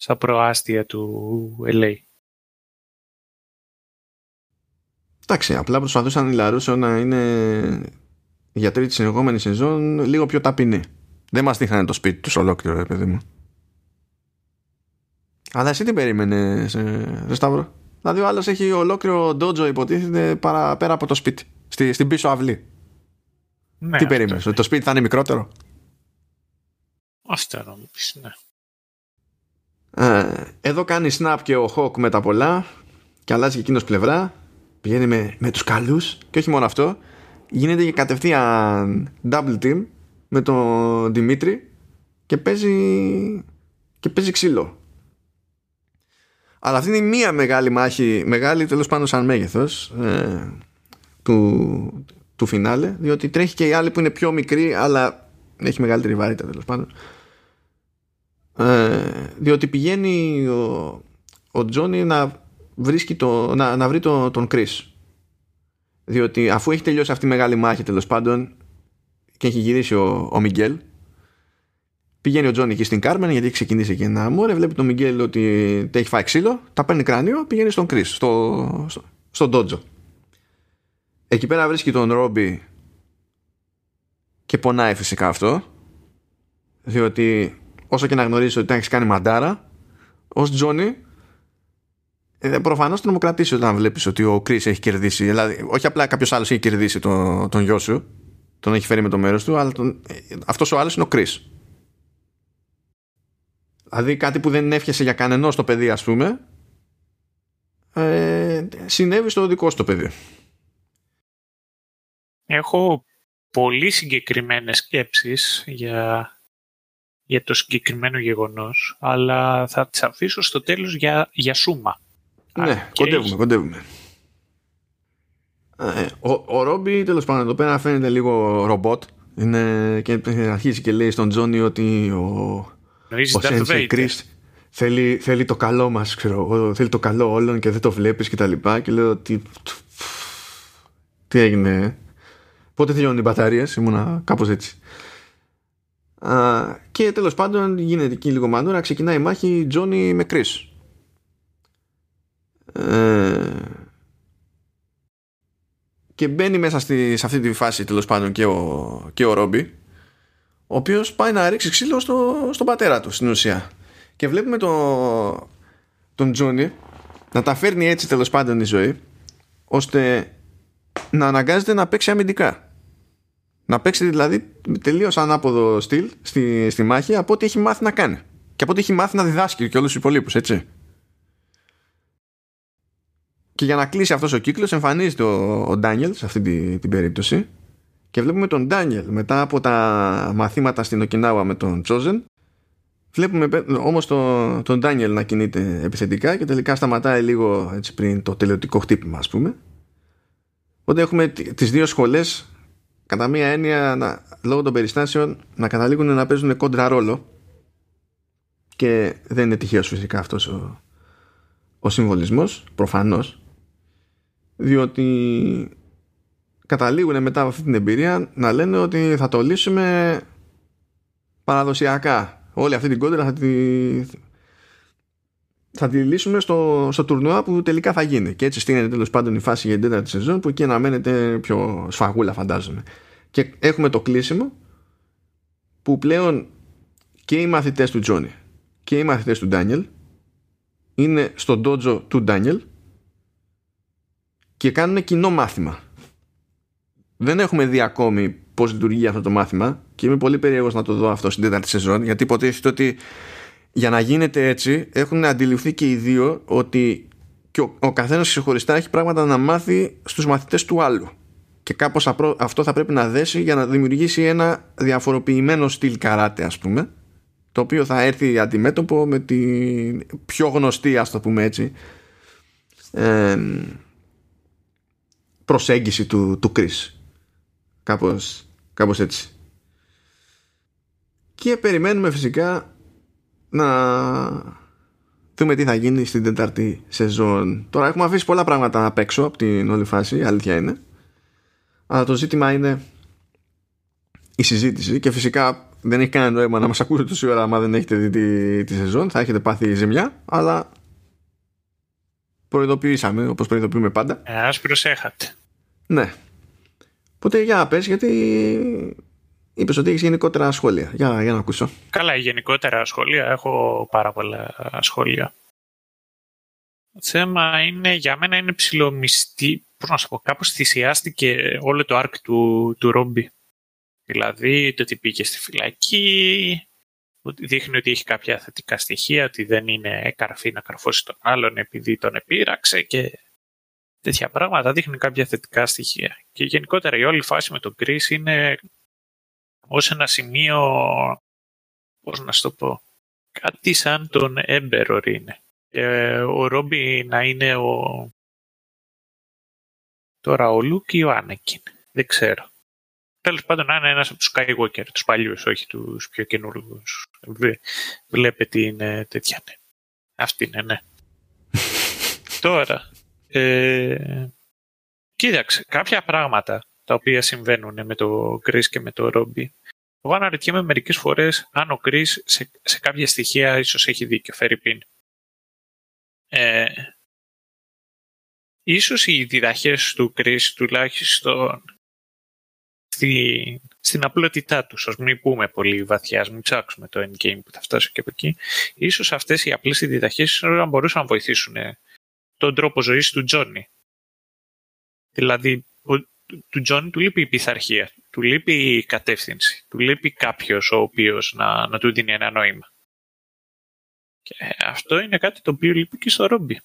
[SPEAKER 2] στα προάστια του LA.
[SPEAKER 1] Εντάξει, απλά προσπαθούσαν οι Λαρούσο να είναι για τρίτη συνεχόμενη σεζόν λίγο πιο ταπεινή. Δεν μας δείχνανε το σπίτι τους ολόκληρο, ρε παιδί μου. Αλλά εσύ τι περίμενες, ρε Σταύρο; Δηλαδή ο άλλος έχει ολόκληρο ντότζο υποτίθεται παρά, πέρα από το σπίτι. Στη, στην πίσω αυλή. Ναι, τι περίμενες, ότι το σπίτι θα είναι μικρότερο;
[SPEAKER 2] Αυτό να μου πεις, ναι.
[SPEAKER 1] Ε, εδώ κάνει snap και ο Hawk με τα πολλά και αλλάζει και εκείνος πλευρά πηγαίνει με, με τους καλούς και όχι μόνο αυτό γίνεται και κατευθείαν double team με τον Δημήτρη και παίζει και παίζει ξύλο. Αλλά αυτή είναι μία μεγάλη μάχη μεγάλη τέλος πάντων σαν μέγεθος ε, του, του φινάλε διότι τρέχει και η άλλη που είναι πιο μικρή αλλά έχει μεγαλύτερη βαρύτητα τέλος πάντων ε, διότι πηγαίνει ο, ο Τζόνι να, βρίσκει το, να, να βρει το, τον Κρίς διότι αφού έχει τελειώσει αυτή η μεγάλη μάχη τέλος πάντων και έχει γυρίσει ο, ο Μιγγέλ πηγαίνει ο Τζόνι εκεί στην Κάρμεν γιατί έχει ξεκινήσει και ένα μόρε βλέπει τον Μιγγέλ ότι τα έχει φάει ξύλο τα παίρνει κράνιο πηγαίνει στον Κρίς στο, στο, στον Ντότζο εκεί πέρα βρίσκει τον Ρόμπι και πονάει φυσικά αυτό διότι όσο και να γνωρίζει ότι έχεις κάνει μαντάρα, ως Τζόνι, ε, προφανώς τρομοκρατήσει όταν βλέπεις ότι ο Κρι έχει κερδίσει. Δηλαδή, όχι απλά κάποιος άλλος έχει κερδίσει τον, τον γιο σου, τον έχει φέρει με το μέρος του, αλλά τον, ε, αυτός ο άλλος είναι ο Κρι. Δηλαδή κάτι που δεν έφτιασε για κανενός το παιδί, ας πούμε, ε, συνέβη στο δικό σου το παιδί.
[SPEAKER 2] Έχω πολύ συγκεκριμένες σκέψεις για για το συγκεκριμένο γεγονός, αλλά θα τις αφήσω στο τέλος για, για σούμα.
[SPEAKER 1] Ναι, κοντεύουμε, κοντεύουμε. Ε, ο, ο Ρόμπι τέλος πάντων εδώ πέρα φαίνεται λίγο ρομπότ είναι, και αρχίζει και λέει στον Τζόνι ότι ο,
[SPEAKER 2] ο Sensei Chris
[SPEAKER 1] θέλει, θέλει το καλό μας, ξέρω, θέλει το καλό όλων και δεν το βλέπεις και τα λοιπά και λέω ότι τι έγινε, ε; πότε τελειώνουν οι μπαταρίες, ήμουνα κάπως έτσι. Α, και τέλος πάντων γίνεται εκεί λίγο μανούρα, ξεκινάει η μάχη Τζόνι με Chris. Ε, και μπαίνει μέσα στη, σε αυτή τη φάση τέλος πάντων και ο, και ο Ρόμπι ο οποίος πάει να ρίξει ξύλο στο, στον πατέρα του στην ουσία και βλέπουμε το, τον Τζόνι να τα φέρνει έτσι τέλος πάντων η ζωή ώστε να αναγκάζεται να παίξει αμυντικά να παίξει δηλαδή τελείως ανάποδο στυλ στη, στη μάχη από ό,τι έχει μάθει να κάνει. Και από ό,τι έχει μάθει να διδάσκει και όλους τους υπολείπους έτσι. Και για να κλείσει αυτός ο κύκλος εμφανίζεται ο Ντάνιελ σε αυτή την, την περίπτωση. Και βλέπουμε τον Ντάνιελ μετά από τα μαθήματα στην Οκινάουα με τον Τζόζεν βλέπουμε όμως τον, τον Ντάνιελ να κινείται επιθετικά και τελικά σταματάει λίγο έτσι πριν το τελειωτικό χτύπημα ας πούμε. Οπότε έχουμε τις δύο σχολές κατά μία έννοια να, λόγω των περιστάσεων να καταλήγουν να παίζουν κόντρα ρόλο και δεν είναι τυχαίος φυσικά αυτός ο, ο συμβολισμός προφανώς διότι καταλήγουν μετά από αυτή την εμπειρία να λένε ότι θα το λύσουμε παραδοσιακά. Όλη αυτή την κόντρα θα τη, θα τη λύσουμε στο, στο τουρνουά που τελικά θα γίνει. Και έτσι στείνεται τέλος πάντων η φάση για την τέταρτη σεζόν που εκεί αναμένεται πιο σφαγούλα φαντάζομαι. Και έχουμε το κλείσιμο που πλέον και οι μαθητές του Τζόνι και οι μαθητές του Ντάνιελ είναι στο ντότζο του Ντάνιελ και κάνουν κοινό μάθημα. Δεν έχουμε δει ακόμη πώς λειτουργεί αυτό το μάθημα και είμαι πολύ περίεργος να το δω αυτό στην τέταρτη σεζόν γιατί υποτίθεται ότι για να γίνεται έτσι έχουν αντιληφθεί και οι δύο ότι και ο, ο καθένας ξεχωριστά έχει πράγματα να μάθει στους μαθητές του άλλου. Και κάπως αυτό θα πρέπει να δέσει για να δημιουργήσει ένα διαφοροποιημένο στυλ καράτε ας πούμε το οποίο θα έρθει αντιμέτωπο με την πιο γνωστή ας το πούμε έτσι ε, προσέγγιση του, του Chris. Κάπως, κάπως έτσι. Και περιμένουμε φυσικά να δούμε τι θα γίνει στην τετάρτη σεζόν. Τώρα έχουμε αφήσει πολλά πράγματα απ' έξω από την όλη φάση η αλήθεια είναι. Αλλά το ζήτημα είναι η συζήτηση και φυσικά δεν έχει κανένα νόημα να μας ακούσετε τόση ώρα άμα δεν έχετε δει τη, τη σεζόν. Θα έχετε πάθει ζημιά αλλά προειδοποιήσαμε όπως προειδοποιούμε πάντα.
[SPEAKER 2] Ε, Ας προσέχατε.
[SPEAKER 1] Ναι. Οπότε για να πες γιατί είπες ότι έχεις γενικότερα σχόλια. Για, για να ακούσω.
[SPEAKER 2] Καλά, γενικότερα σχόλια. Έχω πάρα πολλά σχόλια. Το θέμα είναι, για μένα είναι ψηλομιστή, πώς να σου πω, κάπως θυσιάστηκε όλο το arc του, του Ρόμπι. Δηλαδή, το ότι πήγε στη φυλακή, δείχνει ότι έχει κάποια θετικά στοιχεία, ότι δεν είναι καρφή να καρφώσει τον άλλον επειδή τον επήραξε και τέτοια πράγματα δείχνουν κάποια θετικά στοιχεία. Και γενικότερα η όλη φάση με τον Chris είναι ως ένα σημείο, πώς να σου το πω, κάτι σαν τον Emperor είναι. ο Ρόμπι να είναι ο... Τώρα ο Λουκ ή ο Άνεκιν. Δεν ξέρω. Τέλος πάντων να είναι ένας από τους Skywalker, τους παλιούς, όχι τους πιο καινούργους. Βλέπετε τι είναι τέτοια. Ναι. Αυτή είναι, ναι. Τώρα, ε, κοίταξε, κάποια πράγματα τα οποία συμβαίνουν με το Chris και με το Ρόμπι. Εγώ αναρωτιέμαι μερικές φορές αν ο Chris σε, σε κάποια στοιχεία ίσως έχει δίκιο, φέρει πίν. Ε, ίσως οι διδαχές του Chris τουλάχιστον στη, στην απλότητά τους, ας μην πούμε πολύ βαθιά, ας μην ψάξουμε το endgame που θα φτάσει και από εκεί, ίσως αυτές οι απλές διδαχές να μπορούσαν να βοηθήσουν τον τρόπο ζωής του Τζόνι. Δηλαδή, ο, του Τζόνι του λείπει η πειθαρχία, του λείπει η κατεύθυνση, του λείπει κάποιος ο οποίος να, να του δίνει ένα νόημα. Και αυτό είναι κάτι το οποίο λείπει και στο Ρόμπι.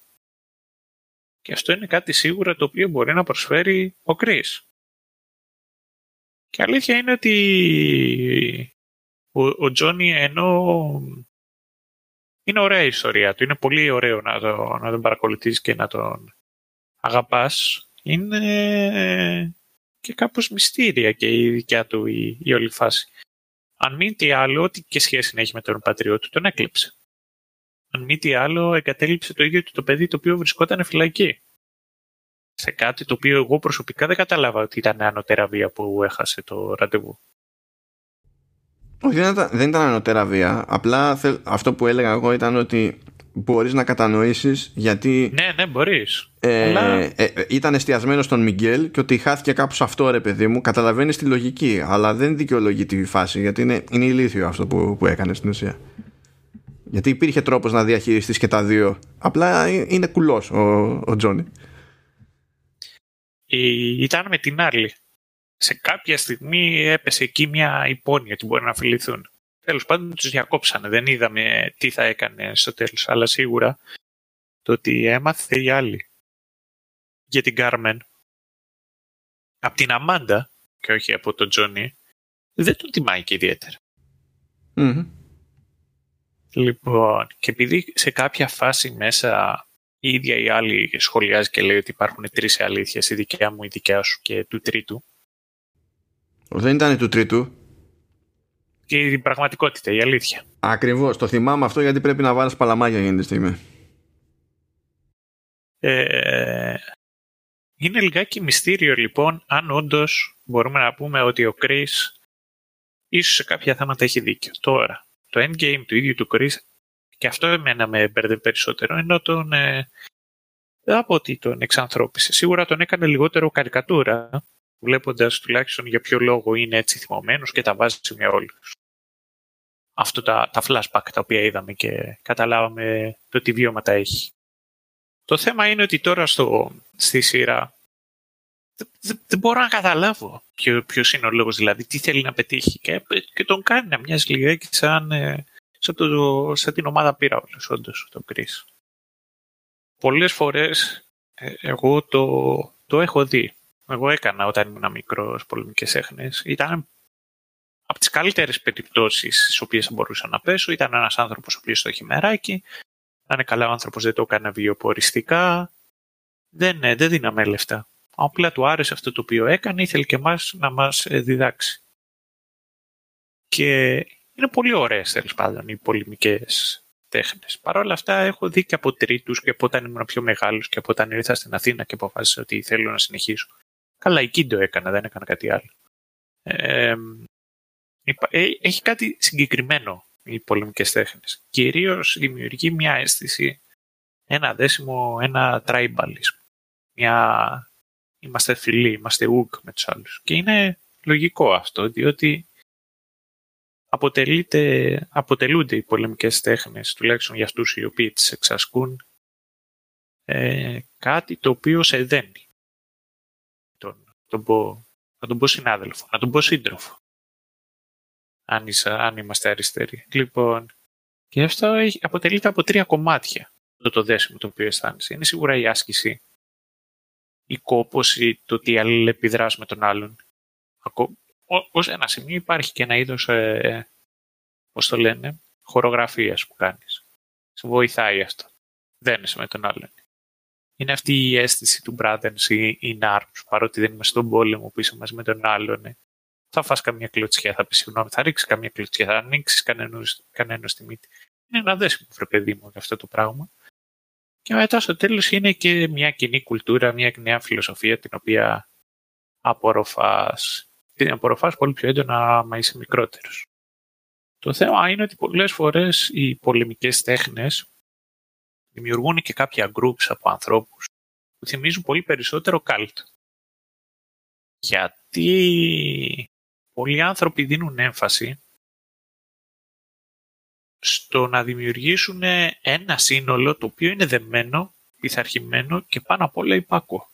[SPEAKER 2] Και αυτό είναι κάτι σίγουρα το οποίο μπορεί να προσφέρει ο Κρίς. Και αλήθεια είναι ότι ο, ο Τζόνι ενώ είναι ωραία η ιστορία του. Είναι πολύ ωραίο να, το, να τον παρακολουθείς και να τον αγαπάς. Είναι και κάπως μυστήρια και η δικιά του η, η όλη φάση. Αν μην τι άλλο, ό,τι και σχέση να έχει με τον πατριό του, τον έκλειψε. αν μη τι άλλο, εγκατέλειψε το ίδιο το παιδί το οποίο βρισκόταν φυλακή. Σε κάτι το οποίο εγώ προσωπικά δεν κατάλαβα ότι ήταν ανωτέρα βία που έχασε το ραντεβού.
[SPEAKER 1] Όχι, δεν ήταν, δεν ήταν ανωτέρα βία. Απλά αυτό που έλεγα εγώ ήταν ότι μπορείς να κατανοήσεις γιατί
[SPEAKER 2] ναι, ναι, μπορείς.
[SPEAKER 1] Ε, Αλλά... ε, ε, ήταν εστιασμένο στον Μιγγέλ και ότι χάθηκε κάπου σε αυτό ρε παιδί μου. Καταλαβαίνεις τη λογική αλλά δεν δικαιολογεί τη φάση γιατί είναι, είναι ηλίθιο αυτό που, που έκανες στην ουσία. Γιατί υπήρχε τρόπος να διαχειριστείς και τα δύο. Απλά είναι κουλός ο, ο Τζόνι.
[SPEAKER 2] Ήταν με την άλλη. Σε κάποια στιγμή έπεσε εκεί μια υπόνοια ότι μπορεί να φιληθούν Τέλος πάντων τους διακόψανε. Δεν είδαμε τι θα έκανε στο τέλος. Αλλά σίγουρα το ότι έμαθε η άλλη για την Κάρμεν από την Αμάντα και όχι από τον Τζόνι δεν τον τιμάει και ιδιαίτερα. Λοιπόν, και επειδή σε κάποια φάση μέσα η ίδια η άλλη σχολιάζει και λέει ότι υπάρχουν τρεις αλήθειες, η δικιά μου, η δικιά σου και του τρίτου.
[SPEAKER 1] Δεν ήταν του τρίτου
[SPEAKER 2] και η πραγματικότητα, η αλήθεια.
[SPEAKER 1] Ακριβώς. Το θυμάμαι αυτό γιατί πρέπει να βάλει παλαμάγια για τη στιγμή.
[SPEAKER 2] Ε, είναι λιγάκι μυστήριο λοιπόν αν όντως μπορούμε να πούμε ότι ο Chris ίσως σε κάποια θέματα έχει δίκιο. Τώρα, το endgame του ίδιου του Chris και αυτό εμένα με μπέρδε περισσότερο ενώ τον ε, από ότι τον εξανθρώπισε. Σίγουρα τον έκανε λιγότερο καρικατούρα βλέποντας τουλάχιστον για ποιο λόγο είναι έτσι θυμωμένος και τα βάζει με όλους. Αυτό τα, τα flashback τα οποία είδαμε και καταλάβαμε το τι βιώματα έχει. Το θέμα είναι ότι τώρα στο, στη σειρά δεν, δεν μπορώ να καταλάβω ποιο, ποιος είναι ο λόγος, δηλαδή τι θέλει να πετύχει και, και τον κάνει να μοιάζει λιγάκι σαν, ε, σαν, το, σαν την ομάδα πήρα όλος, όντως, τον Chris. Πολλές φορές ε, εγώ το, το έχω δει εγώ έκανα όταν ήμουν μικρός πολεμικές έχνες. Ήταν από τις καλύτερες περιπτώσεις στις οποίες θα μπορούσα να πέσω. Ήταν ένας άνθρωπος ο οποίος το έχει μεράκι. Να είναι καλά ο άνθρωπος, δεν το έκανε βιοποριστικά. Δεν, ναι, δεν δίναμε λεφτά. Απλά του άρεσε αυτό το οποίο έκανε, ήθελε και εμάς να μας ε, διδάξει. Και είναι πολύ ωραίες τέλος πάντων οι πολεμικές τέχνες. Παρ' όλα αυτά, έχω δει και από τρίτους και από όταν ήμουν πιο μεγάλος και από όταν ήρθα στην Αθήνα και αποφάσισα ότι θέλω να συνεχίσω. Καλά, εκεί το έκανα, δεν έκανα κάτι άλλο. Ε, έχει κάτι συγκεκριμένο οι πολεμικές τέχνες. Κυρίως δημιουργεί μια αίσθηση, ένα δέσιμο, ένα tribalism. Μια... Είμαστε φιλοί, είμαστε ουκ με τους άλλους. Και είναι λογικό αυτό, διότι αποτελούνται οι πολεμικές τέχνες, τουλάχιστον για αυτούς οι οποίοι τις εξασκούν, ε, κάτι το οποίο σε δένει τον πω, να τον πω συνάδελφο, να τον πω σύντροφο. Αν, αν είμαστε αριστεροί. Λοιπόν, και αυτό έχει, αποτελείται από τρία κομμάτια το, το δέσιμο το οποίο αισθάνεσαι. Είναι σίγουρα η άσκηση, η κόπωση, το ότι αλληλεπιδράς με τον άλλον. Ω ένα σημείο υπάρχει και ένα είδος, ε, πώς το λένε, χορογραφίας που κάνεις. Σε βοηθάει αυτό. Δένεσαι με τον άλλον είναι αυτή η αίσθηση του brothers in arms, παρότι δεν είμαστε στον πόλεμο που είσαι μαζί με τον άλλον. Ναι. Θα φας καμία κλωτσιά, θα πεις συγγνώμη, θα ρίξεις καμία κλωτσιά, θα ανοίξεις κανένα στη μύτη. Είναι ένα δέσιμο, βρε παιδί μου, αυτό το πράγμα. Και μετά στο τέλος είναι και μια κοινή κουλτούρα, μια νέα φιλοσοφία την οποία απορροφάς, την απορροφάς πολύ πιο έντονα άμα είσαι μικρότερος. Το θέμα είναι ότι πολλές φορές οι πολεμικές τέχνες δημιουργούν και κάποια groups από ανθρώπους που θυμίζουν πολύ περισσότερο cult. Γιατί πολλοί άνθρωποι δίνουν έμφαση στο να δημιουργήσουν ένα σύνολο το οποίο είναι δεμένο, πειθαρχημένο και πάνω απ' όλα υπάκουο.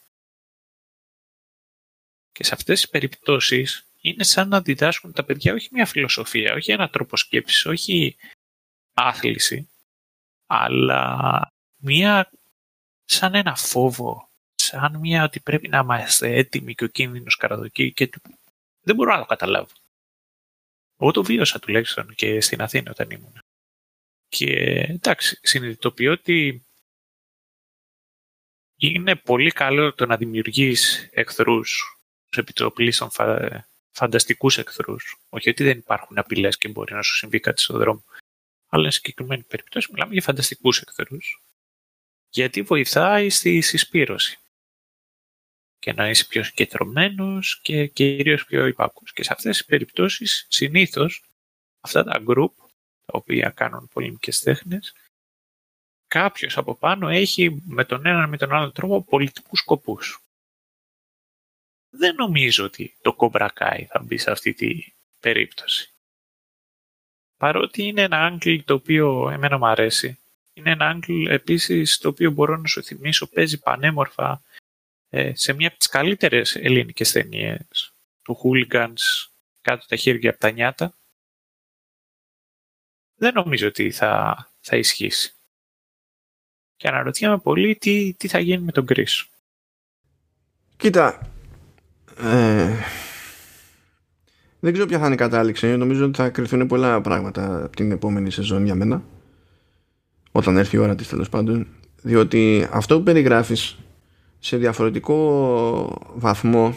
[SPEAKER 2] Και σε αυτές τις περιπτώσεις είναι σαν να διδάσκουν τα παιδιά όχι μια φιλοσοφία, όχι ένα τρόπο σκέψης, όχι άθληση, αλλά μία σαν ένα φόβο, σαν μία ότι πρέπει να είμαστε έτοιμοι και ο κίνδυνος καραδοκεί και δεν μπορώ να το καταλάβω. Εγώ το βίωσα τουλάχιστον και στην Αθήνα όταν ήμουν. Και εντάξει, συνειδητοποιώ ότι είναι πολύ καλό το να δημιουργείς εχθρούς σε επιτροπλήσεων φα... φανταστικούς εχθρούς. Όχι ότι δεν υπάρχουν απειλές και μπορεί να σου συμβεί κάτι στον δρόμο αλλά σε συγκεκριμένη περίπτωση μιλάμε για φανταστικούς εχθρούς, γιατί βοηθάει στη συσπήρωση και να είσαι πιο συγκεντρωμένος και κυρίως πιο υπάκους. Και σε αυτές τις περιπτώσεις συνήθως αυτά τα group τα οποία κάνουν πολεμικές τέχνες κάποιος από πάνω έχει με τον έναν με τον άλλο τρόπο πολιτικούς σκοπούς. Δεν νομίζω ότι το κομπρακάι θα μπει σε αυτή τη περίπτωση. Παρότι είναι ένα άγγλ το οποίο εμένα μου αρέσει. Είναι ένα άγγλ επίσης το οποίο μπορώ να σου θυμίσω παίζει πανέμορφα ε, σε μια από τις καλύτερες ελληνικές ταινίες του Hooligans κάτω τα χέρια από τα νιάτα δεν νομίζω ότι θα, θα ισχύσει. Και αναρωτιέμαι πολύ τι, τι θα γίνει με τον Chris.
[SPEAKER 1] Κοίτα, ε, δεν ξέρω ποια θα είναι η κατάληξη. Νομίζω ότι θα κρυφθούν πολλά πράγματα από την επόμενη σεζόν για μένα. Όταν έρθει η ώρα της τέλος πάντων. Διότι αυτό που περιγράφεις σε διαφορετικό βαθμό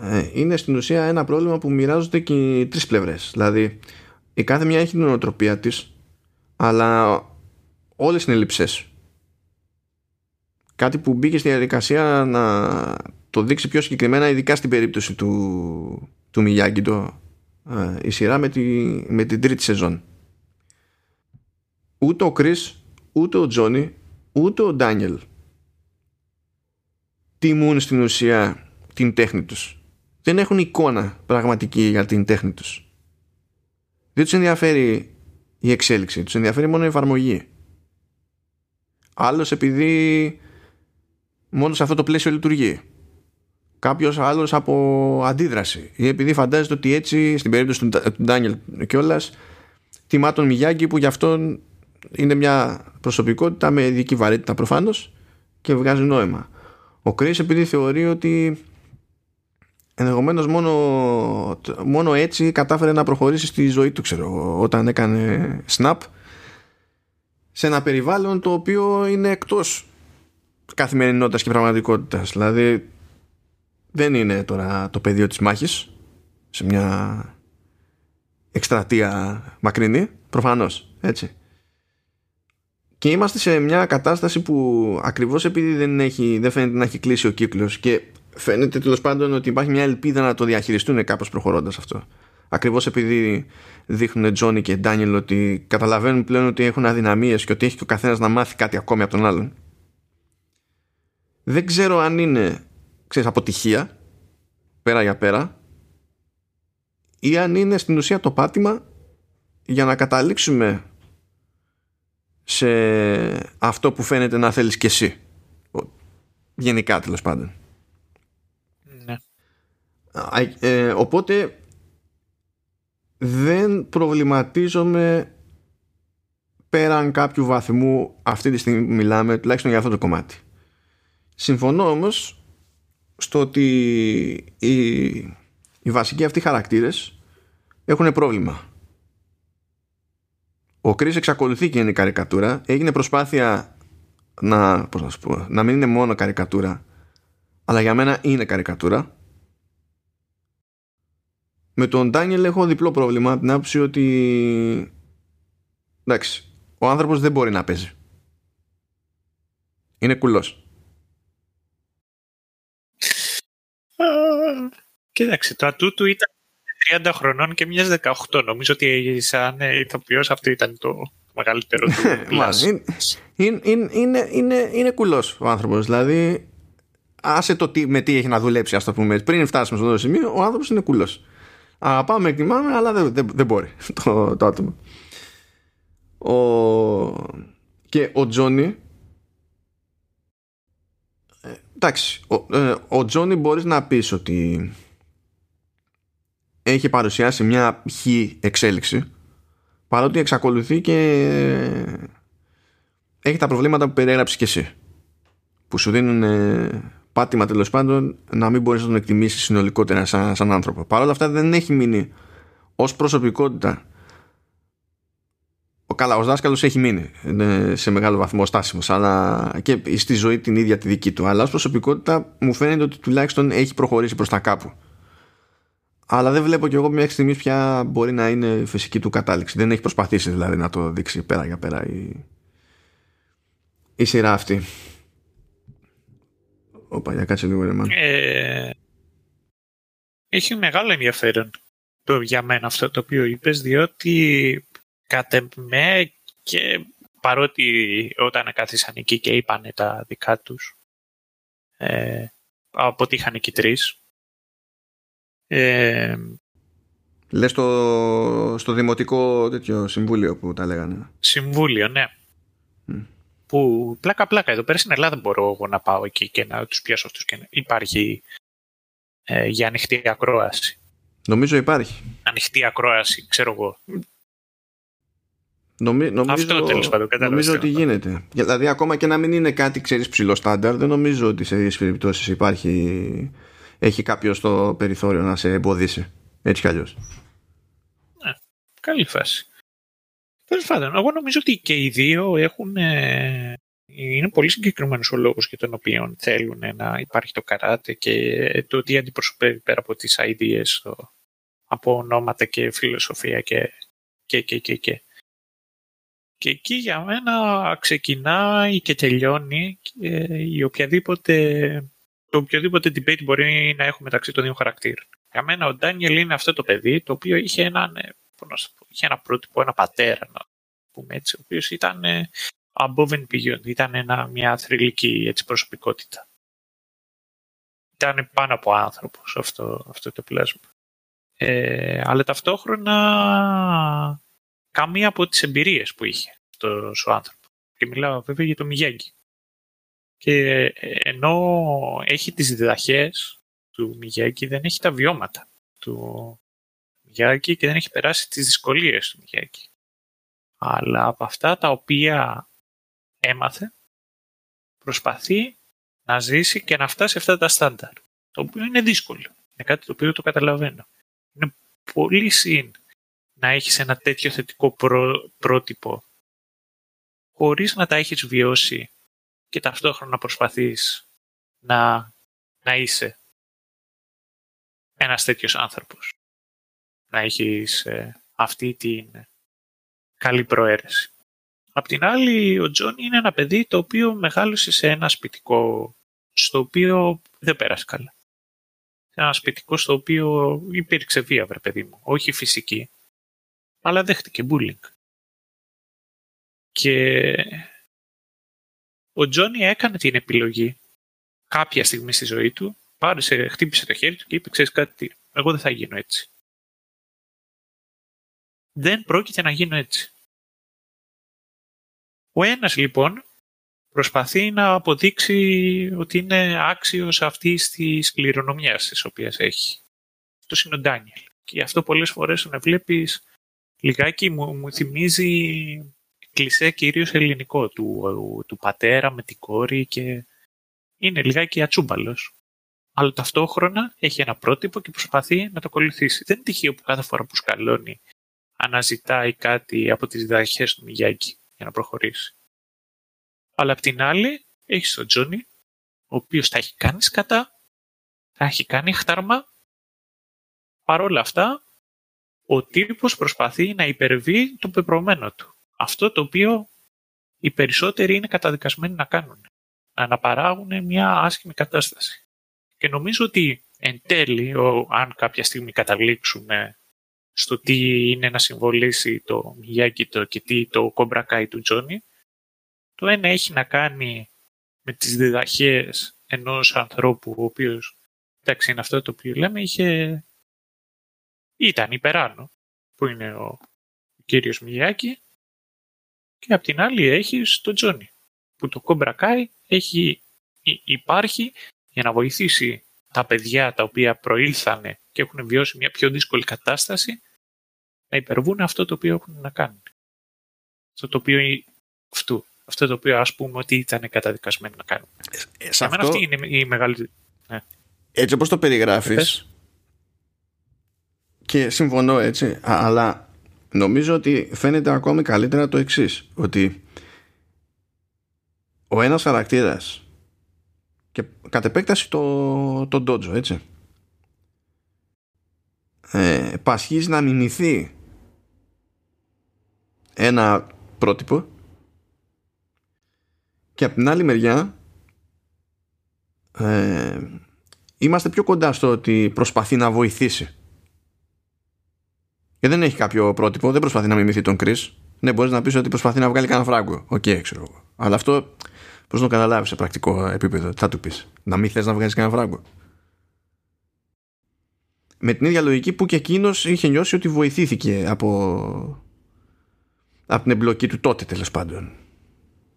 [SPEAKER 1] ε, είναι στην ουσία ένα πρόβλημα που μοιράζονται και οι τρεις πλευρές. Δηλαδή η κάθε μια έχει την ονοτροπία της αλλά όλες είναι λειψές. Κάτι που μπήκε στη διαδικασία να το δείξει πιο συγκεκριμένα ειδικά στην περίπτωση του, του Μιγιάγκη το, ε, η σειρά με, τη, με την τρίτη σεζόν. Ούτε ο Κρίς, ούτε ο Τζόνι, ούτε ο Ντάνιελ τιμούν στην ουσία την τέχνη τους. Δεν έχουν εικόνα πραγματική για την τέχνη τους. Δεν τους ενδιαφέρει η εξέλιξη, τους ενδιαφέρει μόνο η εφαρμογή. Άλλος επειδή μόνο σε αυτό το πλαίσιο λειτουργεί. Κάποιος άλλος από αντίδραση. Ή επειδή φαντάζεται ότι έτσι, στην περίπτωση του Ντάνιελ κιόλας, τιμά τον Μιγιάγκη που γι' αυτόν είναι μια προσωπικότητα με ειδική βαρύτητα προφανώς και βγάζει νόημα. Ο Κρίς επειδή θεωρεί ότι ενδεχομένως μόνο, μόνο έτσι κατάφερε να προχωρήσει στη ζωή του ξέρω όταν έκανε snap σε ένα περιβάλλον το οποίο είναι εκτός καθημερινότητας και πραγματικότητας δηλαδή δεν είναι τώρα το πεδίο της μάχης σε μια εκστρατεία μακρινή προφανώς έτσι και είμαστε σε μια κατάσταση που ακριβώς επειδή δεν, έχει, δεν φαίνεται να έχει κλείσει ο κύκλος και φαίνεται τέλος πάντων ότι υπάρχει μια ελπίδα να το διαχειριστούν κάπως προχωρώντας αυτό. Ακριβώς επειδή δείχνουν Τζόνι και Ντάνιελ ότι καταλαβαίνουν πλέον ότι έχουν αδυναμίες και ότι έχει και ο καθένας να μάθει κάτι ακόμη από τον άλλον. Δεν ξέρω αν είναι ξέρεις, αποτυχία πέρα για πέρα ή αν είναι στην ουσία το πάτημα για να καταλήξουμε σε αυτό που φαίνεται να θέλεις και εσύ. Γενικά τέλος πάντων.
[SPEAKER 2] Ναι.
[SPEAKER 1] ε, οπότε δεν προβληματίζομαι πέραν κάποιου βαθμού. Αυτή τη στιγμή μιλάμε τουλάχιστον για αυτό το κομμάτι. Συμφωνώ όμως στο ότι οι, οι βασικοί αυτοί χαρακτήρες έχουν πρόβλημα ο Chris εξακολουθεί και είναι καρικατούρα. Έγινε προσπάθεια να, πώς να, σου πω, να μην είναι μόνο καρικατούρα, αλλά για μένα είναι καρικατούρα. Με τον Ντάνιελ έχω διπλό πρόβλημα, την άποψη ότι εντάξει, ο άνθρωπος δεν μπορεί να παίζει. Είναι κουλός.
[SPEAKER 2] Κοίταξε, το ατού του ήταν 30 χρονών και μιας 18. Νομίζω ότι σαν ηθοποιός αυτό ήταν το μεγαλύτερο του
[SPEAKER 1] είναι, είναι, είναι, είναι, είναι κουλός ο άνθρωπος. Δηλαδή, άσε το τι, με τι έχει να δουλέψει, ας το πούμε. Πριν φτάσουμε σε αυτό το σημείο, ο άνθρωπος είναι κουλός. Αγαπάμε, εκτιμάμε, αλλά δεν, δεν, δεν μπορεί το, το άτομο. Ο... Και ο Τζόνι ε, εντάξει, ο, ε, ο Τζόνι μπορείς να πεις ότι έχει παρουσιάσει μια χ εξέλιξη παρότι εξακολουθεί και έχει τα προβλήματα που περιέγραψες και εσύ που σου δίνουν πάτημα τέλος πάντων να μην μπορείς να τον εκτιμήσεις συνολικότερα σαν, σαν άνθρωπο. Παρ' όλα αυτά δεν έχει μείνει ως προσωπικότητα. Ο καλά, ο δάσκαλος έχει μείνει σε μεγάλο βαθμό στάσιμος αλλά και στη ζωή την ίδια τη δική του. Αλλά ως προσωπικότητα μου φαίνεται ότι τουλάχιστον έχει προχωρήσει προς τα κάπου αλλά δεν βλέπω κι εγώ μέχρι στιγμής ποια μπορεί να είναι φυσική του κατάληξη. Δεν έχει προσπαθήσει δηλαδή να το δείξει πέρα για πέρα η, η σειρά αυτή. Όπα, για κάτσε λίγο ρε
[SPEAKER 2] ε, Έχει μεγάλο ενδιαφέρον το, για μένα αυτό το οποίο είπες, διότι κατ' με και παρότι όταν κάθισαν εκεί και είπαν τα δικά τους, ε, από ό,τι είχαν εκεί τρεις,
[SPEAKER 1] ε, Λες στο, στο δημοτικό τέτοιο συμβούλιο που τα λέγανε.
[SPEAKER 2] Συμβούλιο, ναι. Που πλάκα-πλάκα εδώ πέρα στην Ελλάδα μπορώ εγώ να πάω εκεί και να τους πιάσω αυτούς και να υπάρχει ε, για ανοιχτή ακρόαση.
[SPEAKER 1] Νομίζω υπάρχει.
[SPEAKER 2] Ανοιχτή ακρόαση, ξέρω εγώ.
[SPEAKER 1] Νομι, νομίζω, Αυτό τέλος πάντων, Νομίζω ότι γίνεται. Δηλαδή, ακόμα και να μην είναι κάτι, ξέρεις, ψηλό στάνταρ, δεν νομίζω ότι σε ίδιες περιπτώσεις υπάρχει, έχει κάποιο στο περιθώριο να σε εμποδίσει. Έτσι κι αλλιώς.
[SPEAKER 2] Ναι, καλή φάση. Τέλος πάντων, εγώ νομίζω ότι και οι δύο έχουν. Ε, είναι πολύ συγκεκριμένος ο λόγος για τον οποίο θέλουν να υπάρχει το καράτε και το τι αντιπροσωπεύει πέρα από τις ideas από ονόματα και φιλοσοφία και, και, και, και, και. Και εκεί για μένα ξεκινάει και τελειώνει και η οποιαδήποτε, το οποιοδήποτε debate μπορεί να έχουμε μεταξύ των δύο χαρακτήρων. Για μένα ο Ντάνιελ είναι αυτό το παιδί το οποίο είχε, έναν, ε, είχε ένα πρότυπο, ένα πατέρα, να πούμε έτσι, ο οποίος ήταν ε, above and beyond, ήταν ένα, μια θρηλυκή έτσι, προσωπικότητα. Ήταν πάνω από άνθρωπος αυτό, αυτό το πλάσμα. Ε, αλλά ταυτόχρονα καμία από τις εμπειρίες που είχε αυτός ο άνθρωπος. Και μιλάω βέβαια για το Μιγιάγκη. Και ε, ενώ έχει τις διδαχές του Μιγιάγκη, δεν έχει τα βιώματα του Μιγιάγκη και δεν έχει περάσει τις δυσκολίες του Μιγιάγκη. Αλλά από αυτά τα οποία έμαθε, προσπαθεί να ζήσει και να φτάσει αυτά τα στάνταρ. Το οποίο είναι δύσκολο. Είναι κάτι το οποίο το καταλαβαίνω είναι πολύ συν να έχεις ένα τέτοιο θετικό πρότυπο χωρίς να τα έχεις βιώσει και ταυτόχρονα προσπαθείς να, να είσαι ένας τέτοιος άνθρωπος. Να έχεις ε, αυτή την καλή προαίρεση. Απ' την άλλη, ο Τζόνι είναι ένα παιδί το οποίο μεγάλωσε σε ένα σπιτικό στο οποίο δεν πέρασε καλά ένα σπιτικό στο οποίο υπήρξε βία, βρε παιδί μου. Όχι φυσική, αλλά δέχτηκε bullying. Και ο Τζόνι έκανε την επιλογή κάποια στιγμή στη ζωή του, πάρεσε, χτύπησε το χέρι του και είπε, ξέρεις κάτι, εγώ δεν θα γίνω έτσι. Δεν πρόκειται να γίνω έτσι. Ο ένας λοιπόν προσπαθεί να αποδείξει ότι είναι άξιος αυτής της κληρονομιάς της οποίας έχει. Το είναι ο Ντάνιελ. Και αυτό πολλές φορές να βλέπεις λιγάκι μου, μου θυμίζει κλισέ κυρίως ελληνικό του, του πατέρα με την κόρη και είναι λιγάκι ατσούμπαλος. Αλλά ταυτόχρονα έχει ένα πρότυπο και προσπαθεί να το ακολουθήσει. Δεν είναι τυχαίο που κάθε φορά που σκαλώνει αναζητάει κάτι από τις διδαχές του Μιγιάκη για να προχωρήσει. Αλλά απ' την άλλη έχει τον Τζόνι, ο οποίος τα έχει κάνει σκατά, τα έχει κάνει χτάρμα. Παρ' όλα αυτά, ο τύπος προσπαθεί να υπερβεί το πεπρωμένο του. Αυτό το οποίο οι περισσότεροι είναι καταδικασμένοι να κάνουν. Να αναπαράγουν μια άσχημη κατάσταση. Και νομίζω ότι εν τέλει, αν κάποια στιγμή καταλήξουμε στο τι είναι να συμβολήσει το Μιγιάκι το και τι το κομπρακάι του Τζόνι, το ένα έχει να κάνει με τις διδαχές ενός ανθρώπου, ο οποίος, εντάξει είναι αυτό το οποίο λέμε, είχε... ήταν υπεράνω, που είναι ο, ο κύριος Μιγιάκη, και απ' την άλλη έχει τον Τζόνι, που το Κομπρακάι έχει, υπάρχει για να βοηθήσει τα παιδιά τα οποία προήλθανε και έχουν βιώσει μια πιο δύσκολη κατάσταση να υπερβούν αυτό το οποίο έχουν να κάνουν. Αυτό το οποίο αυτού αυτό το οποίο ας πούμε ότι ήταν καταδικασμένοι να κάνουν. Ε, σε αυτό... αυτή είναι η μεγάλη... Ναι.
[SPEAKER 1] Έτσι όπως το περιγράφεις και συμφωνώ έτσι, αλλά νομίζω ότι φαίνεται ακόμη καλύτερα το εξής, ότι ο ένας χαρακτήρας και κατ' επέκταση το, το Dojo, έτσι. ε, πασχίζει να μιμηθεί ένα πρότυπο και από την άλλη μεριά ε, είμαστε πιο κοντά στο ότι προσπαθεί να βοηθήσει. Και δεν έχει κάποιο πρότυπο, δεν προσπαθεί να μιμηθεί τον Kreese. Ναι, μπορείς να πεις ότι προσπαθεί να βγάλει κανένα φράγκο. Οκ, okay, ξέρω εγώ. Αλλά αυτό πώς να το καταλάβεις σε πρακτικό επίπεδο. Τι θα του πεις, Να μην θες να βγάλεις κανένα φράγκο. Με την ίδια λογική που και εκείνος είχε νιώσει ότι βοηθήθηκε από, από την εμπλοκή του τότε τέλος πάντων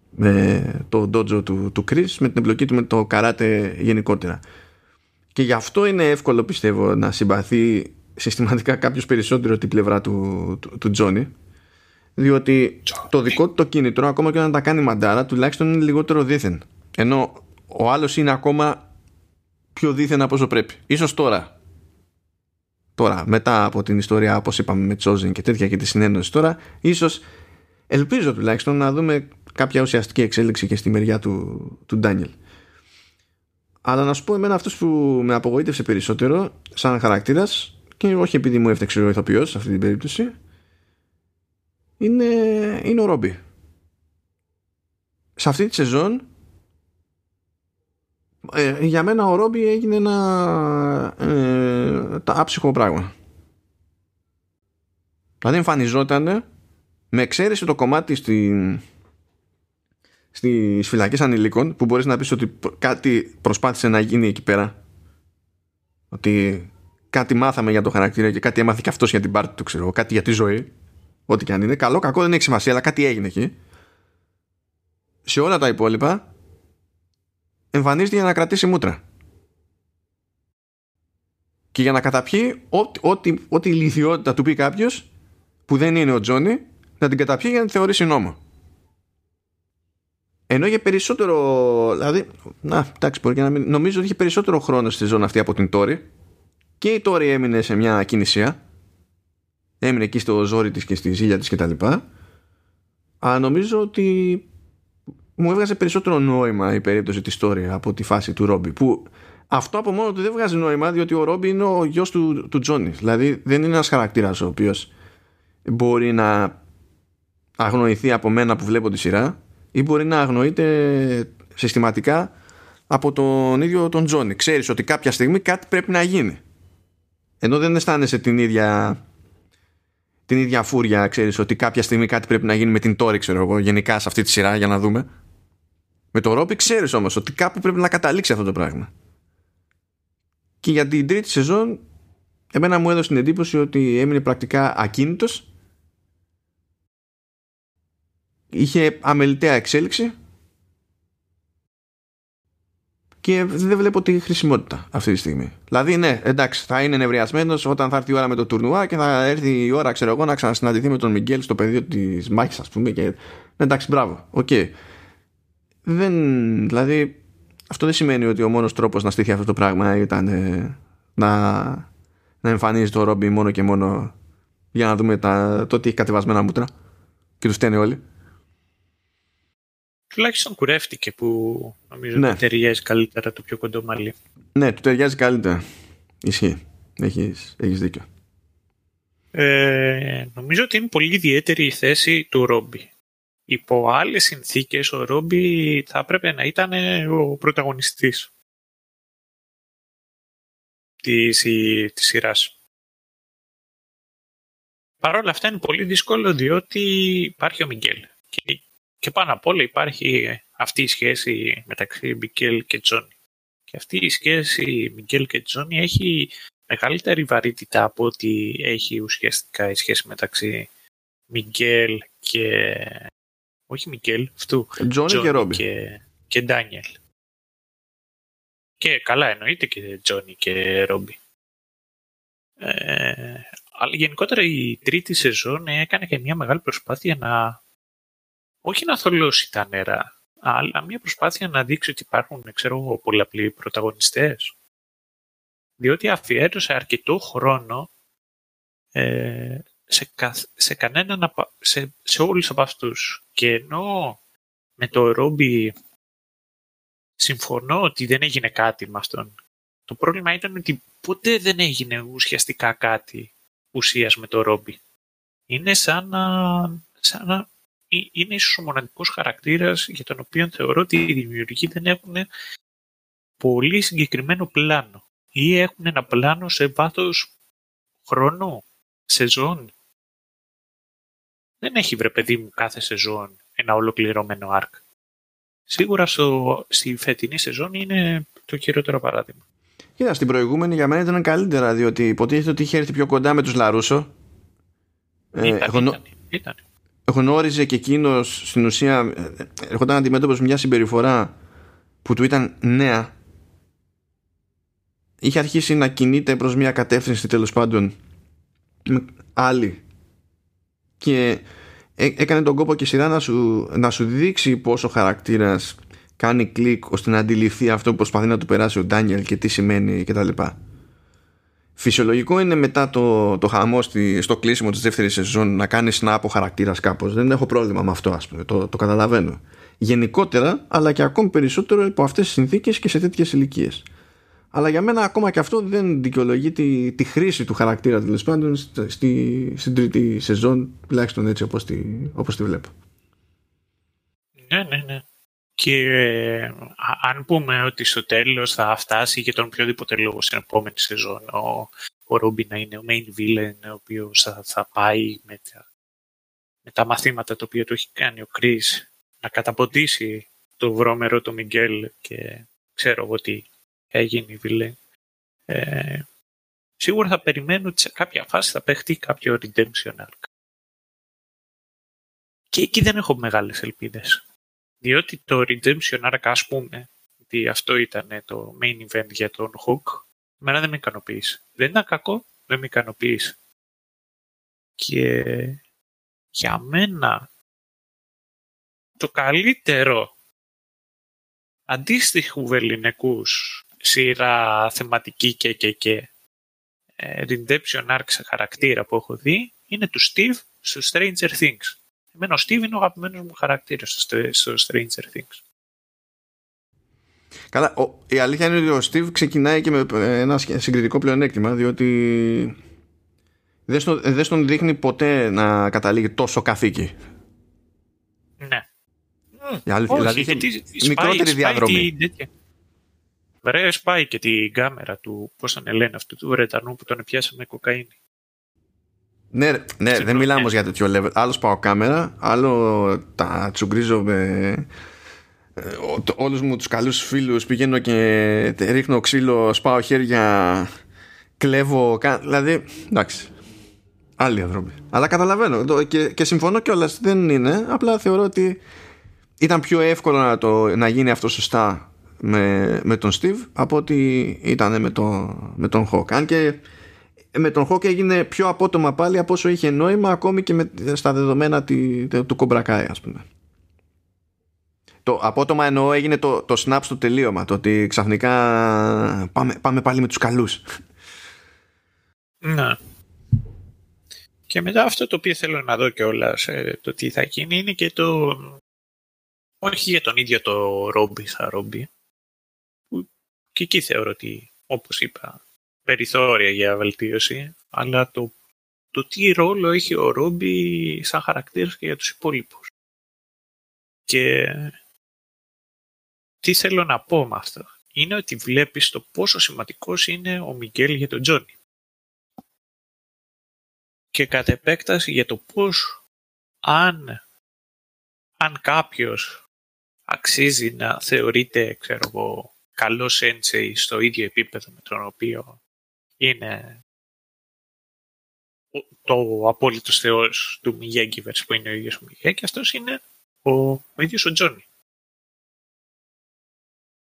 [SPEAKER 1] με το dojo του, του Chris με την εμπλοκή του με το καράτε γενικότερα και γι' αυτό είναι εύκολο πιστεύω να συμπαθεί συστηματικά κάποιος περισσότερο την πλευρά του, του, του Johnny διότι το δικό του το κίνητρο ακόμα και όταν τα κάνει μαντάρα τουλάχιστον είναι λιγότερο δίθεν. Ενώ ο άλλος είναι ακόμα πιο δίθεν από όσο πρέπει. Ίσως τώρα. Τώρα μετά από την ιστορία όπως είπαμε με Chosen και τέτοια και τη συνένωση τώρα ίσως ελπίζω τουλάχιστον να δούμε κάποια ουσιαστική εξέλιξη και στη μεριά του, του Ντάνιελ. Αλλά να σου πω εμένα αυτός που με απογοήτευσε περισσότερο σαν χαρακτήρας και όχι επειδή μου έφταξε ο ηθοποιός σε αυτή την περίπτωση είναι, είναι ο Ρόμπι. Σε αυτή τη σεζόν ε, για μένα ο Ρόμπι έγινε ένα ε, τα άψυχο πράγμα. Δηλαδή εμφανιζόταν με εξαίρεση το κομμάτι στην, στις φυλακές ανηλίκων που μπορείς να πεις ότι κάτι προσπάθησε να γίνει εκεί πέρα ότι κάτι μάθαμε για το χαρακτήρα και κάτι έμαθε και αυτός για την πάρτι του ξέρω κάτι για τη ζωή ό,τι και αν είναι καλό κακό δεν έχει σημασία αλλά κάτι έγινε εκεί σε όλα τα υπόλοιπα εμφανίζεται για να κρατήσει μούτρα και για να καταπιεί ό,τι, ό,τι, ό,τι ηλικιότητα του πει κάποιος που δεν είναι ο Τζόνι να την καταπιεί για να τη θεωρήσει νόμο ενώ για περισσότερο. Δηλαδή. Να, εντάξει, μπορεί και να μην. Νομίζω ότι είχε περισσότερο χρόνο στη ζώνη αυτή από την Τόρη. Και η Τόρη έμεινε σε μια κινησία. Έμεινε εκεί στο ζόρι της και στη ζήλια της κτλ. Αλλά νομίζω ότι μου έβγαζε περισσότερο νόημα η περίπτωση της Τόρη από τη φάση του Ρόμπι. Που αυτό από μόνο του δεν βγάζει νόημα διότι ο Ρόμπι είναι ο γιος του, του Τζόνι. Δηλαδή δεν είναι ένας χαρακτήρας ο οποίος μπορεί να αγνοηθεί από μένα που βλέπω τη σειρά ή μπορεί να αγνοείται συστηματικά από τον ίδιο τον Τζόνι. Ξέρεις ότι κάποια στιγμή κάτι πρέπει να γίνει. Ενώ δεν αισθάνεσαι την ίδια την ίδια φούρια, ξέρεις ότι κάποια στιγμή κάτι πρέπει να γίνει με την Τόρη, ξέρω εγώ, γενικά σε αυτή τη σειρά για να δούμε. Με το Ρόπι ξέρεις όμως ότι κάπου πρέπει να καταλήξει αυτό το πράγμα. Και για την τρίτη σεζόν εμένα μου έδωσε την εντύπωση ότι έμεινε πρακτικά ακίνητος είχε αμελητέα εξέλιξη και δεν βλέπω τη χρησιμότητα αυτή τη στιγμή. Δηλαδή, ναι, εντάξει, θα είναι νευριασμένος όταν θα έρθει η ώρα με το τουρνουά και θα έρθει η ώρα, ξέρω εγώ, να ξανασυναντηθεί με τον Miguel στο πεδίο της μάχης, ας πούμε. Και... Ναι, εντάξει, μπράβο, οκ. Okay. Δεν, δηλαδή, αυτό δεν σημαίνει ότι ο μόνος τρόπος να στηθεί αυτό το πράγμα ήταν ε, να, να εμφανίζει το Robby μόνο και μόνο για να δούμε τα, το ότι έχει κατεβασμένα μούτρα και τους φταίνει όλοι
[SPEAKER 2] τουλάχιστον κουρεύτηκε που νομίζω ναι. ότι ταιριάζει καλύτερα το πιο κοντό μαλλί.
[SPEAKER 1] Ναι, του ταιριάζει καλύτερα. Ισχύει. Έχεις, έχεις δίκιο.
[SPEAKER 2] Ε, νομίζω ότι είναι πολύ ιδιαίτερη η θέση του Ρόμπι. Υπό άλλες συνθήκες ο Ρόμπι θα έπρεπε να ήταν ο πρωταγωνιστής της, της σειράς. Παρ' όλα αυτά είναι πολύ δύσκολο διότι υπάρχει ο Μιγγέλ. Και και πάνω απ' όλα υπάρχει αυτή η σχέση μεταξύ Μικέλ και Τζόνι. Και αυτή η σχέση Μικέλ και Τζόνι έχει μεγαλύτερη βαρύτητα από ότι έχει ουσιαστικά η σχέση μεταξύ Μικέλ και... Όχι Μικέλ, αυτού.
[SPEAKER 1] Τζόνι και Ρόμπι.
[SPEAKER 2] Και, και Ντάνιελ. Και καλά εννοείται και Τζόνι και Ρόμπι. Ε, αλλά γενικότερα η τρίτη σεζόν έκανε και μια μεγάλη προσπάθεια να όχι να θολώσει τα νερά, αλλά μια προσπάθεια να δείξει ότι υπάρχουν, ξέρω πολλαπλοί πρωταγωνιστές. Διότι αφιέρωσε αρκετό χρόνο ε, σε, σε κανέναν, σε, σε όλους από αυτούς. Και ενώ με το Ρόμπι συμφωνώ ότι δεν έγινε κάτι με αυτόν Το πρόβλημα ήταν ότι ποτέ δεν έγινε ουσιαστικά κάτι ουσίας με το Ρόμπι. Είναι σαν να, σαν να είναι ίσως ο μοναδικός χαρακτήρας για τον οποίο θεωρώ ότι οι δημιουργοί δεν έχουν πολύ συγκεκριμένο πλάνο ή έχουν ένα πλάνο σε βάθος χρόνου, σεζόν. Δεν έχει βρε παιδί μου κάθε σεζόν ένα ολοκληρωμένο arc. Σίγουρα στο, στη φετινή σεζόν είναι το χειρότερο παράδειγμα.
[SPEAKER 1] Κοίτα, στην προηγούμενη για μένα ήταν καλύτερα, διότι υποτίθεται ότι είχε έρθει πιο κοντά με τους Λαρούσο.
[SPEAKER 2] Ε, ήταν, ήταν, ήταν.
[SPEAKER 1] Γνώριζε και εκείνος στην ουσία ε, έρχονταν αντιμέτωπος μια συμπεριφορά που του ήταν νέα. Είχε αρχίσει να κινείται προς μια κατεύθυνση τέλος πάντων άλλη και έκανε τον κόπο και σειρά να σου, να σου δείξει πόσο ο χαρακτήρας κάνει κλικ ώστε να αντιληφθεί αυτό που προσπαθεί να του περάσει ο Ντάνιελ και τι σημαίνει κτλ. Φυσιολογικό είναι μετά το, το χαμό στη, στο κλείσιμο της δεύτερης σεζόν να κάνεις snap ο χαρακτήρας κάπως. Δεν έχω πρόβλημα με αυτό ας πούμε, το, το καταλαβαίνω. Γενικότερα, αλλά και ακόμη περισσότερο υπό αυτές τις συνθήκες και σε τέτοιες ηλικίες. Αλλά για μένα ακόμα και αυτό δεν δικαιολογεί τη, τη χρήση του χαρακτήρα τέλος πάντων στη, στην τρίτη σεζόν, τουλάχιστον έτσι όπως τη, όπως τη βλέπω.
[SPEAKER 2] Ναι, ναι, ναι. Και ε, αν πούμε ότι στο τέλος θα φτάσει για τον οποιοδήποτε λόγο στην επόμενη σεζόν ο, ο Ρόμπι να είναι ο main villain ο οποίος θα, θα πάει με τα, με τα μαθήματα τα οποία του έχει κάνει ο Κρίς να καταποντήσει το βρώμερο το Μιγγέλ και ξέρω εγώ τι έγινε villain. Ε, σίγουρα θα περιμένω ότι σε κάποια φάση θα παιχτεί κάποιο redemption arc. Και εκεί δεν έχω μεγάλες ελπίδες. Διότι το Redemption Arc, ας πούμε, ότι αυτό ήταν το main event για τον Hook, εμένα δεν με ικανοποίησε. Δεν ήταν κακό, δεν με ικανοποίησε. Και για μένα το καλύτερο αντίστοιχου βεληνικούς σειρά θεματική και και και ε, Redemption Arc σε χαρακτήρα που έχω δει είναι του Steve στο Stranger Things. Εμένα ο Steve είναι ο αγαπημένος μου χαρακτήρας στο Stranger Things.
[SPEAKER 1] Καλά, ο, η αλήθεια είναι ότι ο Steve ξεκινάει και με ένα συγκριτικό πλεονέκτημα διότι δεν στον, δεν στον δείχνει ποτέ να καταλήγει τόσο καθήκη.
[SPEAKER 2] Ναι.
[SPEAKER 1] Η αλήθεια, Όχι, δηλαδή γιατί μικρότερη διαδρομή.
[SPEAKER 2] Βρε, σπάει και την κάμερα του, πώς τον λένε αυτού του Βρετανού που τον πιάσαμε κοκαίνη.
[SPEAKER 1] Ναι, ναι δεν μιλάμε όμως για τέτοιο level. Άλλο πάω κάμερα, άλλο τα τσουγκρίζω με ε, όλους μου τους καλούς φίλους πηγαίνω και ρίχνω ξύλο, σπάω χέρια, κλέβω, δηλαδή, εντάξει, άλλη ανθρωπή. Αλλά καταλαβαίνω και, και συμφωνώ κιόλας δεν είναι, απλά θεωρώ ότι ήταν πιο εύκολο να, το, να γίνει αυτό σωστά με, με τον Steve από ότι ήταν με, το, με τον Hawk. Αν και με τον Hawk έγινε πιο απότομα πάλι από όσο είχε νόημα ακόμη και με, στα δεδομένα τη, του Κομπρακάη ας πούμε. Το απότομα εννοώ έγινε το, το snap στο τελείωμα το ότι ξαφνικά πάμε, πάμε πάλι με τους καλούς.
[SPEAKER 2] Ναι. Και μετά αυτό το οποίο θέλω να δω κιόλας το τι θα γίνει είναι και το όχι για τον ίδιο το Ρόμπι σαν Ρόμπι που και εκεί θεωρώ ότι όπως είπα περιθώρια για βελτίωση, αλλά το, το τι ρόλο έχει ο Ρόμπι σαν χαρακτήρας και για τους υπόλοιπους. Και τι θέλω να πω με αυτό. Είναι ότι βλέπεις το πόσο σημαντικός είναι ο Μιγγέλ για τον Τζόνι. Και κατ' επέκταση για το πώς αν, αν κάποιος αξίζει να θεωρείται, ξέρω εγώ, καλός σέντσεϊ στο ίδιο επίπεδο με τον οποίο είναι το απόλυτος θεός του Μιγέγκιβερς που είναι ο ίδιος ο Μιγέ και αυτός είναι ο, ο ίδιος ο Τζόνι.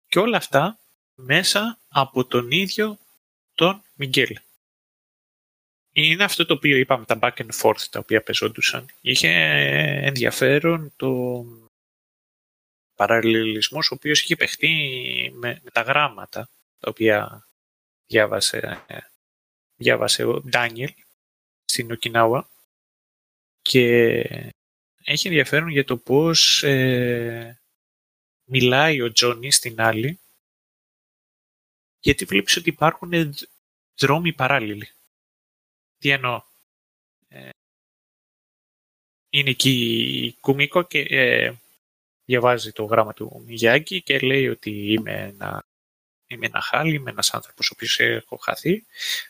[SPEAKER 2] Και όλα αυτά μέσα από τον ίδιο τον Μιγγέλ. Είναι αυτό το οποίο είπαμε, τα back and forth τα οποία πεζόντουσαν. Είχε ενδιαφέρον το παραλληλισμός ο οποίος είχε παιχτεί με, με τα γράμματα τα οποία διάβασε, διάβασε ο Ντάνιελ στην Οκινάουα και έχει ενδιαφέρον για το πώς ε, μιλάει ο Τζόνι στην άλλη γιατί βλέπεις ότι υπάρχουν δρόμοι παράλληλοι. Τι εννοώ; Ε, είναι εκεί η Κουμίκο και ε, διαβάζει το γράμμα του Μιγιάκη και λέει ότι είμαι ένα, είμαι ένα χάλι, είμαι ένας άνθρωπος ο οποίος έχω χαθεί,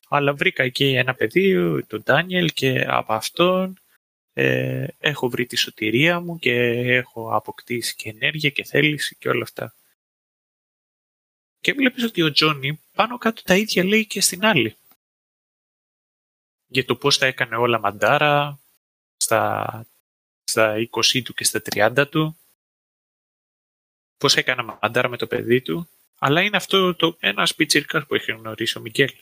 [SPEAKER 2] αλλά βρήκα εκεί ένα παιδί, τον Ντάνιελ και από αυτόν ε, έχω βρει τη σωτηρία μου και έχω αποκτήσει και ενέργεια και θέληση και όλα αυτά. Και βλέπεις ότι ο Τζόνι πάνω κάτω τα ίδια λέει και στην άλλη. Για το πώς τα έκανε όλα μαντάρα στα, στα 20 του και στα 30 του. Πώς έκανε μαντάρα με το παιδί του. Αλλά είναι αυτό το ένα σπιτσιρκάς που έχει γνωρίσει ο Μικέλ.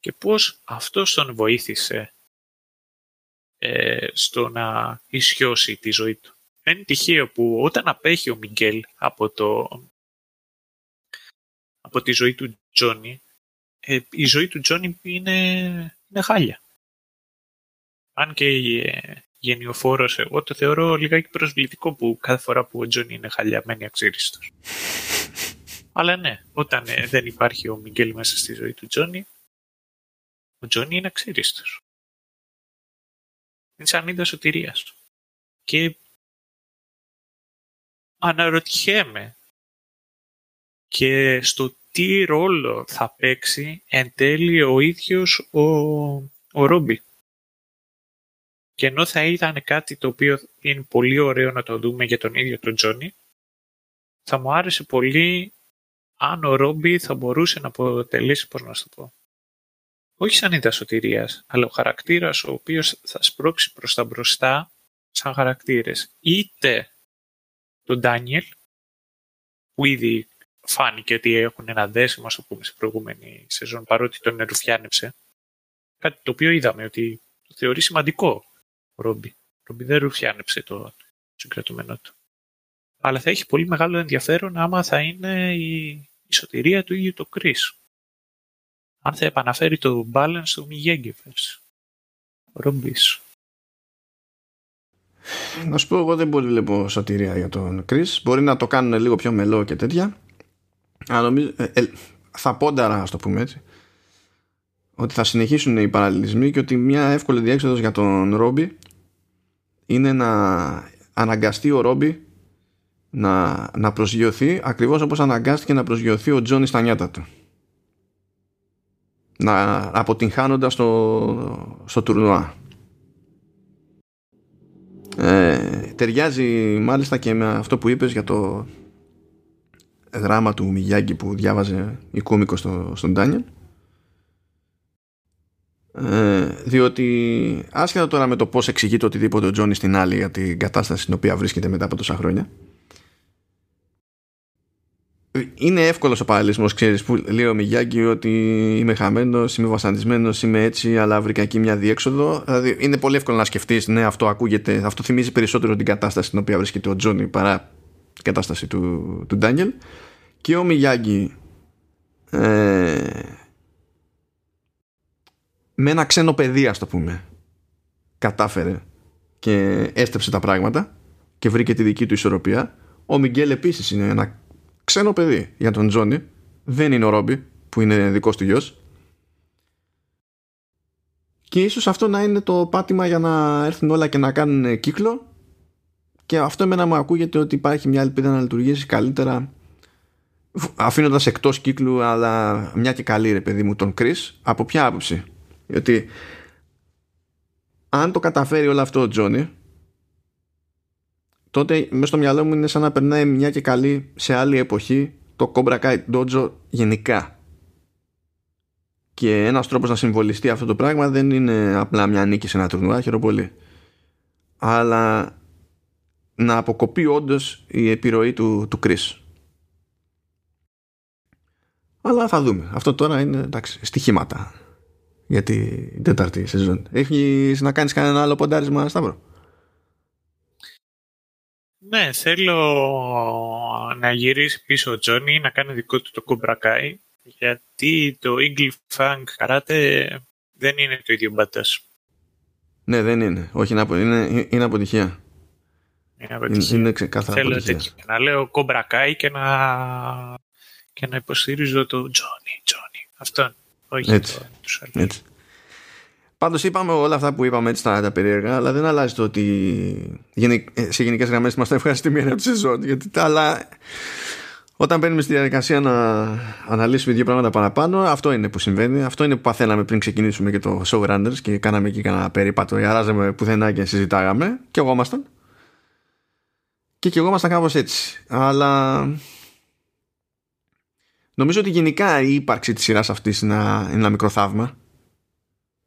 [SPEAKER 2] Και πώς αυτός τον βοήθησε ε, στο να ισιώσει τη ζωή του. Δεν είναι τυχαίο που όταν απέχει ο Μιγγέλ από, το, από τη ζωή του Τζόνι, ε, η ζωή του Τζόνι είναι, είναι χάλια. Αν και ε, γενιοφόρος, εγώ το θεωρώ λιγάκι προσβλητικό που κάθε φορά που ο Τζόνι είναι χαλιά μένει αξίριστος. Αλλά ναι, όταν ε, δεν υπάρχει ο Μιγγέλ μέσα στη ζωή του Τζόνι, ο Τζόνι είναι αξίριστος την σανίδα σωτηρίας. Και αναρωτιέμαι και στο τι ρόλο θα παίξει εν τέλει ο ίδιος ο, ο Ρόμπι. Και ενώ θα ήταν κάτι το οποίο είναι πολύ ωραίο να το δούμε για τον ίδιο τον Τζόνι, θα μου άρεσε πολύ αν ο Ρόμπι θα μπορούσε να αποτελέσει, πώς να σου το πω, όχι σαν είδα σωτηρίας, αλλά ο χαρακτήρας ο οποίος θα σπρώξει προς τα μπροστά σαν χαρακτήρες. Είτε τον Ντάνιελ, που ήδη φάνηκε ότι έχουν ένα δέσιμο, ας το πούμε, σε προηγούμενη σεζόν, παρότι τον ρουφιάνεψε. Κάτι το οποίο είδαμε ότι το θεωρεί σημαντικό ο Ρόμπι. Ο Ρόμπι δεν ρουφιάνεψε το συγκρατούμενό του. Αλλά θα έχει πολύ μεγάλο ενδιαφέρον άμα θα είναι η, η σωτηρία του ίδιου το Κρίς αν θα επαναφέρει το balance του Μιγέγκεφερς. Ρομπής.
[SPEAKER 1] Να σου πω, εγώ δεν πολύ βλέπω σωτηρία για τον Chris. Μπορεί να το κάνουν λίγο πιο μελό και τέτοια. Αλλά νομίζω, ε, ε, θα πόνταρα, ας το πούμε έτσι, ότι θα συνεχίσουν οι παραλληλισμοί και ότι μια εύκολη διέξοδος για τον Ρόμπι είναι να αναγκαστεί ο Ρόμπι να, να προσγειωθεί ακριβώς όπως αναγκάστηκε να προσγειωθεί ο Τζόνι στα νιάτα του να αποτυγχάνοντας στο, στο τουρνουά. Ε, ταιριάζει μάλιστα και με αυτό που είπες για το γράμμα του Μιγιάγκη που διάβαζε η κόμικο στο, στον Ντάνιελ ε, διότι άσχετα τώρα με το πώς εξηγεί το οτιδήποτε ο Τζόνι στην άλλη για την κατάσταση στην οποία βρίσκεται μετά από τόσα χρόνια είναι εύκολος ο παραλυσμό, ξέρεις, που λέει ο Μιγιάγκη ότι είμαι χαμένος, είμαι βασανισμένος, είμαι έτσι, αλλά βρήκα εκεί μια διέξοδο. Δηλαδή, είναι πολύ εύκολο να σκεφτείς, ναι, αυτό ακούγεται, αυτό θυμίζει περισσότερο την κατάσταση στην οποία βρίσκεται ο Τζόνι παρά την κατάσταση του, του Ντάνιελ. Και ο Μιγιάγκη ε, με ένα ξένο παιδί, ας το πούμε, κατάφερε και έστρεψε τα πράγματα και βρήκε τη δική του ισορροπία. Ο Μιγγέλ επίσης είναι ένα ξένο παιδί για τον Τζόνι. Δεν είναι ο Ρόμπι που είναι δικός του γιος. Και ίσως αυτό να είναι το πάτημα για να έρθουν όλα και να κάνουν κύκλο. Και αυτό εμένα μου ακούγεται ότι υπάρχει μια ελπίδα να λειτουργήσει καλύτερα αφήνοντας εκτός κύκλου, αλλά μια και καλή ρε παιδί μου τον Κρι. Από ποια άποψη; Γιατί αν το καταφέρει όλο αυτό ο Τζόνι, τότε μέσα στο μυαλό μου είναι σαν να περνάει μια και καλή σε άλλη εποχή το Cobra Kai Dojo γενικά. Και ένας τρόπος να συμβολιστεί αυτό το πράγμα δεν είναι απλά μια νίκη σε ένα τουρνουά, χαίρομαι πολύ. Αλλά να αποκοπεί όντως η επιρροή του, του Chris. Αλλά θα δούμε. Αυτό τώρα είναι εντάξει, στοιχήματα για την τέταρτη σεζόν. Έχεις να κάνεις κανένα άλλο ποντάρισμα, Σταύρο;
[SPEAKER 2] Ναι, θέλω να γυρίσει πίσω ο Τζόνι, να κάνει δικό του το κουμπρακάι, γιατί το Eagle Fang Karate δεν είναι το ίδιο μπατάς.
[SPEAKER 1] Ναι, δεν είναι. Όχι, είναι, είναι αποτυχία.
[SPEAKER 2] Είναι αποτυχία.
[SPEAKER 1] Είναι, ξεκάθαρα
[SPEAKER 2] θέλω
[SPEAKER 1] αποτυχία.
[SPEAKER 2] να λέω κουμπρακάι και να, και να υποστηρίζω το Τζόνι, Τζόνι. Αυτόν, όχι
[SPEAKER 1] Έτσι.
[SPEAKER 2] το, τους άλλους.
[SPEAKER 1] Έτσι. Πάντως είπαμε όλα αυτά που είπαμε έτσι τα, τα περίεργα, αλλά δεν αλλάζει το ότι γενικ- ε, σε γενικές γραμμές είμαστε ευχαριστημένοι από τη σεζόν. Γιατί, αλλά όταν μπαίνουμε στη διαδικασία να αναλύσουμε δύο πράγματα παραπάνω, αυτό είναι που συμβαίνει. Αυτό είναι που παθαίναμε πριν ξεκινήσουμε και το Showrunners και κάναμε εκεί κανένα περίπατο. Αράζαμε πουθενά και συζητάγαμε. Και εγώ ήμασταν. Και και εγώ ήμασταν κάπως έτσι. Αλλά νομίζω ότι γενικά η ύπαρξη της σειράς αυτής είναι ένα, είναι ένα μικρό θαύμα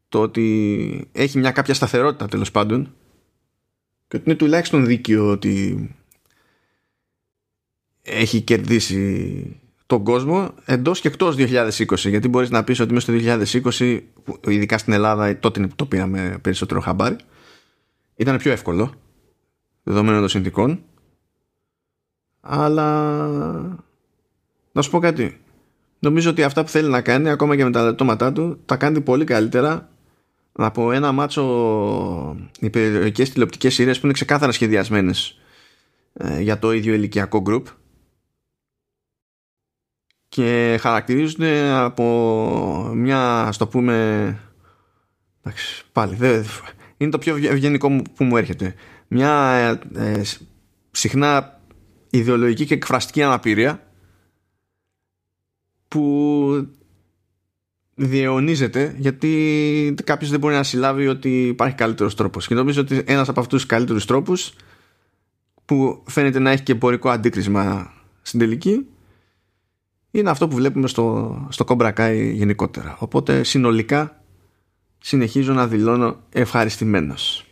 [SPEAKER 1] το ότι έχει μια κάποια σταθερότητα τέλος πάντων. Και ότι είναι τουλάχιστον δίκαιο ότι έχει κερδίσει τον κόσμο εντός και εκτός 2020 γιατί μπορείς να πεις ότι μέσα στο 2020 που ειδικά στην Ελλάδα τότε είναι που το πήραμε περισσότερο χαμπάρι ήταν πιο εύκολο δεδομένων των συνθήκων. Αλλά να σου πω κάτι. Νομίζω ότι αυτά που θέλει να κάνει ακόμα και με τα λεπτώματά του τα κάνει πολύ καλύτερα από ένα μάτσο οι περιοδικές τηλεοπτικές σειρές που είναι ξεκάθαρα σχεδιασμένες ε, για το ίδιο ηλικιακό group. Και χαρακτηρίζονται από μια ας το πούμε εντάξει, πάλι δεν, είναι το πιο ευγενικό μου- που μου έρχεται. Μια ε, ε, συχνά ιδεολογική και εκφραστική αναπηρία που διαιωνίζεται γιατί κάποιος δεν μπορεί να συλλάβει ότι υπάρχει καλύτερος τρόπος. Και νομίζω ότι ένας από αυτούς τους καλύτερους τρόπους που φαίνεται να έχει και εμπορικό αντίκρισμα στην τελική είναι αυτό που βλέπουμε στο, στο Cobra Kai γενικότερα. Οπότε συνολικά συνεχίζω να δηλώνω ευχαριστημένος.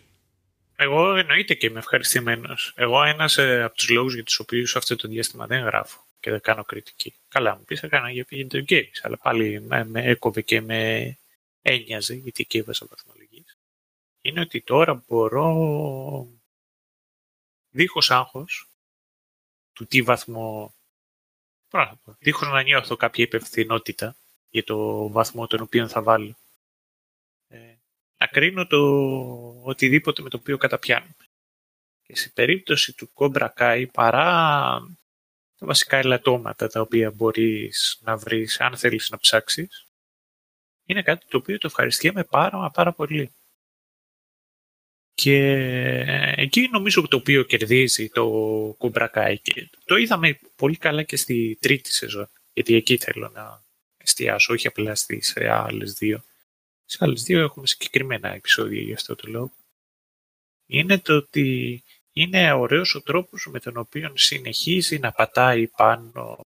[SPEAKER 2] Εγώ εννοείται και είμαι ευχαριστημένος. Εγώ ένας από τους λόγους για τους οποίους αυτό το διάστημα δεν γράφω και δεν κάνω κριτική. Καλά, μου πεις έκανα για video games, αλλά πάλι με, με έκοβε και με ένοιαζε γιατί εκεί έβαζα βαθμολογίε. Είναι ότι τώρα μπορώ δίχως άγχος του τι βαθμό πράγμα, δίχως να νιώθω κάποια υπευθυνότητα για το βαθμό τον οποίο θα βάλω ε, να κρίνω το οτιδήποτε με το οποίο καταπιάνουμε. Και σε περίπτωση του Cobra Kai, παρά τα βασικά ελαττώματα τα οποία μπορείς να βρεις, αν θέλεις να ψάξεις, είναι κάτι το οποίο το ευχαριστιέμαι πάρα, μα πάρα πολύ. Και εκεί νομίζω το οποίο κερδίζει το Cobra Kai και το είδαμε πολύ καλά και στη τρίτη σεζόν, γιατί εκεί θέλω να εστιάσω, όχι απλά στις άλλες δύο σε άλλες δύο έχουμε συγκεκριμένα επεισόδια για αυτό το λόγο, είναι το ότι είναι ωραίος ο τρόπος με τον οποίο συνεχίζει να πατάει πάνω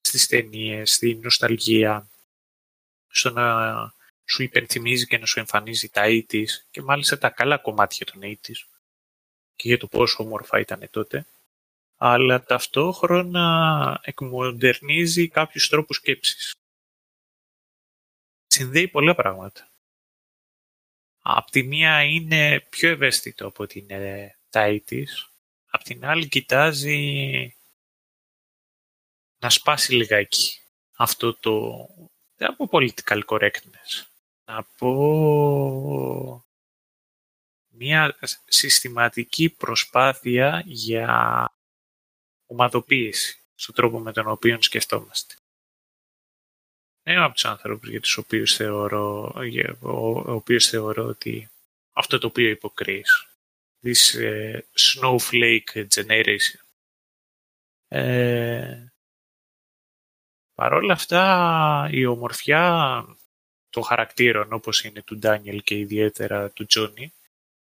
[SPEAKER 2] στις ταινίες, στη νοσταλγία, στο να σου υπενθυμίζει και να σου εμφανίζει τα 80's και μάλιστα τα καλά κομμάτια των 80's και για το πόσο όμορφα ήταν τότε, αλλά ταυτόχρονα εκμοντερνίζει κάποιους τρόπους σκέψης συνδέει πολλά πράγματα. Απ' τη μία είναι πιο ευαίσθητο από ότι είναι τα 80's. Απ' την άλλη κοιτάζει να σπάσει λιγάκι αυτό το δεν πω political correctness. Να πω μια συστηματική προσπάθεια για ομαδοποίηση στον τρόπο με τον οποίο σκεφτόμαστε. Είμαι από τους άνθρωπους για τους οποίους θεωρώ, για, ο, ο οποίος θεωρώ ότι αυτό το οποίο υποκρείς, this uh, snowflake generation, ε, παρόλα αυτά η ομορφιά των χαρακτήρων όπως είναι του Ντάνιελ και ιδιαίτερα του Τζόνι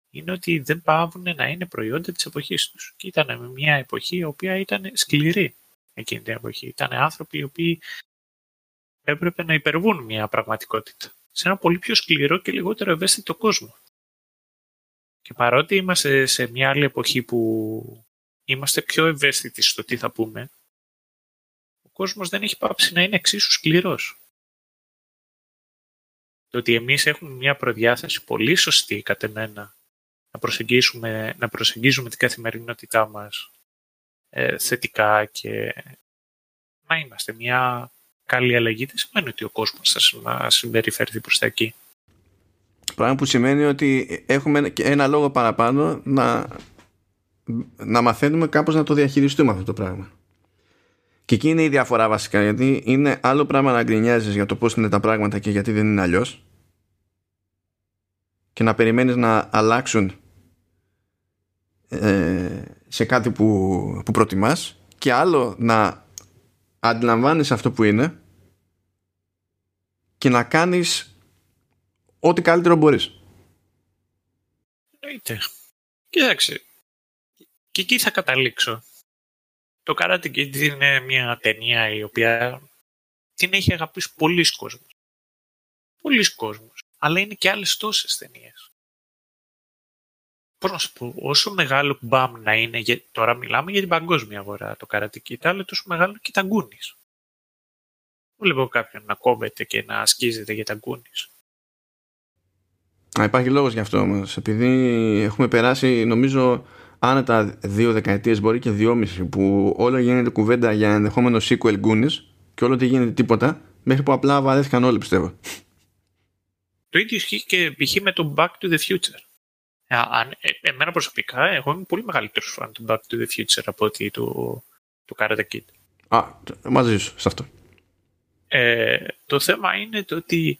[SPEAKER 2] είναι ότι δεν πάβουν να είναι προϊόντα της εποχής τους. Και ήταν με μια εποχή η οποία ήταν σκληρή εκείνη την εποχή. Ήταν άνθρωποι οι οποίοι έπρεπε να υπερβούν μια πραγματικότητα σε ένα πολύ πιο σκληρό και λιγότερο ευαίσθητο κόσμο. Και παρότι είμαστε σε μια άλλη εποχή που είμαστε πιο ευαίσθητοι στο τι θα πούμε, ο κόσμος δεν έχει πάψει να είναι εξίσου σκληρός. Το ότι εμείς έχουμε μια προδιάθεση πολύ σωστή κατ' εμένα να προσεγγίσουμε, να προσεγγίζουμε την καθημερινότητά μας ε, θετικά και να είμαστε μια καλή αλλαγή δεν σημαίνει ότι ο κόσμος θα συμπεριφέρθει προς τα εκεί.
[SPEAKER 1] Πράγμα που σημαίνει ότι έχουμε ένα λόγο παραπάνω να, να μαθαίνουμε κάπως να το διαχειριστούμε αυτό το πράγμα. Και εκεί είναι η διαφορά βασικά, γιατί είναι άλλο πράγμα να γκρινιάζεις για το πώς είναι τα πράγματα και γιατί δεν είναι αλλιώς. Και να περιμένεις να αλλάξουν ε, σε κάτι που, που προτιμάς και άλλο να αντιλαμβάνεις αυτό που είναι και να κάνεις ό,τι καλύτερο μπορείς.
[SPEAKER 2] Είτε. Κοίταξε. Και εκεί θα καταλήξω. Το Karate Kid είναι μια ταινία η οποία την έχει αγαπήσει πολλοί κόσμος. Πολλοί κόσμος. Αλλά είναι και άλλες τόσες ταινίες. Πώς να σου πω, όσο μεγάλο μπαμ να είναι, τώρα μιλάμε για την παγκόσμια αγορά το Karate Kid, αλλά τόσο μεγάλο και τα Goonies. βλέπω κάποιον να κόβεται και να ασκίζεται για τα Goonies.
[SPEAKER 1] Υπάρχει λόγος γι' αυτό όμως, επειδή έχουμε περάσει νομίζω άνετα δύο δεκαετίες μπορεί και δυόμιση που όλο γίνεται κουβέντα για ενδεχόμενο sequel Goonies και όλο δεν γίνεται τίποτα μέχρι που απλά βαρέθηκαν όλοι πιστεύω.
[SPEAKER 2] Το ίδιο ισχύει και π.χ. με το Back to the Future. Αν, ε, εμένα προσωπικά, εγώ είμαι πολύ μεγαλύτερος φαν του Back to the Future από ότι του, του Karate Kid.
[SPEAKER 1] Α, μαζί σου σε αυτό.
[SPEAKER 2] Ε, το θέμα είναι το ότι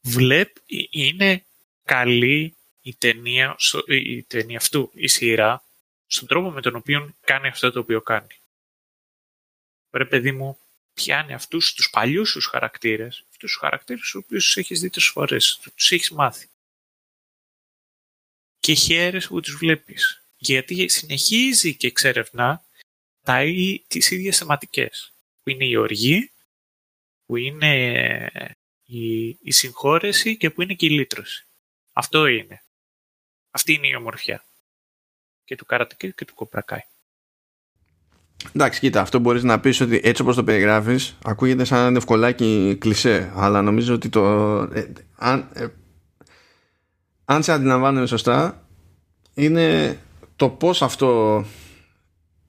[SPEAKER 2] βλέπει, είναι καλή η ταινία, η ταινία αυτού, η σειρά, στον τρόπο με τον οποίο κάνει αυτό το οποίο κάνει. Ρε παιδί μου, πιάνει αυτούς τους παλιούς τους χαρακτήρες, αυτούς τους χαρακτήρες τους οποίους τους έχεις δει τόσες φορές, τους έχεις μάθει. Και χαίρεσαι που τους βλέπεις. Γιατί συνεχίζει και εξερευνά τα, τις ίδιες θεματικές. Που είναι η οργή, που είναι η, η συγχώρεση και που είναι και η λύτρωση. Αυτό είναι. Αυτή είναι η ομορφιά. Και του Karate και του Κοπρακάι.
[SPEAKER 1] Εντάξει, κοίτα, αυτό μπορείς να πεις ότι έτσι όπως το περιγράφεις ακούγεται σαν ευκολάκι κλισέ, αλλά νομίζω ότι το... Ε, αν, ε, αν σε αντιλαμβάνομαι σωστά, είναι το πώς αυτό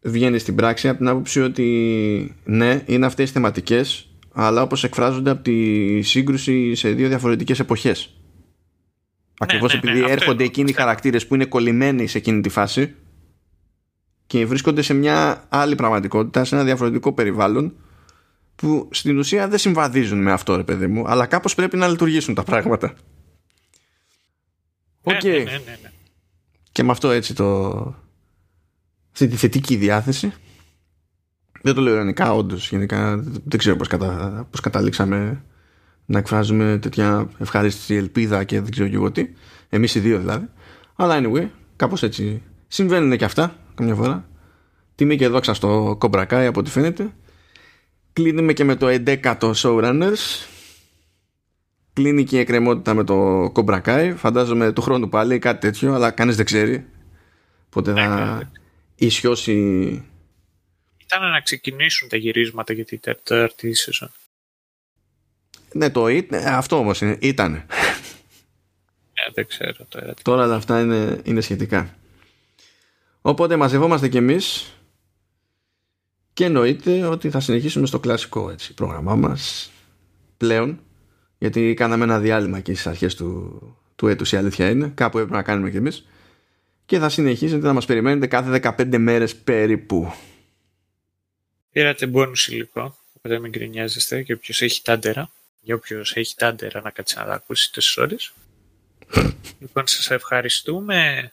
[SPEAKER 1] βγαίνει στην πράξη από την άποψη ότι ναι, είναι αυτές οι θεματικές, αλλά όπως εκφράζονται από τη σύγκρουση σε δύο διαφορετικές εποχές. Ακριβώς ναι, ναι, επειδή ναι, έρχονται εκείνοι οι χαρακτήρες που είναι κολλημένοι σε εκείνη τη φάση και βρίσκονται σε μια άλλη πραγματικότητα, σε ένα διαφορετικό περιβάλλον που στην ουσία δεν συμβαδίζουν με αυτό, ρε παιδί μου, αλλά κάπως πρέπει να λειτουργήσουν τα πράγματα. Οκ. Okay. Και με αυτό έτσι το. αυτή τη θετική διάθεση. Δεν το λέω ειρωνικά, όντως. Γενικά δεν ξέρω πώς κατα... πώς καταλήξαμε να εκφράζουμε τέτοια ευχαρίστηση ελπίδα και δεν ξέρω και εγώ τι. Εμείς οι δύο δηλαδή. Αλλά anyway, κάπως έτσι συμβαίνουν και αυτά καμιά φορά. Τιμή και δόξα στο Cobra Kai από ό,τι φαίνεται. Κλείνουμε και με το 11ο Showrunners. Κλείνει και η εκκρεμότητα με το κομπρακάι. Φαντάζομαι του χρόνου πάλι κάτι τέτοιο, αλλά κανείς δεν ξέρει. Πότε θα ναι, ναι. ισιώσει.
[SPEAKER 2] Ήταν να ξεκινήσουν τα γυρίσματα για την τέταρτη σεζόν.
[SPEAKER 1] Ναι, το it, αυτό όμως ήταν. Ε,
[SPEAKER 2] δεν ξέρω τώρα.
[SPEAKER 1] Τώρα αυτά είναι, είναι σχετικά. Οπότε μαζευόμαστε κι εμείς και εννοείται ότι θα συνεχίσουμε στο κλασικό έτσι, πρόγραμμά μας πλέον γιατί κάναμε ένα διάλειμμα εκεί στις αρχές του, του έτους η αλήθεια είναι κάπου έπρεπε να κάνουμε κι εμείς και θα συνεχίσετε να μας περιμένετε κάθε 15 μέρες περίπου.
[SPEAKER 2] Πήρατε bonus υλικό, οπότε μην γκρινιάζεστε και όποιος έχει τάντερα για όποιος έχει τάντερα να κάτσει να τα ακούσει τόσες ώρες. λοιπόν, σας ευχαριστούμε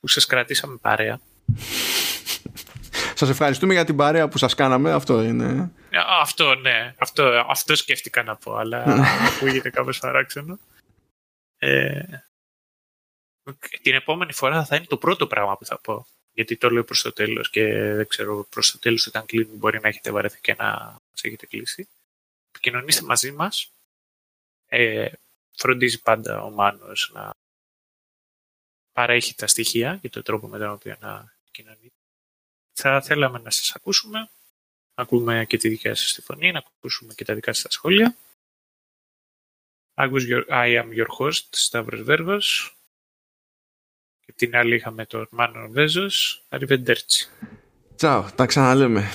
[SPEAKER 2] που σας κρατήσαμε παρέα.
[SPEAKER 1] Σας ευχαριστούμε για την παρέα που σας κάναμε, αυτό είναι.
[SPEAKER 2] Αυτό, ναι. Αυτό, αυτό σκέφτηκα να πω, αλλά ακούγεται κάπως παράξενο. Ε, την επόμενη φορά θα είναι το πρώτο πράγμα που θα πω. Γιατί το λέω προς το τέλος και δεν ξέρω προς το τέλος όταν κλείνει μπορεί να έχετε βαρεθεί και να μας έχετε κλείσει επικοινωνήστε μαζί μας. Ε, φροντίζει πάντα ο Μάνος να παρέχει τα στοιχεία και τον τρόπο με τον οποίο να επικοινωνείτε. Θα θέλαμε να σας ακούσουμε, να ακούμε και τη δικιά σας τη φωνή, να ακούσουμε και τα δικά σας σχόλια. I, your, I am your host, Stavros Βέργος. Και την άλλη είχαμε τον Μάνο Βέζος. Arrivederci.
[SPEAKER 1] Τσάου, τα ξαναλέμε.